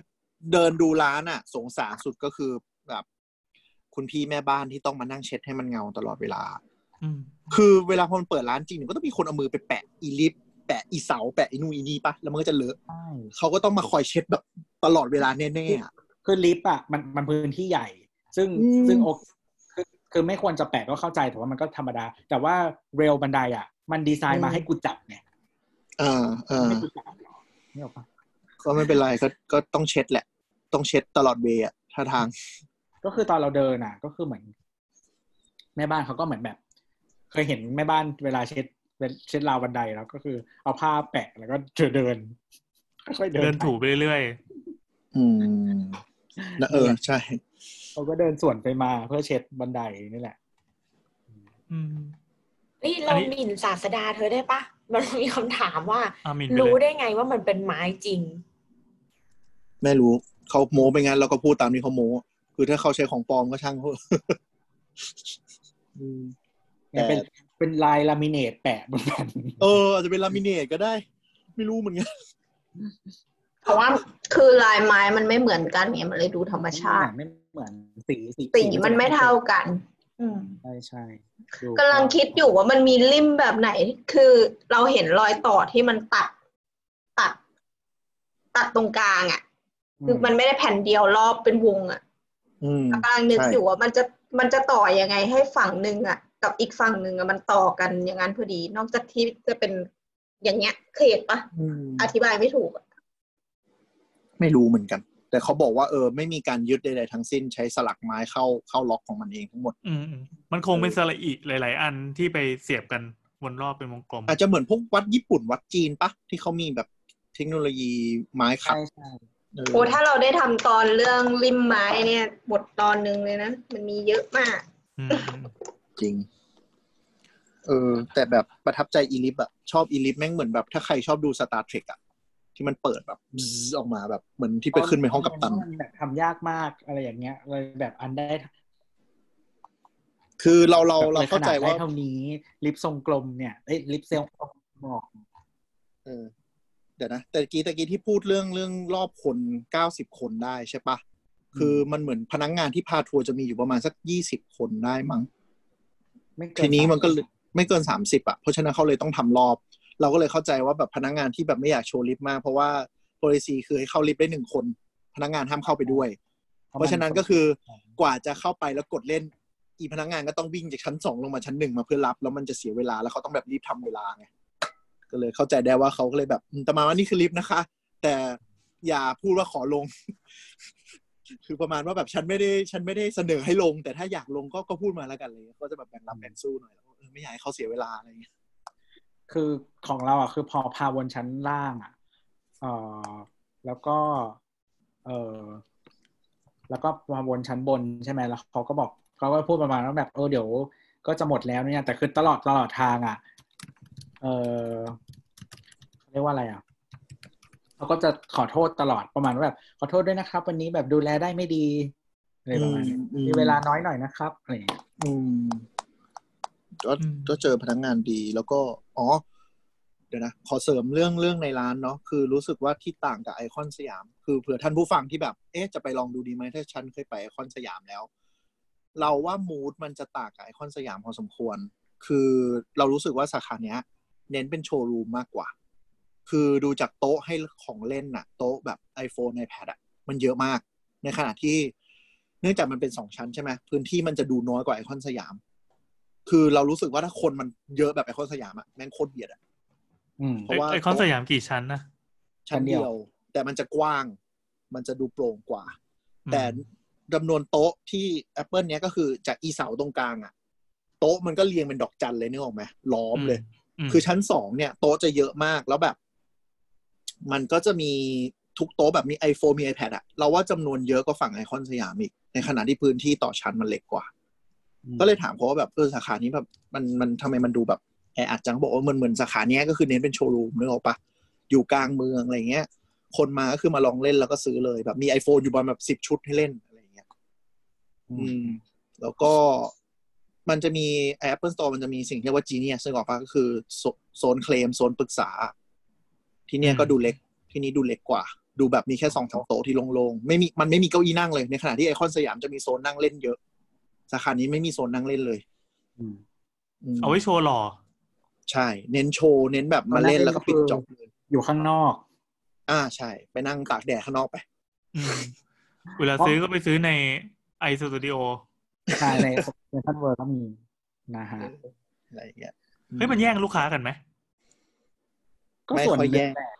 เดินดูร้านอะสงสารสุดก็คือแบบ คุณพี่แม่บ้านที่ต้องมานั่งเช็ดให้มันเงาตลอดเวลาอืมคือเวลาพอมันเปิดร้านจริงเนี่ยก็ต้องมีคนเอามือไปแปะอีลิฟต์แปะอีเสาแปะอีนู่นอีนี่ปะแล้วมันก็จะเลอะใช่เขาก็ต้องมาคอยเช็ดแบบตลอดเวลาแน่ๆอะคือลิฟต์อะมันมันพื้นที่ใหญ่ ซึ่งอืมซึ่งโอคือคือไม่ควรจะแปะก็เข้าใจแต่ว่ามันก็ธรรมดา แต่ว่าเรลบันไดอะมันดีไซน์มาให้กูจับไงเออเออไม่ให้กูจับหรอไม่ออกปะก็ไม่เป็นไรก็ก็ต้องเช็ดแหละ ต้องเช็ดตลอดเวย์อะท่าทาง ก็คือตอนเราเดินอะก็คือเหมือน แม่บ้านเขาก็เหมือนแบบ เคยเห็นแม่บ้านเวลาเช็ดเช็ดราวบันไดแล้วก็คือ เอาผ้าแปะแล้วก็เดินค่อยๆเดินเดินถูไปเรื่อยอืมนะเออใช่เขาก็เดินสวนไปมาเพื่อเช็ดบันไดนี่แหละๆอืมนี่อัเรานนี้หมิ่นศาสดาเธอได้ปะมันมีคำถามว่าอามินไปรู้เลยได้ไงว่ามันเป็นไม้จริง ไม่รู้เขาโม้ไปงั้นเราก็พูดตามที่เขาโม้ คือถ้าเขาใช้ของปลอมก็ช่างเขาอืมเนี่ยเป็นเป็นลายลามิเนตแปะบนแผ่นเอออาจจะเป็นลามิเนตก็ได้ ไม่รู้เหมือนกันเพราะว่าคือลายไม้มันไม่เหมือนกันไงมันเลยดูธรรมชาติไม่เหมือนสีสีสีมันไม่เท่ากันอืมใช่ใช่ดูกำลังคิดอยู่ว่ามันมีริมแบบไหน คือเราเห็นรอยต่อที่มันตัด ตัด ตัดตรงกลางอะ คือมันไม่ได้แผ่นเดียวรอบเป็นวงอะอืม กำลังนึกใช่อยู่ว่ามันจะมันจะต่อยังไงให้ฝั่งหนึ่งอะ กับอีกฝั่งหนึ่งอะมันต่อกันอย่างนั้นพอดี นอกจากที่จะเป็นอย่างเงี้ยเคยดปะอืมอธิบายไม่ถูกอะไม่รู้เหมือนกัน แต่เขาบอกว่าเออไม่มีการยึดใดๆทั้งสิ้นใช้สลักไม้เข้าเข้าล็อกของมันเองทั้งหมด อืมอืมมันคงเป็นสระอีหลาย ๆ อันที่ไปเสียบกันวนรอบเป็นวงกลม อาจจะเหมือนพวกวัดญี่ปุ่นวัดจีนปะที่เขามีแบบเทคโนโลยีไม้ขับใช่ใช่เออ โอ้ถ้าเราได้ทำตอนเรื่องริมไม้เนี่ย บทตอนหนึ่งเลยนะ มันมีเยอะมากอืมอืมจริง เออ แต่แบบประทับใจอีลิฟอะชอบอีลิฟแม่งเหมือนแบบ ถ้าใครชอบดูสตาร์เทรคอะที่มันเปิดแบบบออกมาแบบเหมือนที่ไปขึ้นไปห้องกัปตันมันแบบทำยากมากอะไรอย่างเงี้ยเลยแบบอันได้ คือเราเราแบบเราเข้าใจลยขนดว่าได้เท่านี้ ลิปทรงกลมเนี่ยเอ้ยลิปเซลหมอกเออ เดี๋ยวนะแต่กี้ตะกี้ที่พูดเรื่องเรื่องรอบคนเก้าสิบคนได้ใช่ปะคือมันเหมือนพนักงานที่พาทัวร์จะมีอยู่ประมาณสักยี่สิบคนได้มั้งไม่เกิทีนี้มันก็สาเลยไม่เกินสามสิบอะเพราะฉะนั้นเขาเลยต้องทำรอบ เราก็เลยเข้าใจว่าแบบพนักงานที่แบบไม่อยากโชว์ลิฟต์มากเพราะว่า policy คือให้เข้าลิฟต์ได้หนึ่งคน พนักงานห้ามเข้าไปด้วย เพราะฉะนั้นก็คือกว่าจะเข้าไปแล้วกดเล่นอีพนักงานก็ต้องวิ่งจากชั้นสองลงมาชั้นหนึ่งมาเพื่อรับ แล้วมันจะเสียเวลาแล้วเขาต้องแบบรีบทำเวลาไง ก็เลยเข้าใจได้ว่าเขาก็เลยแบบแต่มาว่านี่คือลิฟต์นะคะ แต่อย่าพูดว่าขอลง คือประมาณว่าแบบฉันไม่ได้ ฉันไม่ได้เสนอให้ลง แต่ถ้าอยากลงก็ก็พูดมาแล้วกันเลยก็จะแบบแบ่งรับแบ่งสู้หน่อยไม่อยากให้เขาเสียเวลาอะไรอย่างเงี้ยคือของเราอะคือพอพาวนชั้นล่างอะเออแล้วก็ เออแล้วก็มาวนชั้นบนใช่ไหมแล้วเขาก็บอกเขาก็พูดประมาณว่าแบบเออเดี๋ยว ก็จะหมดแล้วเนี่ยแต่คือตลอดตลอดทางอะ เออเขาเรียกว่าอะไรอะเขาก็จะขอโทษตลอดประมาณว่าแบบ ขอโทษด้วยนะครับ วันนี้แบบดูแลได้ไม่ดีอะไรประมาณนี้อืมมีเวลาน้อยหน่อยนะครับอะไรอย่างเงี้ยอืมก็อืมก็เจอพนักงานดีแล้วก็ อ๋อ เดี๋ยวนะ ขอเสริมเรื่องเรื่องในร้านเนาะคือรู้สึกว่าที่ต่างกับไอคอนสยาม คือเผื่อท่านผู้ฟังที่แบบ เอ๊ะจะไปลองดูดีไหมถ้าฉันเคยไปไอคอนสยามแล้ว เราว่า mood มันจะต่างกับไอคอนสยามพอสมควร คือเรารู้สึกว่าสาขาเนี้ย เน้นเป็นโชว์รูมมากกว่า คือดูจากโต๊ะให้ของเล่นน่ะ โต๊ะแบบ iPhone iPad อะมันเยอะมาก ในขณะที่เนื่องจากมันเป็นสองชั้นใช่ไหมพื้นที่มันจะดูน้อยกว่าไอคอนสยาม คือเรารู้สึกว่าถ้าคนมันเยอะแบบไอคอนสยามอะแม่งโคตรเบียดอะอืมเพราะว่าไอคอนสยามกี่ชั้นนะชั้นเดียว แต่มันจะกว้าง มันจะดูโปร่งกว่าอืมแต่จำนวนโต๊ะที่ Apple เนี้ยก็คือจากอีเสาตรงกลางอะโต๊ะมันก็เรียงเป็นดอกจันเลยนึกออกไหมล้อมเลยม คือชั้นสองเนี่ยโต๊ะจะเยอะมากแล้วแบบ มันก็จะมีทุกโต๊ะแบบมี iPhone มี iPad อะเราว่าจำนวนเยอะกว่าฝั่งไอคอนสยามอีก ในขณะที่พื้นที่ต่อชั้นมันเล็กกว่า ก็เลยถามเขาว่าแบบเออสาขานี้แบบมันมันทำไมมันดูแบบแออัดจังเขาบอกว่ามันเหมือนสาขาเนี้ยก็คือเน้นเป็นโชว์รูมนึกออกปะอยู่กลางเมืองอะไรเงี้ย คนมาก็คือมาลองเล่นแล้วก็ซื้อเลยแบบมี iPhone อยู่ประมาณแบบสิบชุดให้เล่นอะไรเงี้ย อืม แล้วก็ มันจะมี Apple Store มันจะมีสิ่งที่เรียกว่า Genius ซึ่งออกปะก็คือโซโซนเคลมโซนปรึกษา ที่เนี่ยก็ดูเล็ก ที่นี้ดูเล็กกว่า ดูแบบมีแค่สองสามโต๊ะที่โล่งๆไม่มีมันไม่มีเก้าอี้นั่งเลยในขณะที่ไอคอนสยามจะมีโซนนั่งเล่นเยอะ สาขานี้ไม่มีโซนนั่งเล่นเลยอืมมเอาไว้โชว์หล่อใช่ เน้นโชว์เน้นแบบมาเล่นแล้วก็ปิดจบเลยอยู่ข้างนอก อ่าใช่ ไปนั่งตากแดดข้างนอกไปอืมเวลาซื้อก็ไปซื้อใน iStudio ใช่ในเซ็นทรัลเวิลด์ก็มีนะฮะอะไรอย่างเงี้ยเฮ้ยมันแย่งลูกค้ากันไหมก็ไม่ค่อยแย่ส่วนหนึ่งแหละ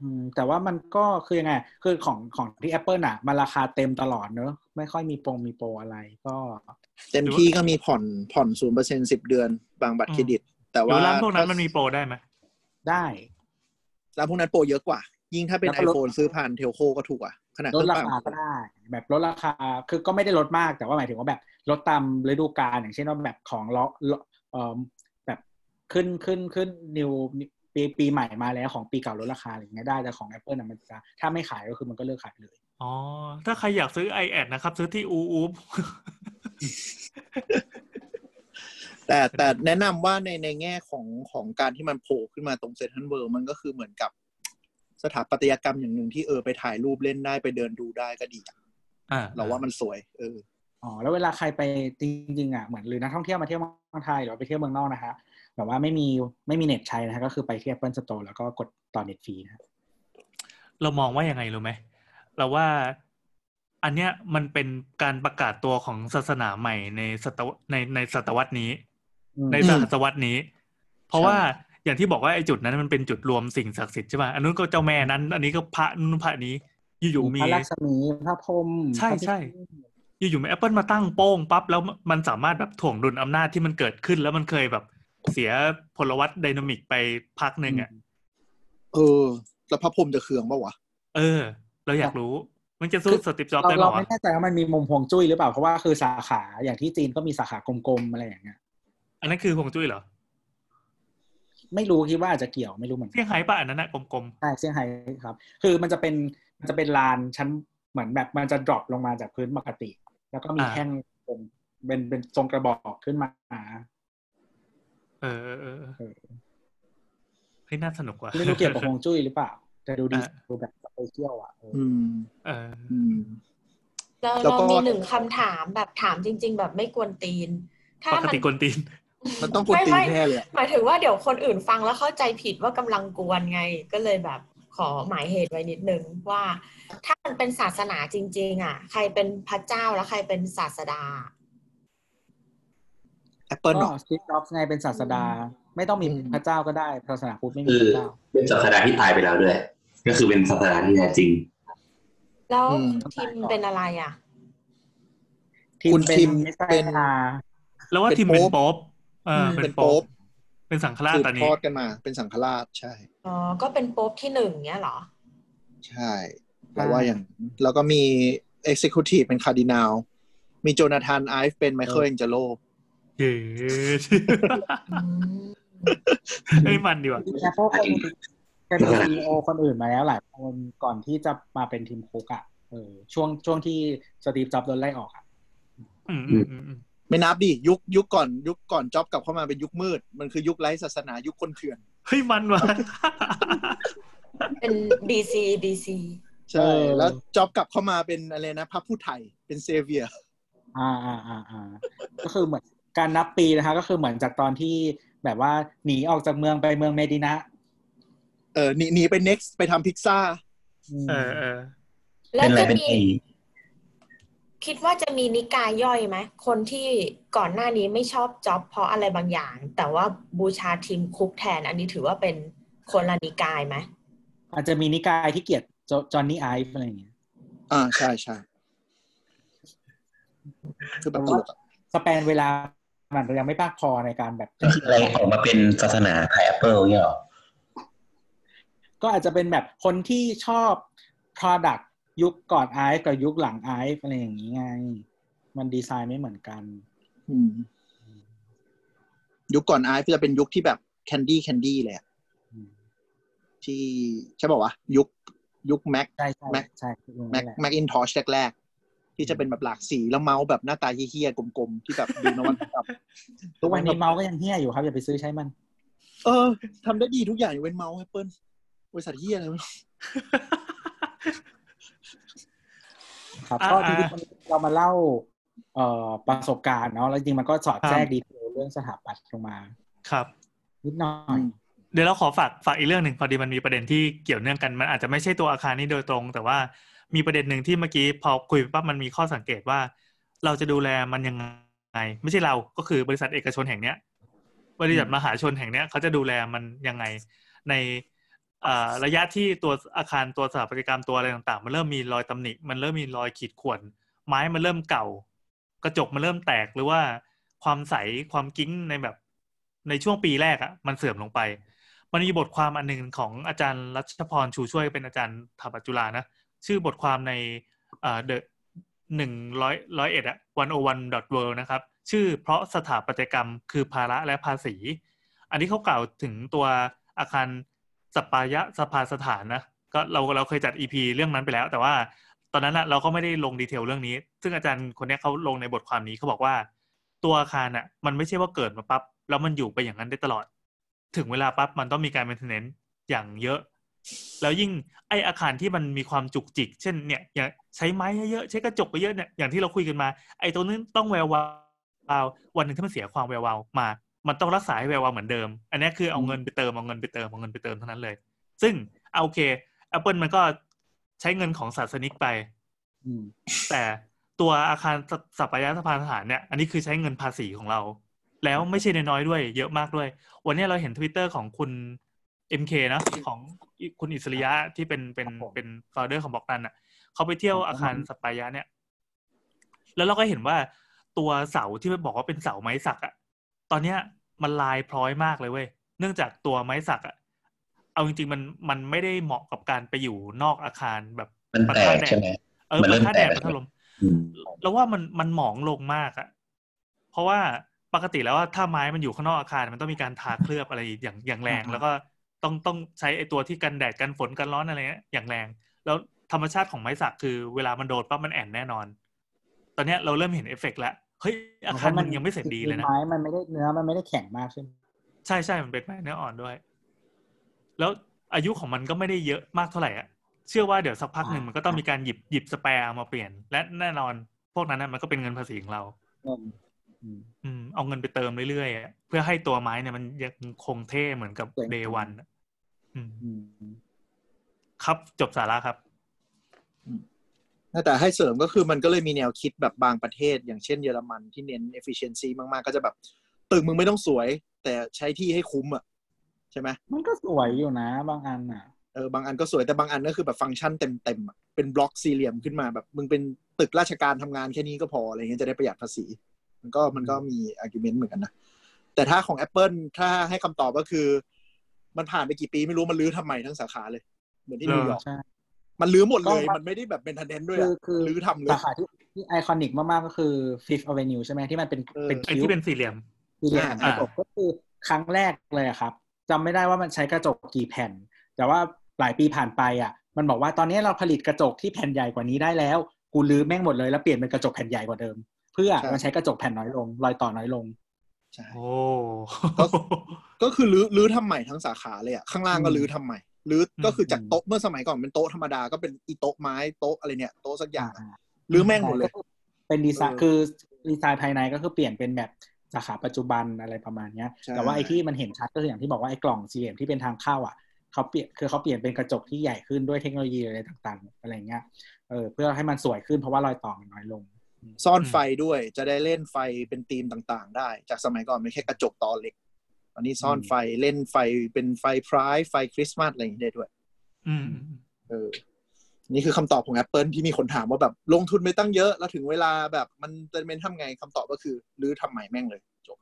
อืมแต่ว่ามันก็คือยังไง คือของของที่ Apple น่ะ มันราคาเต็มตลอดเนอะไม่ค่อยมีโปรงมีโปรอะไรก็ เต็มที่ก็มีผ่อนผ่อนศูนย์เปอร์เซ็นต์สิบเดือน บางบัตรเครดิต แต่หรือว่าร้านพวกนั้นมันมีโปรได้ไหมได้ร้านพวกนั้นโปรเยอะกว่า ยิ่งถ้าเป็นแล้วก็ลด iPhone ซื้อผ่าน telco ก็ถูกอะขนาดเคดรื่องเปล่าคาก็ได้ แบบลดราคาคือก็ไม่ได้ลดมากแต่ว่าหมายถึงว่าแบบลดตามฤดูกาลอย่างเช่นว่าแบบของล้อเอ่อแบบขึ้นขึ้นขึ้น new ปีปีใหม่มาแล้วของปีเก่าลดราคาอะไรอย่างเงี้ยได้แต่ของ Apple น่ะมันจะถ้าไม่ขายก็คือมันก็เลิกขายไปเลยอ๋อถ้าใครอยากซื้อ iAd นะครับ ซื้อที่อูอูฟแต่แต่แนะนำว่าในในแง่ของของการที่มันโผล่ขึ้นมาตรงเซ n นทรัลเวิร์มันก็คือเหมือนกับ สถาปัตยกรรมอย่างหนึ่งที่เออไปถ่ายรูปเล่นได้ไปเดินดูได้ก็ดีอะอ่าเราว่ามันสวย เอออ๋อแล้วเวลาใครไปจริงๆอะเหมือนหรือนักท่องเที่ยวมาเที่ยวเมืองไทยหรือว่าไปเที่ยวเมืองนอกนะฮะแบบว่าไม่มีไม่มีเน็ตใช้นะฮะก็คือไปที่ Apple Store แล้วก็กดต่อเน็ตฟรีนะฮะเรามองว่ายังไงรู้ไหมเราว่าอันเนี้ยมันเป็นการประกาศตัวของศาสนาใหม่ในศตวในในศตวรรษนี้อืมในศตวรรษนี้ เพราะว่า อย่างที่บอกว่าไอ้จุดนั้นมันเป็นจุดรวมสิ่งศักดิ์สิทธิ์ใช่ป่ะอันนู้นก็เจ้าแม่นั้น อันนี้ก็พระนู้นพระนี้ อยู่ๆมีพระลักษมีพระพรหมใช่พระพิฆใช่เนศอยู่ๆมี Apple มาตั้งโป้งปั๊บแล้วมันสามารถแบบถ่วงดุลอำนาจที่มันเกิดขึ้น แล้วมันเคยแบบเสียพลวัตไดนามิกไปพักหนึ่งอะเออ แล้วพระพรหมจะเคืองปะวะเออ เราอยากรู้มันจะสู้สติปจ็อบเราได้เราเปล่าวะไม่แน่ใจว่ามันมีมุมฮวงจุ้ยหรือเปล่าเพราะว่าคือสาขาอย่างที่จีนก็มีสาขากลมๆอะไรอย่างเงี้ยอันนั้นคือฮวงจุ้ยเหรอ ไม่รู้คิดว่าอาจจะเกี่ยวไม่รู้เหมือนกันเซี่ยงไฮ้ป่ะอันนั้นนะกลมใช่เซี่ยงไฮ้ครับ คือมันจะเป็นมันจะเป็นลานชั้นเหมือนแบบมันจะดรอปลงมาจากพื้นปกติ แล้วก็มีแท่งเป็นเป็นเป็นทรงกระบอกขึ้นมาๆเออเออเออเออเฮ้ยน่าสนุกว่ะไม่รู้เกี่ยวกับฮวงจุ้ยหรือเปล่าแต่ดูดีอะดูแบบสเปเชียลอะเอออืมเอออืมเราแล้วเราก็มีหนึ่งคำถามแบบถามจริง ๆ แบบไม่กวนตีน ถ้าปกมันติกวนตีน มันต้องกดตีนแน่เลยอะหมายถึงว่าเดี๋ยวคนอื่นฟังแล้วเข้าใจผิดว่ากำลังกวนไง ก็เลยแบบขอหมายเหตุไว้นิดนึงว่า ถ้ามันเป็นศาสนาจริง ๆ อะ ใครเป็นพระเจ้าแล้วใครเป็นศาสดาแอปเปิลก็เนาะสตีฟจ็อบส์ไงเป็นศาสดา ไม่ต้องมีอืมพระเจ้าก็ได้ศาสนาพุทธไม่มีคือพระเจ้าเป็นศาสดาที่ตายไปแล้วด้วย ก็คือเป็นศาสดาที่แท้จริง แล้วทิมเป็นอะไรอะทิมคุกเป็นทิมเมสเป็นซาแล้วว่าเป็นทิมเป็นโป๊ปโป๊ปเออเป็นเป็นโป๊ปโป๊ปเป็นสังฆราชตอนนี้สืบทอดกันมา เป็นสังฆราชใช่อ๋อก็เป็นโป๊ปที่หนึ่งเนี้ยเหรอ ใช่แต่ว่าอย่างแล้วก็มี Executive เป็นคาร์ดินัลมีโจนาธานไอฟ์เป็นไมเคิลแองเจโลเย้อืมเฮ้ยมันดีว่ะแอปเปิลเคยมีเคยมี CEO คนอื่นมาแล้วหลายคนก่อนที่จะมาเป็นทิมคุกอะเออช่วงช่วงที่สตีฟจ็อบส์โดนไล่ออกอะอืมอืมอืมอืม ไม่นับดิยุคยุคก่อนยุคก่อนจ็อบกลับเข้ามาเป็นยุคมืด มันคือยุคไร้ศาสนายุคคนเถื่อนเฮ้ยมันว่ะเป็น BC BCใช่แล้วจ็อบกลับเข้ามาเป็นอะไรนะพระผู้ไถ่เป็น saviorอ่าอ่าอ่าอ่าก็คือเหมือนการนับปีนะคะ ก็คือเหมือนจากตอนที่แบบว่าหนีออกจากเมืองไปเมืองเมดินะเออหนีหนีไป NeXT ไปทำพิซซ่ามเออเออแล้วเป็นอะไรจะเป็นมีไอ คิดว่าจะมีนิกายย่อยไหมคนที่ก่อนหน้านี้ไม่ชอบจ็อบเพราะอะไรบางอย่าง แต่ว่าบูชาทิมคุกแทน อันนี้ถือว่าเป็นคนละนิกายไหมอาจจะมีนิกายที่เกลียดจอห์นนี่ไอฟ์อะไรอย่างเงี้ยอ่าใช่ใช่คือแบบตลกอะ span เวลามันยังไม่มากพอในการแบบอะไรออกมาเป็นศาสนาไทยแอปเปิลเนี่ยหรอก็อาจจะเป็นแบบคนที่ชอบ product ยุคก่อนไอฟ์กับยุคหลังไอฟ์อะไรอย่างนี้ไง มันดีไซน์ไม่เหมือนกันอืมยุคก่อนไอฟ์จะเป็นยุคที่แบบแคนดี้แคนดี้เลยอะอืมที่ใช่ป่าวะยุคยุคแม็กใช่ใช่ Mac ใช่แม็กนั่นแหละแม็กอินทอชแรกๆที่จะเป็นแบบหลากสีแล้วเมาส์แบบหน้าตาเฮี้ยๆกลมๆ ที่แบบดูนวัตกรรมทุกวันนี้เมาส์ก็ยังเฮี้ยอยู่ครับ อย่าไปซื้อใช้มัน เออทำได้ดีทุกอย่างยกเว้นเมาส์แอปเปิลบริษัทเหี้ยอะไรไม่รู้ ครับอ่าก็อ่าจริงๆเรามาเล่าเอ่อประสบการณ์เนาะแล้วจริงๆมันก็สอดแทรกครับ detail เรื่องสถาปัตย์ลงมาครับนิดหน่อยเดี๋ยวเราขอฝากฝากอีกเรื่องหนึ่งพอดีมันมีประเด็นที่เกี่ยวเนื่องกันมันอาจจะไม่ใช่ตัวอาคารนี้โดยตรง แต่ว่ามีประเด็นหนึ่งที่เมื่อกี้พอคุยไปปั๊บมันมีข้อสังเกตว่า เราจะดูแลมันยังไง ไม่ใช่เราก็คือบริษัทเอกชนแห่งเนี้ย บริษัทมหาชนแห่งเนี้ยเขาจะดูแลมันยังไง ในอ่า ระยะที่ตัวอาคารตัวสถาปัตยกรรมตัวอะไรต่างๆ มันเริ่มมีรอยตำหนิ มันเริ่มมีรอยขีดข่วน ไม้มันเริ่มเก่า กระจกมันเริ่มแตกหรือว่าความใสความกิ้งในแบบในช่วงปีแรกอะมันเสื่อมลงไป มันมีบทความอันหนึ่งของอาจารย์รัชพรชูช่วยเป็นอาจารย์ถาปัตย์จุฬานะ ชื่อบทความในเอ่อ the หนึ่งร้อยร้อยเอ็ดอะ one o one dot world นะครับ ชื่อเพราะสถาปัตยกรรมคือภาระและภาษี อันนี้เขากล่าวถึงตัวอาคาร สปายะสภาสถานนะก็เราเราเคยจัด EP เรื่องนั้นไปแล้ว แต่ว่าตอนนั้นอะเราก็ไม่ได้ลงดีเทลเรื่องนี้ ซึ่งอาจารย์คนนี้เขาลงในบทความนี้เขาบอกว่า ตัวอาคารอะมันไม่ใช่ว่าเกิดมาปั๊บแล้วมันอยู่ไปอย่างนั้นได้ตลอด ถึงเวลาปั๊บมันต้องมีการ maintenance อย่างเยอะ แล้วยิ่งไออาคารที่มันมีความจุกจิก เช่นเนี่ยอย่างใช้ไม้เยอะใช้กระจกเยอะเนี่ยอย่างที่เราคุยกันมา ไอตัวนั้นต้องแวววาววันหนึ่งถ้ามันเสียความแวววาวมา มันต้องรักษาให้แวววาวเหมือนเดิม อันนี้คือเอาเงินไปเติมเอาเงินไปเติมเอาเงินไปเติมเท่านั้นเลย ซึ่งเอาโอเค Apple มันก็ใช้เงินของศาสนิกไปอืมแต่ตัวอาคารสสถาปัตยสภาสถานเนี่ย อันนี้คือใช้เงินภาษีของเรา แล้วไม่ใช่น้อยๆด้วย เยอะมากด้วย วันนี้เราเห็นทวิตเตอร์ของคุณ MK นะของคุณอิสริยะที่เป็นเป็นครับผมเป็นฟาวเดอร์ของบอกตันอะเขาไปเที่ยวอาคารสถาปัตยะเนี่ย แล้วเราก็เห็นว่าตัวเสาที่มันบอกว่าเป็นเสาไม้สักอะ ตอนเนี้ยมันลายพร้อยมากเลยเว้ย เนื่องจากตัวไม้สักอะเอาจริงๆมันมันไม่ได้เหมาะกับการไปอยู่นอกอาคารแบบมันแตกใช่ไหมเออมันปะเริ่มทะแตแดกดแล้วปะทะลมอืมแล้วว่ามันมันหมองลงมากอะเพราะว่าปกติแล้วว่าถ้าไม้มันอยู่ข้างนอกอาคารมันต้องมีการทาเคลือบอะไรอย่างอย่างแรงอ่าฮะแล้วก็ต้องต้องใช้ไอตัวที่กันแดดกันฝนกันร้อนอะไรเงี้ยอย่างแรง แล้วธรรมชาติของไม้สักคือเวลามันโดนปั๊บมันแอ่นแน่นอน ตอนเนี้ยเราเริ่มเห็นเอฟเฟกต์แล้ว เฮ้ยอาคารมันยังไม่เสร็จดีเลยนะไม้มันไม่ได้เนื้อมันไม่ได้แข็งมากใช่ไหมใช่ใช่มันเป็นไม้เนื้ออ่อนด้วย แล้วอายุของมันก็ไม่ได้เยอะมากเท่าไหร่อะเชื่อว่าเดี๋ยวสักพักหนึ่งมันก็ต้องมีการหยิบหยิบ spare เอามาเปลี่ยน และแน่นอนพวกนั้นนะมันก็เป็นเงินภาษีของเราเงินอืมอืมเอาเงินไปเติมเรื่อยๆอะเพื่อให้ตัวไม้เนี่ยมันยังคงเท่เหมือนกับสวยงามเดวันอืมอืมครับจบสาระครับ แต่ให้เสริมก็คือมันก็เลยมีแนวคิดแบบบางประเทศ อย่างเช่นเยอรมันที่เน้น efficiency มาก ๆ ก็จะแบบตึกมึงไม่ต้องสวย แต่ใช้ที่ให้คุ้มอะใช่ไหมมันก็สวยอยู่นะ บางอันอะเออบางอันก็สวยแต่บางอันก็คือแบบฟังก์ชันเต็มๆอะเป็นบล็อกสี่เหลี่ยมขึ้นมาแบบ มึงเป็นตึกราชการทำงานแค่นี้ก็พออะไรเงี้ยจะได้ประหยัดภาษี มันก็มันก็มี argument เหมือนกันนะแต่ถ้าของ Apple ถ้าให้คำตอบก็คือ มันผ่านไปกี่ปีไม่รู้มันรื้อทำใหม่ทั้งสาขาเลย เหมือนที่นิวยอร์กใช่ มันรื้อหมดเลยก็มันไม่ได้แบบเป็นทันเดนด้วยคืออะคือรื้อทำเลยสาขาที่ที่ iconic มากๆก็คือ Fifth Avenue ใช่ไหมที่มันเป็นเออเป็นไอ้ cube ที่เป็นสี่เหลี่ยมสี่เหลี่ยมอ่ากระจกก็คือครั้งแรกเลยอะครับจำไม่ได้ว่ามันใช้กระจกกี่แผ่น แต่ว่าหลายปีผ่านไปอะ มันบอกว่าตอนนี้เราผลิตกระจกที่แผ่นใหญ่กว่านี้ได้แล้ว กูรื้อแม่งหมดเลยแล้วเปลี่ยนเป็นกระจกแผ่นใหญ่กว่าเดิม เพื่อใช่มันใช้กระจกแผ่นน้อยลง รอยต่อน้อยลงใช่โอ้ก็ก็คือรื้อรื้อทำใหม่ทั้งสาขาเลยอะข้างล่างก็รื้อทำใหม่ รื้อก็คือจากโต๊ะเมื่อสมัยก่อนเป็นโต๊ะธรรมดาก็เป็นอีโต๊ะไม้โต๊ะอะไรเนี่ยโต๊ะสักอย่างอะรื้อแม่งหมดเลย เป็นดีไซน์เออคือดีไซน์ภายในก็คือเปลี่ยนเป็นแบบสาขาปัจจุบันอะไรประมาณเนี้ยใช่แต่ว่าไอ้ที่มันเห็นชัดก็คืออย่างที่บอกว่าไอ้กล่องสี่เหลี่ยมที่เป็นทางเข้าอะเขาเปลี่ยนคือเขาเปลี่ยนเป็นกระจกที่ใหญ่ขึ้นด้วยเทคโนโลยีอะไรต่าง ๆ อะไรเงี้ยเออเพื่อให้มันสวยขึ้นเพราะว่ารอยต่อมันน้อยลง ซ่อนไฟด้วยจะได้เล่นไฟเป็นธีมต่างๆ ได้ จากสมัยก่อนไม่แค่กระจกตอเล็ก ตอนนี้ซ่อนไฟเล่นไฟเป็นไฟพรายไฟคริสต์มาสอะไรอย่างนี้ได้ด้วย อืมเออนี่คือคำตอบของ Apple ที่มีคนถามว่าแบบลงทุนไปตั้งเยอะแล้วถึงเวลาแบบมันจะเป็นทำไงคำตอบก็คือรื้อทำใหม่แม่งเลยจบ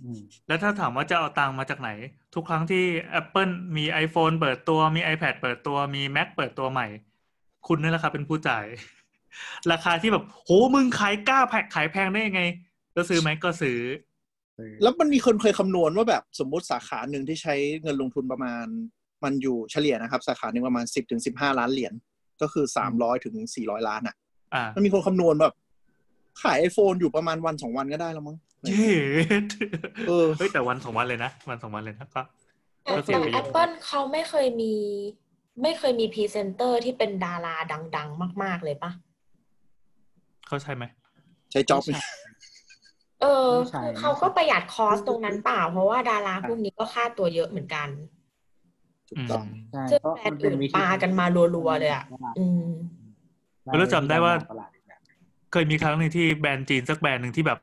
อืมแล้วถ้าถามว่าจะเอาตังค์มาจากไหน ทุกครั้งที่ Apple มี iPhone เปิดตัวมี iPad เปิดตัวมี Mac เปิดตัวใหม่ คุณนี่แหละครับเป็นผู้จ่าย ราคาที่แบบโหมึงขายกล้าแพงขายแพงได้ยังไงแล้วซื้อไหมก็ซื้อ แล้วมันมีคนเคยคำนวณว่าแบบสมมุติสาขาหนึ่งที่ใช้เงินลงทุนประมาณ มันอยู่เฉลี่ยนะครับ สาขาหนึ่งประมาณสิบถึงสิบห้าล้านเหรียญก็คือสามร้อยถึงสี่ร้อยล้านอะอ่ามันมีคนคำนวณแบบ ขายไอโฟนอยู่ประมาณวันสองวันก็ได้แล้วมั้งเย็ดเออเฮ้ยแต่วันสองวันเลยนะวันสองวันเลยนะก็แต่ก็เสียแต่ประโยชน์ Apple เขาไม่เคยมี ไม่เคยมีพรีเซนเตอร์ที่เป็นดาราดัง ๆ มาก ๆเลยปะเขาใช่ไหมใช้จ็อบไม่ใช่ เออไม่ใช่คือเขาก็ประหยัดคอสตรงนั้นเปล่า เพราะว่าดาราพวกนี้ก็ค่าตัวเยอะเหมือนกันถูกต้องใช่ซึ่งเพราะแบรนมัด์เป็อื่นวิธีปากันมารัวๆเลยอะอืมแล้วจำได้ว่าตลดอีกแบบเคยมีครั้งหนึ่งที่แบรนด์จีนสักแบรนด์หนึ่งที่แบบ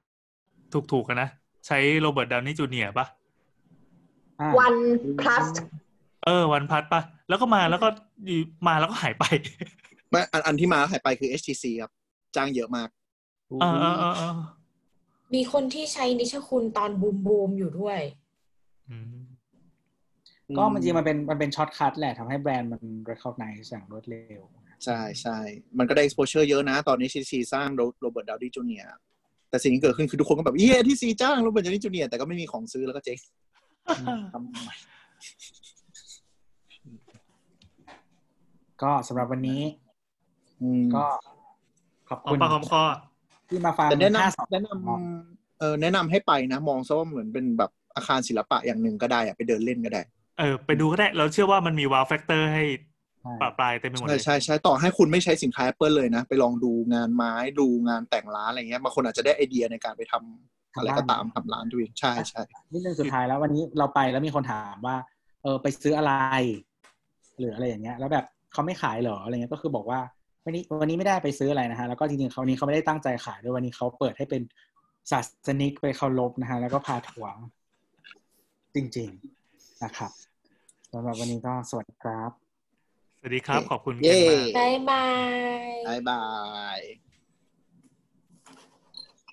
ถูกๆกันนะใช้ Robert Downey Jr. ปะอ่า OnePlus เออ OnePlus ปะแล้วก็มาแล้วก็อยู่มาแล้วก็หายไปไม่อันอันที่มาหายไปคือ HTC ครับ จ้างเยอะมาก มีคนที่ใช้นิชคุณตอนบูมบูมๆอยู่ด้วยอืมก็มันจริงมันเป็นมันเป็น shortcut แหละทำให้แบรนด์มัน recognize อย่างรวดเร็ว ใช่ใช่มันก็ได้ exposure เยอะนะ ตอนนี้ HTC สร้างโรเบิร์ตดาวดี้จูเนียร์แต่สิ่งที่เกิดขึ้นคือทุกคนก็แบบ HTC จ้าง Robert Downey Jr. แต่ก็ไม่มีของซื้อแล้วก็เจ๊งทำใหม่ก็สำหรับวันนี้อืมก็ขอบเอาคุณปากคำคอ ที่มาฟังแต่แนะนห้าสองำแนะนำเออแนะนำให้ไปนะ มองซะว่าเหมือนเป็นแบบอาคารศิลปะอย่างหนึ่งก็ได้อะไปเดินเล่นก็ได้ เออ ไปดูก็ได้ เราเชื่อว่ามันมีว o วแฟกเตอร์ให้ปะปลายเต็มไปหมดใช่เลยใช่ใช่ต่อให้คุณไม่ใช้สินค้า Apple เลยนะ ไปลองดูงานไม้ดูงานแต่งร้านอะไรเงี้ยบางคนอาจจะได้ไอเดียในการไปทำอะไรก็ตามทำร้านตัวเองใช่ใช่นิดนึงสุดท้ายแล้ววันนี้เราไปแล้วมีคนถามว่า เออไปซื้ออะไร หรืออะไรอย่างเงี้ย แล้วแบบเขาไม่ขายเหรออะไรเงี้ยก็คือบอกว่า วันนี้วันนี้ไม่ได้ไปซื้ออะไรนะฮะแล้วก็จริงๆเขาวนี้เขาไม่ได้ตั้งใจขายด้วยวันนี้เขาเปิดให้เป็นศาสนิกไปเคารพนะฮะแล้วก็พาทัวร์จริง ๆนะครับสำหรับวันนี้ก็สวัสดีครับ สวัสดีครับ ขอบคุณเกเย้นมากบ๊ายบายบายบาย